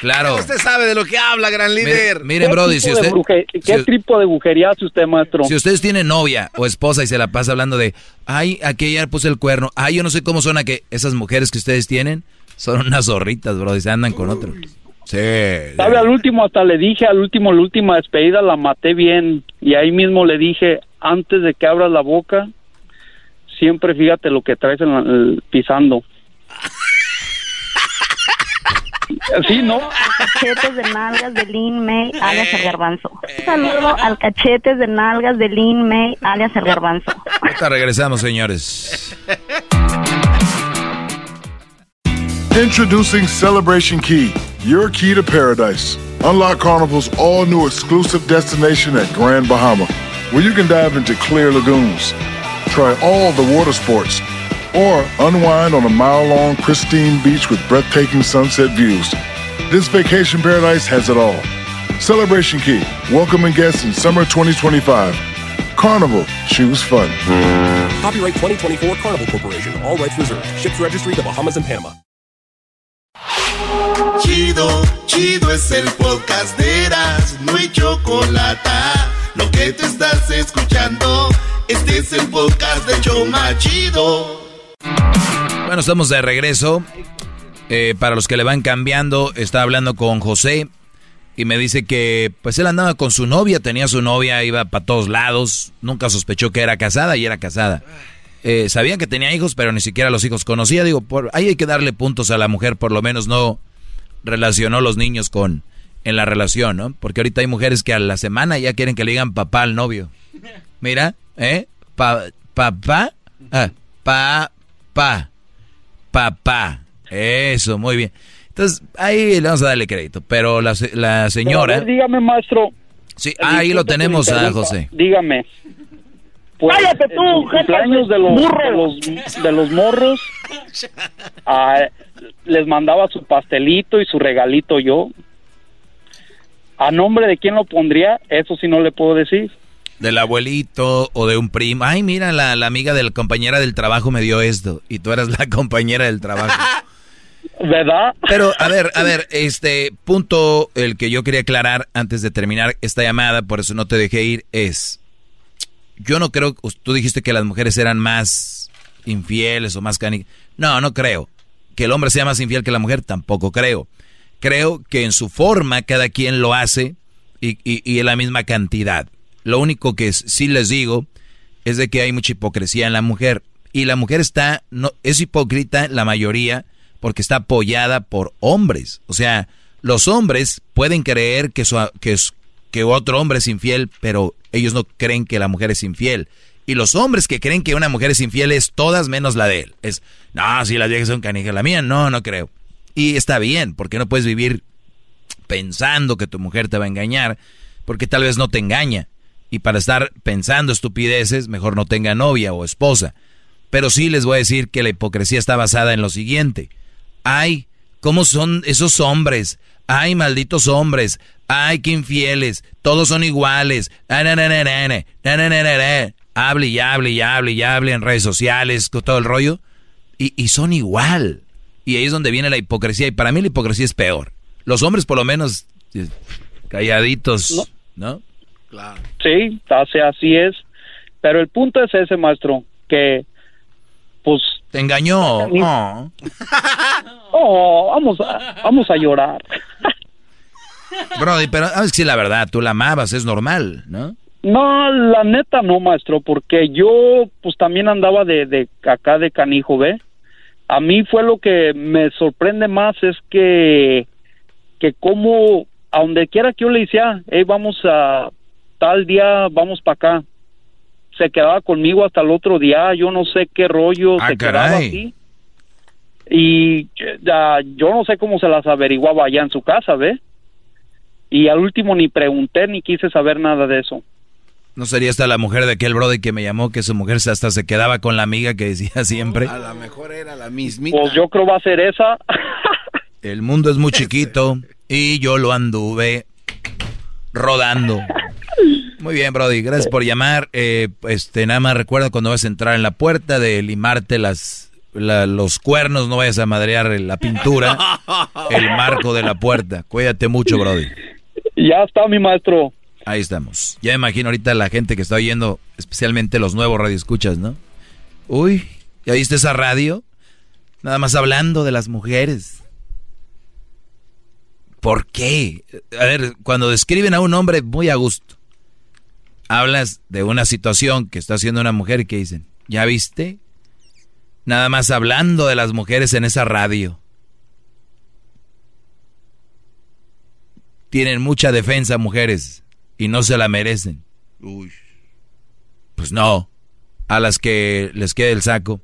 Claro. Usted sabe de lo que habla, gran líder. miren, Brody, si usted- bruje- ¿Qué si- tipo de brujería hace usted, maestro? Si ustedes tienen novia o esposa y se la pasa hablando de, ay, aquella puse el cuerno, ay, yo no sé cómo son a que esas mujeres que ustedes tienen son unas zorritas, bro, y se andan con otro. Sí. ¿Sabe? Al último hasta le dije, al último, la última despedida la maté bien. Y ahí mismo le dije, antes de que abras la boca, siempre fíjate lo que traes en la- el- pisando. Sí, ¿no? Cachetes de nalgas de Lin May, alias el garbanzo. Un saludo al cachetes de nalgas de Lin May, alias el garbanzo. Ahorita regresamos, señores. Introducing Celebration Key, your key to paradise. Unlock Carnival's all new exclusive destination at Grand Bahama, where you can dive into clear lagoons, try all the water sports, or unwind on a mile long pristine beach with breathtaking sunset views. This vacation paradise has it all. Celebration Key, welcoming guests in summer 2025. Carnival, choose fun. Copyright 2024 Carnival Corporation. All rights reserved. Ships registry the Bahamas and Panama. Chido, chido es el podcast de Eras, no hay chocolate. Lo que te estás escuchando, este es el podcast de Choma Chido. Bueno, estamos de regreso. Eh, para los que le van cambiando, estaba hablando con José y me dice que pues él andaba con su novia, tenía su novia, iba para todos lados, nunca sospechó que era casada y era casada. Eh, sabía que tenía hijos, pero ni siquiera los hijos conocía. Digo, por, ahí hay que darle puntos a la mujer, por lo menos no relacionó los niños con en la relación, ¿no? Porque ahorita hay mujeres que a la semana ya quieren que le digan papá al novio. Mira, ¿eh? Pa, papá, ah, pa, pa, papá. Eso, muy bien. Entonces, ahí le vamos a darle crédito. Pero la, se- la señora... ver, dígame, maestro. Sí, ahí lo tenemos a. José. Dígame. Pues, Cállate tú, de los, burro. de los, de los morros, ah, les mandaba su pastelito y su regalito yo. ¿A nombre de quién lo pondría? Eso sí no le puedo decir. Del abuelito o de un primo. Ay, mira, la, la amiga de la compañera del trabajo me dio esto. Y tú eras la compañera del trabajo. ¿Verdad? Pero, a ver, a ver, este punto, el que yo quería aclarar antes de terminar esta llamada, por eso no te dejé ir, es, yo no creo, tú dijiste que las mujeres eran más infieles o más cani... No, no creo. Que el hombre sea más infiel que la mujer, tampoco creo. Creo que en su forma cada quien lo hace y, y, y en la misma cantidad. Lo único que sí les digo es de que hay mucha hipocresía en la mujer. Y la mujer está, no, es hipócrita la mayoría porque está apoyada por hombres. O sea, los hombres pueden creer que, su, que, que otro hombre es infiel, pero ellos no creen que la mujer es infiel. Y los hombres que creen que una mujer es infiel es todas menos la de él. Es, no, si las viejas son canijas, la mía no, no creo. Y está bien, porque no puedes vivir pensando que tu mujer te va a engañar, porque tal vez no te engaña. Y para estar pensando estupideces, mejor no tenga novia o esposa. Pero sí les voy a decir que la hipocresía está basada en lo siguiente. Ay, ¿cómo son esos hombres? Ay, malditos hombres. Ay, qué infieles. Todos son iguales. Hable y hable y hable y hable en redes sociales, con todo el rollo. Y, y son igual. Y ahí es donde viene la hipocresía. Y para mí la hipocresía es peor. Los hombres por lo menos eh, calladitos, ¿no? Claro. Sí, así, así es. Pero el punto es ese, maestro, que pues... Te engañó. No. Oh, vamos a, vamos a llorar. Brody, pero sabes que sí, la verdad, tú la amabas, es normal, ¿no? No, la neta no, maestro, porque yo pues también andaba de, de acá de canijo, ¿ve? A mí fue lo que me sorprende más es que que como a donde quiera que yo le decía, hey, vamos a tal día, vamos para acá. Se quedaba conmigo hasta el otro día, yo no sé qué rollo, Ah, se quedaba caray. así. Y ya, yo no sé cómo se las averiguaba allá en su casa, ¿ve? Y al último ni pregunté ni quise saber nada de eso. ¿No sería esta la mujer de aquel Brody que me llamó que su mujer se- hasta se quedaba con la amiga que decía siempre? A lo mejor era la mismita. Pues yo creo va a ser esa. El mundo es muy chiquito y yo lo anduve rodando. Muy bien, Brody, gracias por llamar. Eh, este, nada más recuerda cuando vas a entrar en la puerta de limarte las, la- los cuernos, no vayas a madrear la pintura, el marco de la puerta. Cuídate mucho, Brody. Ya está mi maestro. Ahí estamos. Ya me imagino ahorita la gente que está oyendo, especialmente los nuevos radioescuchas, ¿no? Uy, ¿ya viste esa radio? Nada más hablando de las mujeres. ¿Por qué? A ver, cuando describen a un hombre muy a gusto, hablas de una situación que está haciendo una mujer y que dicen, ¿ya viste? Nada más hablando de las mujeres en esa radio. Tienen mucha defensa mujeres y no se la merecen. Pues no, a las que les quede el saco.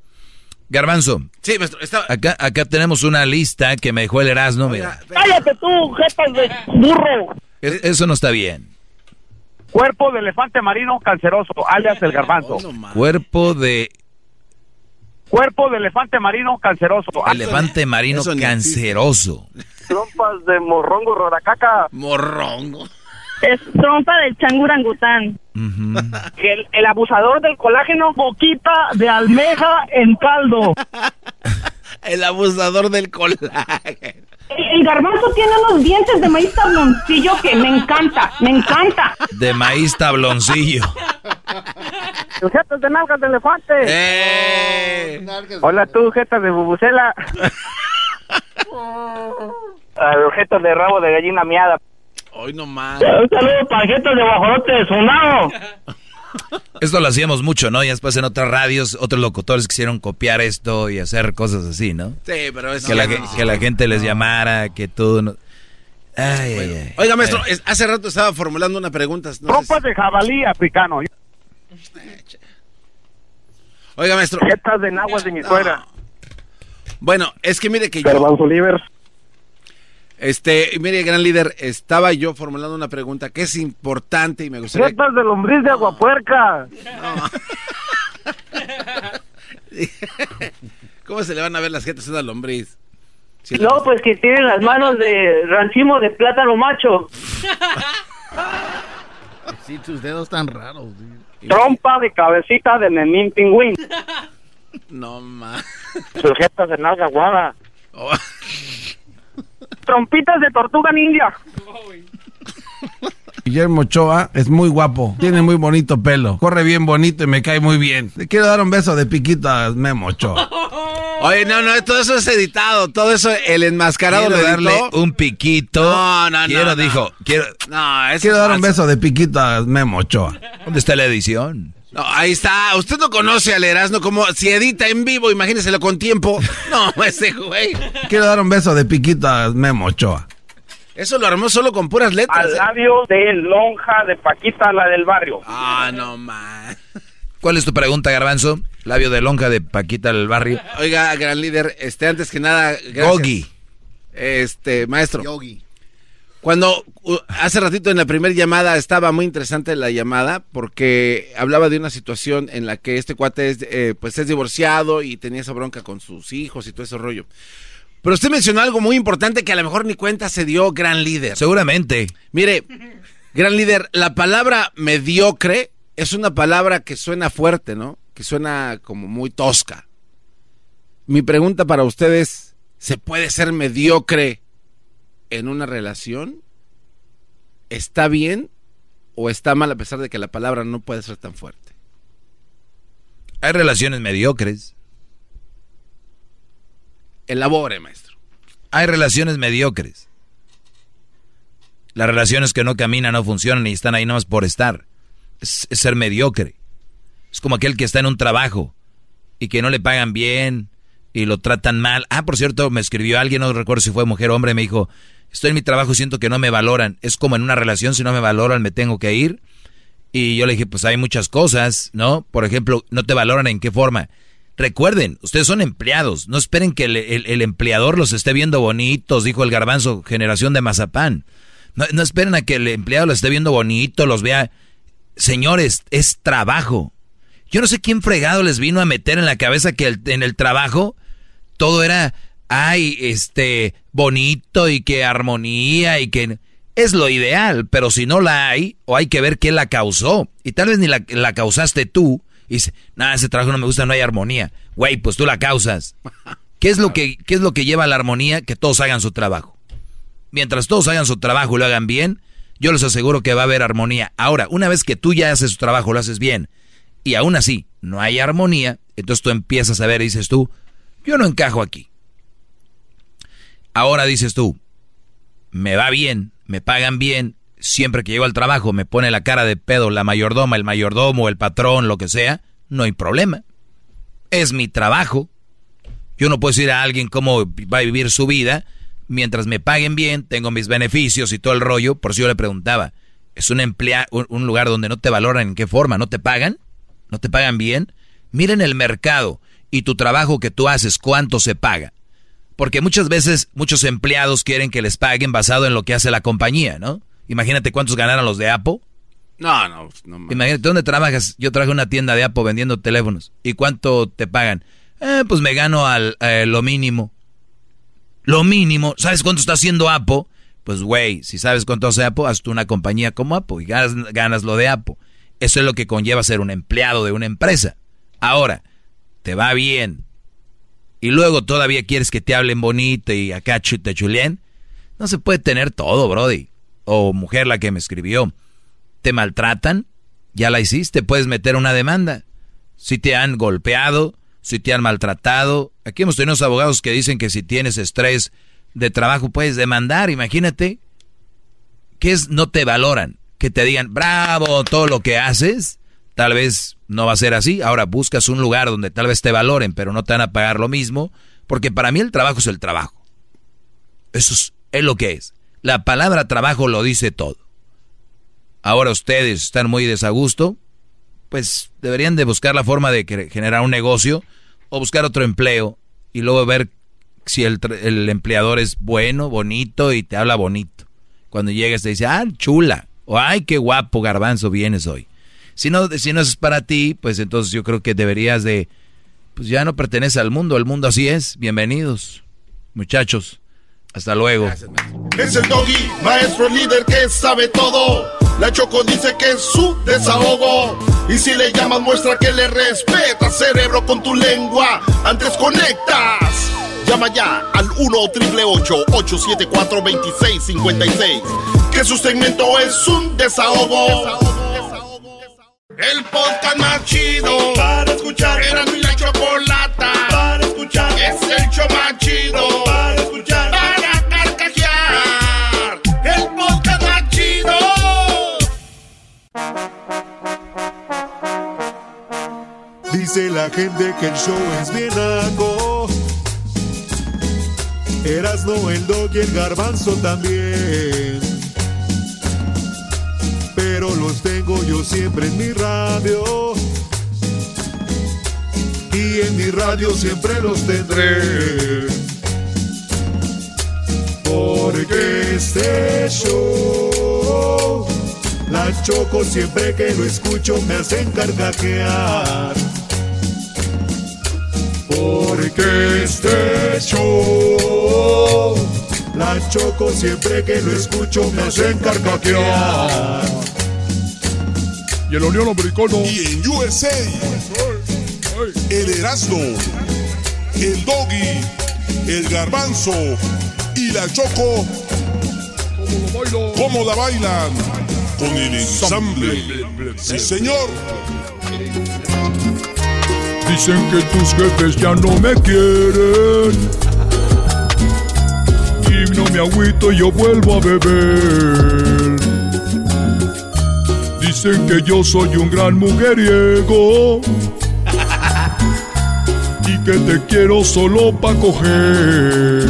Garbanzo, Sí, maestro, estaba... acá, acá tenemos una lista que me dejó el Erasmo. mira. ¡Cállate tú, jetas de burro! Es- Eso no está bien. Cuerpo de elefante marino canceroso, alias el garbanzo. Cuerpo de Cuerpo de elefante marino canceroso. elefante marino canceroso. Trompas de morrongo roracaca. Morrongo. Es trompa del changurangután. El, el abusador del colágeno, boquita de almeja en caldo. El abusador del colágeno. El garbanzo tiene unos dientes de maíz tabloncillo que me encanta, me encanta. De maíz tabloncillo. Jetas de nalgas de elefante. Eh. Hola tú, jetas de bubucela. jetas de rabo de gallina miada. Hoy nomás. Un saludo para jetas de guajolote sonado. Esto lo hacíamos mucho, ¿no? Y después en otras radios, otros locutores quisieron copiar esto y hacer cosas así, ¿no? Sí, pero es Que la, ge- que la gente les llamara, que tú... No... Ay, ay, ay. Oiga, maestro, es- hace rato estaba formulando una pregunta. no sé Trompas de jabalí africano. si- Oiga, maestro. Jetas de nahuas de mi suegra. Bueno, es que mire que yo... Este, mire, gran líder, estaba yo formulando una pregunta que es importante y me gustaría... Jetas de lombriz de aguapuerca. ¿Cómo se le van a ver las jetas a una lombriz? No, pues que tienen las manos de rancimo de plátano macho. Sí, tus dedos tan raros. Trompa de cabecita de Nenín Pingüín. No, ma. Sus jetas de nalga guada. Oh. Trompitas de tortuga ninja. Guillermo Ochoa es muy guapo, tiene muy bonito pelo, corre bien bonito y me cae muy bien. Le quiero dar un beso de piquito a Memo Ochoa. Oye, no, no, todo eso es editado, todo eso, el enmascarado Quiero lo darle editó. un piquito. No, no, no, Quiero, no. dijo, quiero... No, Quiero es dar un beso de piquito a Memo Ochoa. ¿Dónde está la edición? No, ahí está. Usted no conoce al Erasmo como si edita en vivo, imagíneselo con tiempo. No, ese güey. Quiero dar un beso de piquito a Memo Ochoa. Eso lo armó solo con puras letras. Al ¿eh? labio de lonja de Paquita, la del barrio. Ah, no, man. ¿Cuál es tu pregunta, Garbanzo? Labio de lonja de Paquita del barrio. Oiga, gran líder, este, antes que nada. Gogi. Este, maestro. Yogi. Cuando uh, hace ratito en la primera llamada estaba muy interesante la llamada porque hablaba de una situación en la que este cuate es, eh, pues es divorciado y tenía esa bronca con sus hijos y todo ese rollo. Pero usted mencionó algo muy importante que a lo mejor ni cuenta se dio gran líder. Seguramente. Mire, gran líder, la palabra mediocre es una palabra que suena fuerte, ¿no? Que suena como muy tosca. Mi pregunta para ustedes, ¿se puede ser mediocre en una relación? ¿Está bien o está mal a pesar de que la palabra no puede ser tan fuerte? Hay relaciones mediocres. Elabore, maestro. Hay relaciones mediocres. Las relaciones que no caminan, no funcionan y están ahí nomás por estar. Es, es ser mediocre. Es como aquel que está en un trabajo y que no le pagan bien y lo tratan mal. Ah, por cierto, me escribió alguien, no recuerdo si fue mujer o hombre, me dijo, estoy en mi trabajo y siento que no me valoran. Es como en una relación, si no me valoran me tengo que ir. Y yo le dije, pues hay muchas cosas, ¿no? Por ejemplo, no te valoran en qué forma. Recuerden, ustedes son empleados, no esperen que el, el- empleador los esté viendo bonitos, dijo el garbanzo, generación de mazapán. No, no esperen a que el empleado los esté viendo bonito, los vea. Señores, es trabajo. Yo no sé quién fregado les vino a meter en la cabeza que en el trabajo todo era, ay, este, bonito y que armonía y que... Es lo ideal, pero si no la hay, o hay que ver quién la causó. Y tal vez ni la, la causaste tú. Y dice, nada, ese trabajo no me gusta, no hay armonía. Güey, pues tú la causas. ¿Qué es, lo que, ¿Qué es lo que lleva a la armonía? Que todos hagan su trabajo. Mientras todos hagan su trabajo y lo hagan bien, yo les aseguro que va a haber armonía. Ahora, una vez que tú ya haces tu trabajo, lo haces bien, y aún así no hay armonía, entonces tú empiezas a ver y dices tú, yo no encajo aquí. Ahora dices tú, me va bien, me pagan bien, siempre que llego al trabajo me pone la cara de pedo la mayordoma, el mayordomo, el patrón, lo que sea, no hay problema. Es mi trabajo. Yo no puedo decir a alguien cómo va a vivir su vida mientras me paguen bien, tengo mis beneficios y todo el rollo. Por si yo le preguntaba, ¿es un, emplea un, lugar donde no te valoran en qué forma? ¿No te pagan? ¿No te pagan bien? Miren el mercado y tu trabajo que tú haces, ¿cuánto se paga? Porque muchas veces muchos empleados quieren que les paguen basado en lo que hace la compañía, ¿no? Imagínate cuántos ganaron los de Apple. No, no, no. mames. Imagínate, ¿dónde trabajas? Yo trabajo en una tienda de Apple vendiendo teléfonos. ¿Y cuánto te pagan? Eh, pues me gano al, eh, lo mínimo. Lo mínimo. ¿Sabes cuánto está haciendo Apple? Pues, güey, si sabes cuánto hace Apple, haz tú una compañía como Apple y ganas, ganas lo de Apple. Eso es lo que conlleva ser un empleado de una empresa. Ahora, te va bien. Y luego todavía quieres que te hablen bonito y acá te chuleen. No se puede tener todo, Brody. O mujer la que me escribió. ¿Te maltratan? Ya la hiciste, puedes meter una demanda. Si te han golpeado, si te han maltratado. Aquí hemos tenido unos abogados que dicen que si tienes estrés de trabajo puedes demandar, imagínate. ¿Qué es no te valoran? Que te digan, bravo, todo lo que haces. Tal vez no va a ser así. Ahora buscas un lugar donde tal vez te valoren, pero no te van a pagar lo mismo. Porque para mí el trabajo es el trabajo. Eso es, es lo que es. La palabra trabajo lo dice todo. Ahora ustedes están muy desagusto, pues deberían de buscar la forma de generar un negocio o buscar otro empleo y luego ver si el, el empleador es bueno, bonito y te habla bonito. Cuando llegas te dice, ah, chula, o ay, qué guapo garbanzo vienes hoy. Si no, si no es para ti, pues entonces yo creo que deberías de, pues ya no pertenece al mundo, el mundo así es. Bienvenidos, muchachos. Hasta luego. Es el doggy, maestro líder que sabe todo. La Choco dice que es su desahogo. Y si le llamas, muestra que le respeta, cerebro, con tu lengua. Antes conectas. Llama ya al 1 triple 874 2656. Que su segmento es un desahogo. El podcast más chido para escuchar. Era mi la chocolata para escuchar. Es el show más chido para escuchar. Para carcajear. El podcast más chido. Dice la gente que el show es bien naco. Erasno, el dog y el garbanzo también. Los tengo yo siempre en mi radio. Y en mi radio siempre los tendré. Por Porque este show, la choco siempre que lo escucho me hacen carcajear. Porque este show, la choco siempre que lo escucho me hacen carcajear. Y el Unión Americano. Y en USA, el Erasmo, el Doggy, el Garbanzo y la Choco, ¿cómo la bailan? Con el ensamble. Sí, señor. Dicen que tus jefes ya no me quieren. Y no me agüito, yo vuelvo a beber. Dicen que yo soy un gran mujeriego. Y que te quiero solo pa' coger.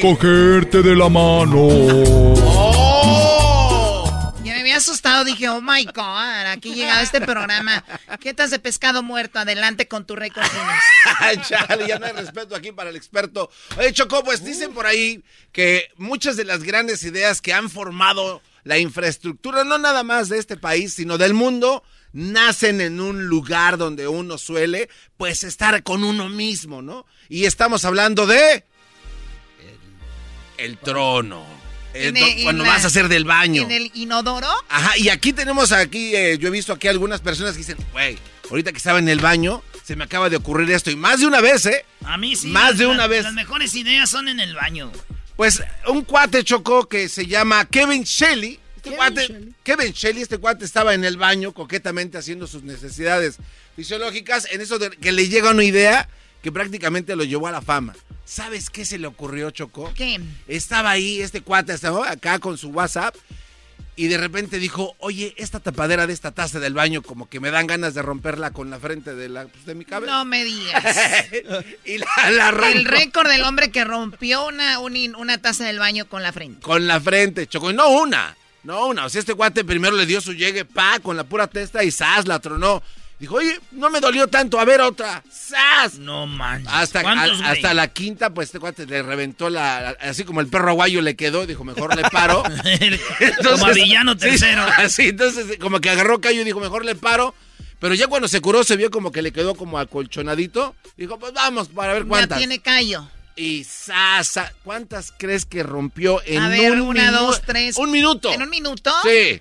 Cogerte de la mano. Ya me había asustado, dije, oh my god, aquí llegaba este programa. ¿Qué tal de pescado muerto? Adelante con tu. Ay, chale, ya no hay respeto aquí para el experto. Oye, Choco, pues dicen por ahí que muchas de las grandes ideas que han formado la infraestructura, no nada más de este país, sino del mundo, nacen en un lugar donde uno suele, pues, estar con uno mismo, ¿no? Y estamos hablando de... El, el trono. El el- cuando la- vas a hacer del baño. ¿En el inodoro? Ajá, y aquí tenemos aquí, eh, yo he visto aquí algunas personas que dicen, güey, ahorita que estaba en el baño, se me acaba de ocurrir esto. Y más de una vez, ¿eh? A mí sí. Más de una vez. Las mejores ideas son en el baño. Pues un cuate chocó que se llama Kevin Shelley. Este cuate, Kevin Shelley, este cuate estaba en el baño coquetamente haciendo sus necesidades fisiológicas. En eso de que le llega una idea que prácticamente lo llevó a la fama. ¿Sabes qué se le ocurrió, Choco? ¿Qué? Estaba ahí este cuate, estaba acá con su WhatsApp. Y de repente dijo, oye, esta tapadera de esta taza del baño como que me dan ganas de romperla con la frente de, la, pues, de mi cabeza. No me digas. y la, la arrancó. El récord del hombre que rompió una, una taza del baño con la frente. Con la frente, Choco. Y no una, no una. O sea, este guate primero le dio su llegue, pa, con la pura testa y ¡zas! La tronó. Dijo, oye, no me dolió tanto, a ver otra. ¡Zas! No manches. Hasta, hasta la quinta, pues este guate le reventó la. Así como el perro aguayo le quedó, dijo, mejor le paro. Como a villano tercero. Sí, así, entonces, como que agarró callo y dijo, mejor le paro. Pero ya cuando se curó, se vio como que le quedó como acolchonadito. Dijo, pues vamos, para ver Ya cuántas. tiene callo. Y sasa, ¿cuántas crees que rompió en a ver, un una, minu- dos, tres. Un minuto. ¿En un minuto? Sí.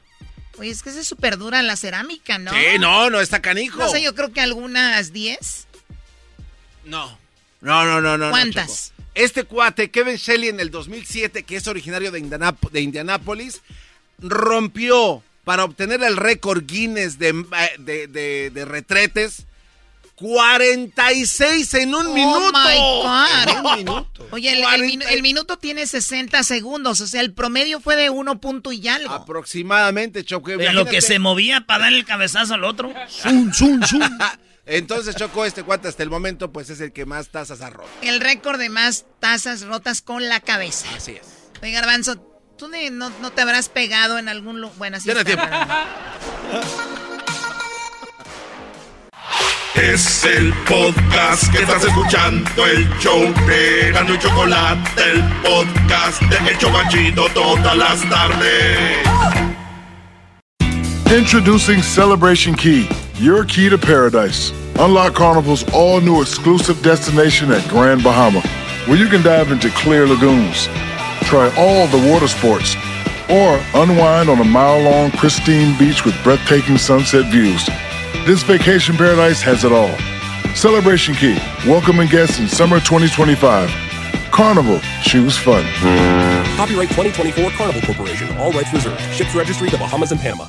Oye, es que es súper dura la cerámica, ¿no? Sí, no, no, está canijo. No sé, yo creo que algunas 10. No. No, no, no, no. ¿Cuántas? Este cuate, Kevin Shelley, en el 2007, que es originario de, Indianap- de Indianápolis, rompió para obtener el récord Guinness de, eh, de, de- de retretes 46 en un Oh minuto. my God. En un minuto. Oye, el, el minu- el minuto tiene 60 segundos, o sea, el promedio fue de uno punto y algo. Aproximadamente, Choco. En lo que se movía para dar el cabezazo al otro. Entonces, Choco, este cuate hasta el momento, pues es el que más tazas ha roto. El récord de más tazas rotas con la cabeza. Así es. Oye, Garbanzo, ¿tú ne- no, no te habrás pegado en algún lugar? Bueno, así Ya no está, tiempo. Es el podcast que estás escuchando, el show de Erasmo y Chocolate, el podcast de El Chobachito todas las tardes. Introducing Celebration Key, your key to paradise. Unlock Carnival's all new exclusive destination at Grand Bahama, where you can dive into clear lagoons, try all the water sports, or unwind on a mile long, pristine beach with breathtaking sunset views. This vacation paradise has it all. Celebration Key, welcoming guests in summer 2025. Carnival, choose fun. Copyright 2024 Carnival Corporation. All rights reserved. Ships registry the Bahamas and Panama.